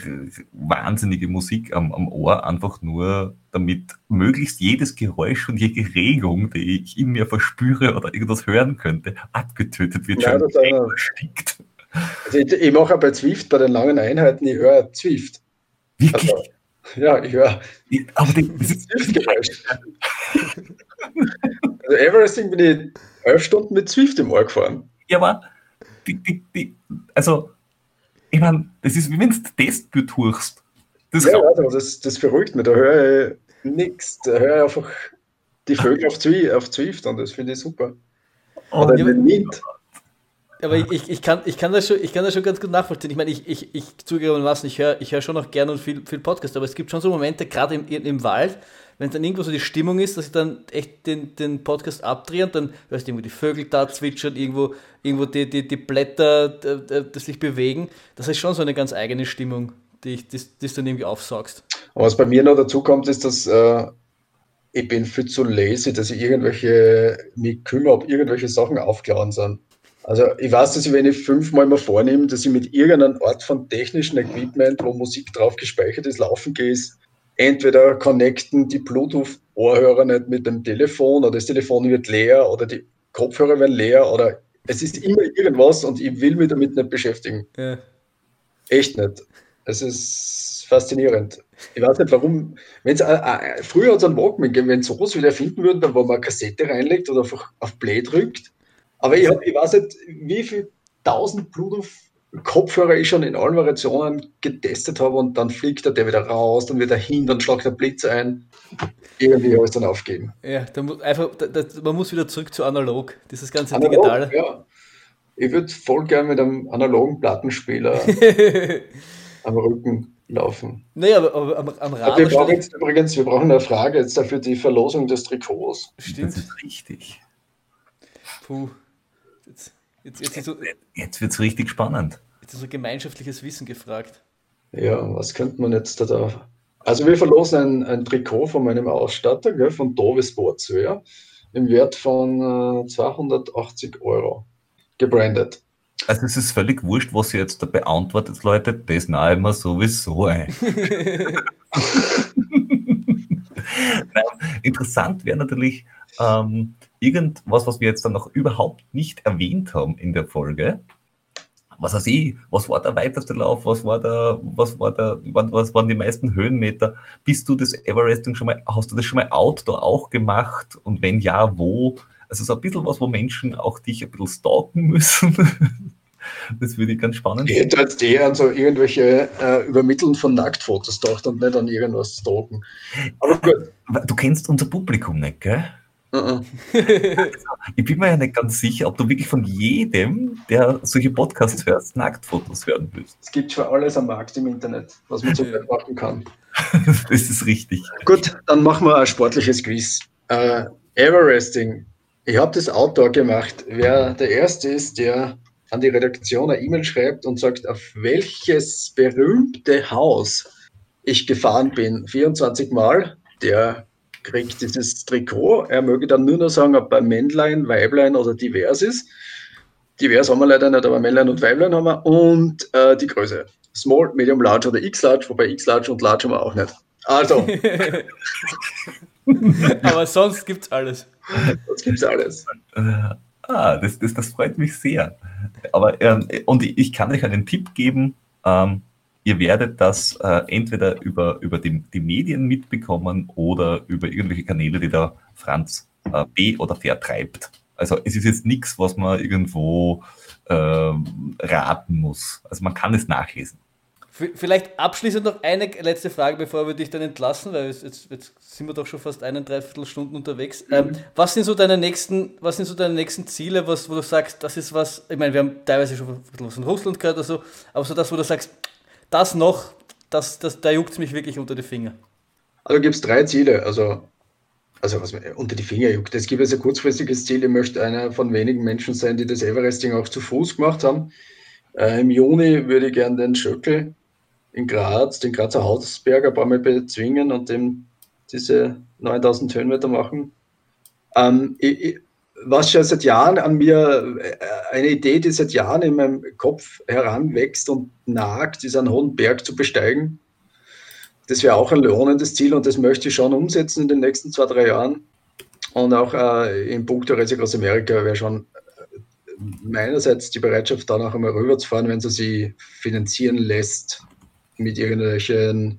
wahnsinnige Musik am, am Ohr, einfach nur damit möglichst jedes Geräusch und jede Regung, die ich in mir verspüre oder irgendwas hören könnte, abgetötet wird, ja, schon erstickt. Also ich, ich mache bei Zwift, bei den langen Einheiten, ich höre Zwift. Wirklich? Also, ja, ich höre. Aber das ist Zwift-Geräusch. also Everesting bin ich elf Stunden mit Zwift im Ohr gefahren. Ja, aber die, die, die, also, ich meine, das ist wie wenn du Testbüro tust. Das ja, also, das, das verrückt mich. Da höre ich nichts. Da höre ich einfach die Vögel auf, Zwift, auf Zwift und das finde ich super. Oh, Oder den Wind. aber ich, ich, kann, ich, kann das schon, ich kann das schon ganz gut nachvollziehen. Ich meine, ich, ich, ich zugegebenermaßen, ich höre ich hör schon noch gerne und viel, viel Podcast, aber es gibt schon so Momente, gerade im, im Wald, wenn dann irgendwo so die Stimmung ist, dass ich dann echt den, den Podcast abdrehe und dann hörst du irgendwo die Vögel da zwitschern, irgendwo, irgendwo die, die, die Blätter, die sich bewegen. Das ist schon so eine ganz eigene Stimmung, die, ich, die du dann irgendwie aufsaugst. Und was bei mir noch dazu kommt, ist, dass äh, ich bin viel zu lazy, dass ich irgendwelche, mich kümmere, ob irgendwelche Sachen aufgeladen sind. Also ich weiß, dass ich, wenn ich fünfmal mal vornehme, dass ich mit irgendeinem Art von technischen Equipment, wo Musik drauf gespeichert ist, laufen gehe, entweder connecten die Bluetooth-Ohrhörer nicht mit dem Telefon oder das Telefon wird leer oder die Kopfhörer werden leer oder es ist immer irgendwas und ich will mich damit nicht beschäftigen. Ja. Echt nicht. Es ist faszinierend. Ich weiß nicht, warum, wenn es äh, äh, früher hat es einen Walkman gegeben, wenn sowas wieder erfinden würden, dann wo man eine Kassette reinlegt oder einfach auf Play drückt. Aber ich, hab, ich weiß nicht, wie viel tausend Bluetooth Kopfhörer ich schon in allen Variationen getestet habe und dann fliegt er der wieder raus, dann wird er hin, dann schlagt der Blitz ein. Irgendwie habe ich es dann aufgeben. Ja, da muss einfach, da, da, man muss wieder zurück zu analog, dieses ganze analog, Digitale. Ja. Ich würde voll gerne mit einem analogen Plattenspieler am Rücken laufen. Nee, aber, aber am, am Rad. Wir brauchen jetzt übrigens, wir brauchen eine Frage jetzt dafür die Verlosung des Trikots. Stimmt. Das ist richtig. Puh. Jetzt, jetzt, so, jetzt wird es richtig spannend. Jetzt ist so gemeinschaftliches Wissen gefragt. Ja, was könnte man jetzt da da? Also wir verlosen ein, ein Trikot von meinem Ausstatter, gell, von Dove Sportswear, im Wert von äh, 280 Euro, gebrandet. Also es ist völlig wurscht, was ihr jetzt da beantwortet, Leute, das nahe immer sowieso ein. Nein, interessant wäre natürlich, ähm, irgendwas, was wir jetzt dann noch überhaupt nicht erwähnt haben in der Folge. Was weiß ich, was war der weiteste Lauf, was war der, was war der, was waren die meisten Höhenmeter? Bist du das Everesting schon mal, hast du das schon mal Outdoor auch gemacht? Und wenn ja, wo? Also so ein bisschen was, wo Menschen auch dich ein bisschen stalken müssen. Das würde ich ganz spannend finden. Ich hätte jetzt eher an so irgendwelche äh, Übermitteln von Nacktfotos gedacht und nicht an irgendwas stalken. Aber gut. Du kennst unser Publikum nicht, gell? Uh -uh. ich bin mir ja nicht ganz sicher, ob du wirklich von jedem, der solche Podcasts hört, Nacktfotos hören willst. Es gibt schon alles am Markt im Internet, was man so machen kann. das ist richtig. Gut, dann machen wir ein sportliches Quiz. Uh, Everesting. Ich habe das Outdoor gemacht. Wer der Erste ist, der an die Redaktion eine E-Mail schreibt und sagt, auf welches berühmte Haus ich gefahren bin, 24 Mal, der kriegt dieses Trikot. Er möge dann nur noch sagen, ob er Männlein, Weiblein oder divers ist. Divers haben wir leider nicht, aber Männlein und Weiblein haben wir. Und äh, die Größe. Small, Medium, Large oder X-Large, wobei X-Large und Large haben wir auch nicht. Also. aber sonst gibt es alles. Sonst gibt es alles. Äh, ah, das, das, das freut mich sehr. Aber, ähm, und ich kann euch einen Tipp geben. Ähm, ihr werdet das äh, entweder über, über die, die Medien mitbekommen oder über irgendwelche Kanäle, die der Franz äh, B oder vertreibt. Also es ist jetzt nichts, was man irgendwo äh, raten muss. Also man kann es nachlesen. Vielleicht abschließend noch eine letzte Frage, bevor wir dich dann entlassen, weil jetzt, jetzt sind wir doch schon fast eine Dreiviertelstunden unterwegs. Mhm. Ähm, was sind so deine nächsten, was sind so deine nächsten Ziele, was, wo du sagst, das ist was, ich meine, wir haben teilweise schon ein bisschen was von Russland gehört oder so, aber so das, wo du sagst, das noch, das, das, da juckt es mich wirklich unter die Finger. Also gibt es drei Ziele. Also, also was mir unter die Finger juckt. Es gibt also ein kurzfristiges Ziel. Ich möchte einer von wenigen Menschen sein, die das Everesting auch zu Fuß gemacht haben. Äh, Im Juni würde ich gerne den Schöckel in Graz, den Grazer Hausberg ein paar Mal bezwingen und dem diese 9000 Höhenmeter machen. Ähm, ich, was schon seit Jahren an mir, äh, eine Idee, die seit Jahren in meinem Kopf heranwächst und nagt, ist einen hohen Berg zu besteigen. Das wäre auch ein lohnendes Ziel und das möchte ich schon umsetzen in den nächsten zwei, drei Jahren. Und auch äh, in puncto Reise aus Amerika wäre schon äh, meinerseits die Bereitschaft, da noch einmal rüberzufahren, wenn sie sie finanzieren lässt mit irgendwelchen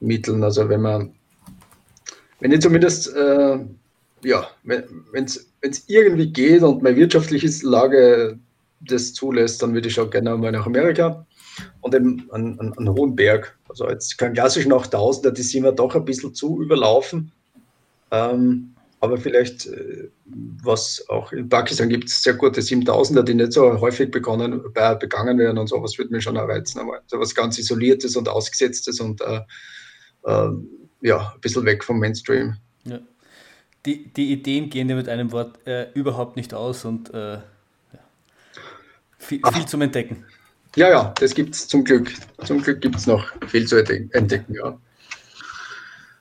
Mitteln. Also wenn man, wenn ich zumindest, äh, ja, wenn es wenn es irgendwie geht und meine wirtschaftliche Lage das zulässt, dann würde ich auch gerne mal nach Amerika und eben an, an, an hohen Berg. Also jetzt kein klassischen 8000er, die sind wir doch ein bisschen zu überlaufen. Ähm, aber vielleicht, äh, was auch in Pakistan gibt es sehr gute 7000er, die nicht so häufig begonnen, begangen werden und sowas würde mich schon erreizen. Aber so was ganz Isoliertes und Ausgesetztes und äh, äh, ja, ein bisschen weg vom Mainstream. Ja. Die, die Ideen gehen dir mit einem Wort äh, überhaupt nicht aus und äh, ja. viel, viel zum Entdecken. Ja, ja, das gibt es zum Glück. Zum Glück gibt es noch viel zu entdecken, ja.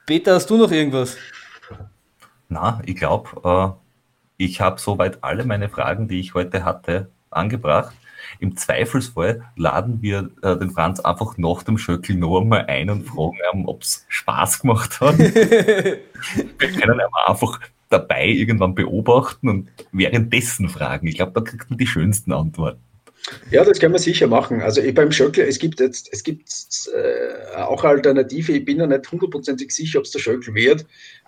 Peter, hast du noch irgendwas? Na, ich glaube, äh, ich habe soweit alle meine Fragen, die ich heute hatte, angebracht. Im Zweifelsfall laden wir äh, den Franz einfach nach dem Schöckel noch einmal ein und fragen ihn, ob es Spaß gemacht hat. wir können ihn einfach dabei irgendwann beobachten und währenddessen fragen. Ich glaube, da kriegt man die schönsten Antworten. Ja, das kann man sicher machen. Also beim Schöckl, es gibt jetzt, es gibt äh, auch Alternative. Ich bin noch nicht hundertprozentig sicher, ob es der Schöckl wird,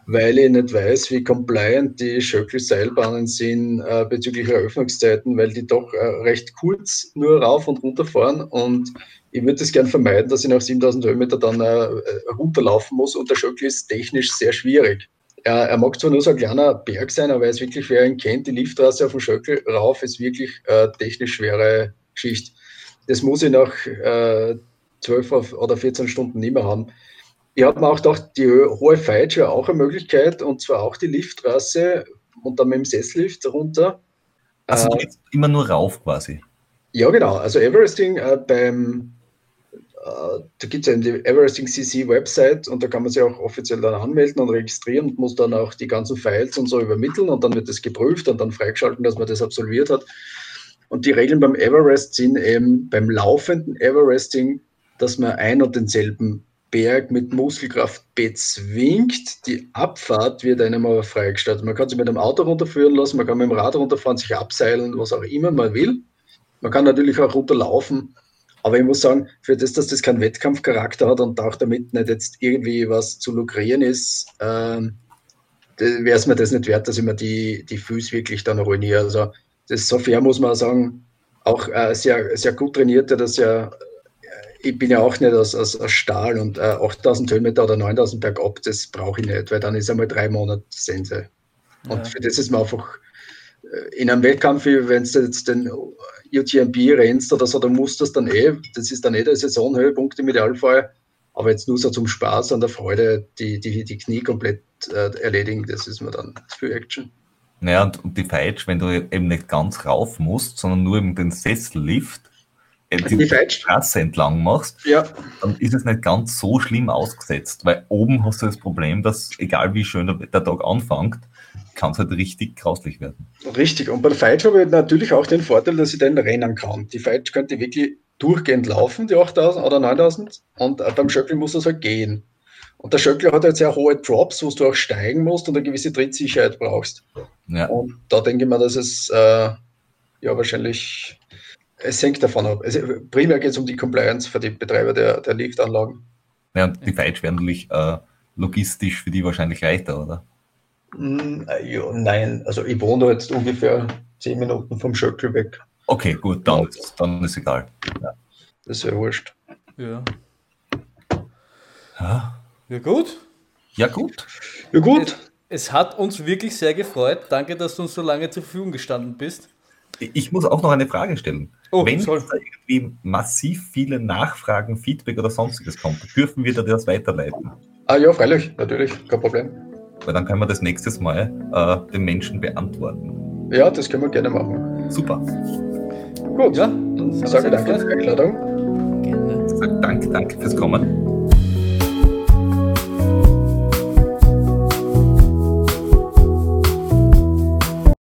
weil ich nicht weiß, wie compliant die Schöckl-Seilbahnen sind äh, bezüglich Eröffnungszeiten, weil die doch äh, recht kurz nur rauf und runter fahren und ich würde es gern vermeiden, dass ich nach 7000 Höhenmeter dann äh, runterlaufen muss und der Schöckl ist technisch sehr schwierig. Er, er, mag zwar nur so ein kleiner Berg sein, aber er ist wirklich, wer ihn kennt, die Liftstraße auf dem Schöckel rauf ist wirklich äh, technisch schwere Geschichte. Das muss ich nach äh, 12 oder 14 Stunden nicht mehr haben. Ich habe mir auch gedacht, die hohe Feitsch wäre auch eine Möglichkeit und zwar auch die Liftstraße und dann mit dem Sesslift runter. Also äh, immer nur rauf quasi. Ja, genau. Also Everesting äh, beim äh, da gibt es ja die Everesting CC Website und da kann man sich auch offiziell dann anmelden und registrieren und muss dann auch die ganzen Files und so übermitteln und dann wird das geprüft und dann freigeschalten, dass man das absolviert hat. Und die Regeln beim Everest sind eben beim laufenden Everesting, dass man ein und denselben Berg mit Muskelkraft bezwingt. Die Abfahrt wird einem aber freigestellt. Man kann sich mit dem Auto runterführen lassen, man kann mit dem Rad runterfahren, sich abseilen, was auch immer man will. Man kann natürlich auch runterlaufen aber ich muss sagen, für das, dass das keinen Wettkampfcharakter hat und auch damit nicht jetzt irgendwie was zu lukrieren ist, ähm, wäre es mir das nicht wert, dass ich mir die, die Füße wirklich dann ruiniere. Also das so fair muss man sagen, auch äh, sehr, sehr gut trainierte, das ja, ich bin ja auch nicht aus, aus, aus Stahl und äh, 8000 Höhenmeter oder 9000 bergab, das brauche ich nicht, weil dann ist einmal drei Monate Sense. Und ja. für das ist mir einfach äh, in einem Wettkampf, wenn es jetzt den UTMB rennst oder so, dann musst du das dann eh, das ist dann eh der Saisonhöhepunkt im Idealfall, aber jetzt nur so zum Spaß und der Freude die, die, die Knie komplett äh, erledigen, das ist mir dann für Action. Naja, und, und die Feitsch, wenn du eben nicht ganz rauf musst, sondern nur eben den Sessellift, die, die Straße entlang machst, ja. dann ist es nicht ganz so schlimm ausgesetzt, weil oben hast du das Problem, dass egal wie schön der Tag anfängt, kann es halt richtig grauslich werden. Richtig. Und bei der Feitsch habe ich natürlich auch den Vorteil, dass ich den rennen kann. Die Feitsch könnte wirklich durchgehend laufen, die 8000 oder 9000. Und beim Schöckel muss das halt gehen. Und der Schöckler hat halt sehr hohe Drops, wo du auch steigen musst und eine gewisse Trittsicherheit brauchst. Ja. Und da denke ich mir, dass es äh, ja wahrscheinlich, es hängt davon ab. Also primär geht es um die Compliance für die Betreiber der, der Liftanlagen. Ja, und die Feitsch werden natürlich äh, logistisch für die wahrscheinlich leichter, oder? Hm, ja, nein, also ich wohne jetzt ungefähr zehn Minuten vom Schöckel weg. Okay, gut, dann, dann ist egal. Ja. Das ist ja wurscht. Ja. Ja, ja gut. Ja, gut. Ja, gut. Es, es, hat uns wirklich sehr gefreut. Danke, dass du uns so lange zur Verfügung gestanden bist. Ich muss auch noch eine Frage stellen. Oh, Wenn soll. da irgendwie massiv viele Nachfragen, Feedback oder sonstiges kommt, dürfen wir da das weiterleiten? Ah ja, freilich, natürlich, kein Problem weil dann können wir das nächstes Mal äh, den Menschen beantworten. Ja, das können wir gerne machen. Super. Gut, ja, dann sage danke für die Einladung. Gerne. Danke, danke fürs Kommen.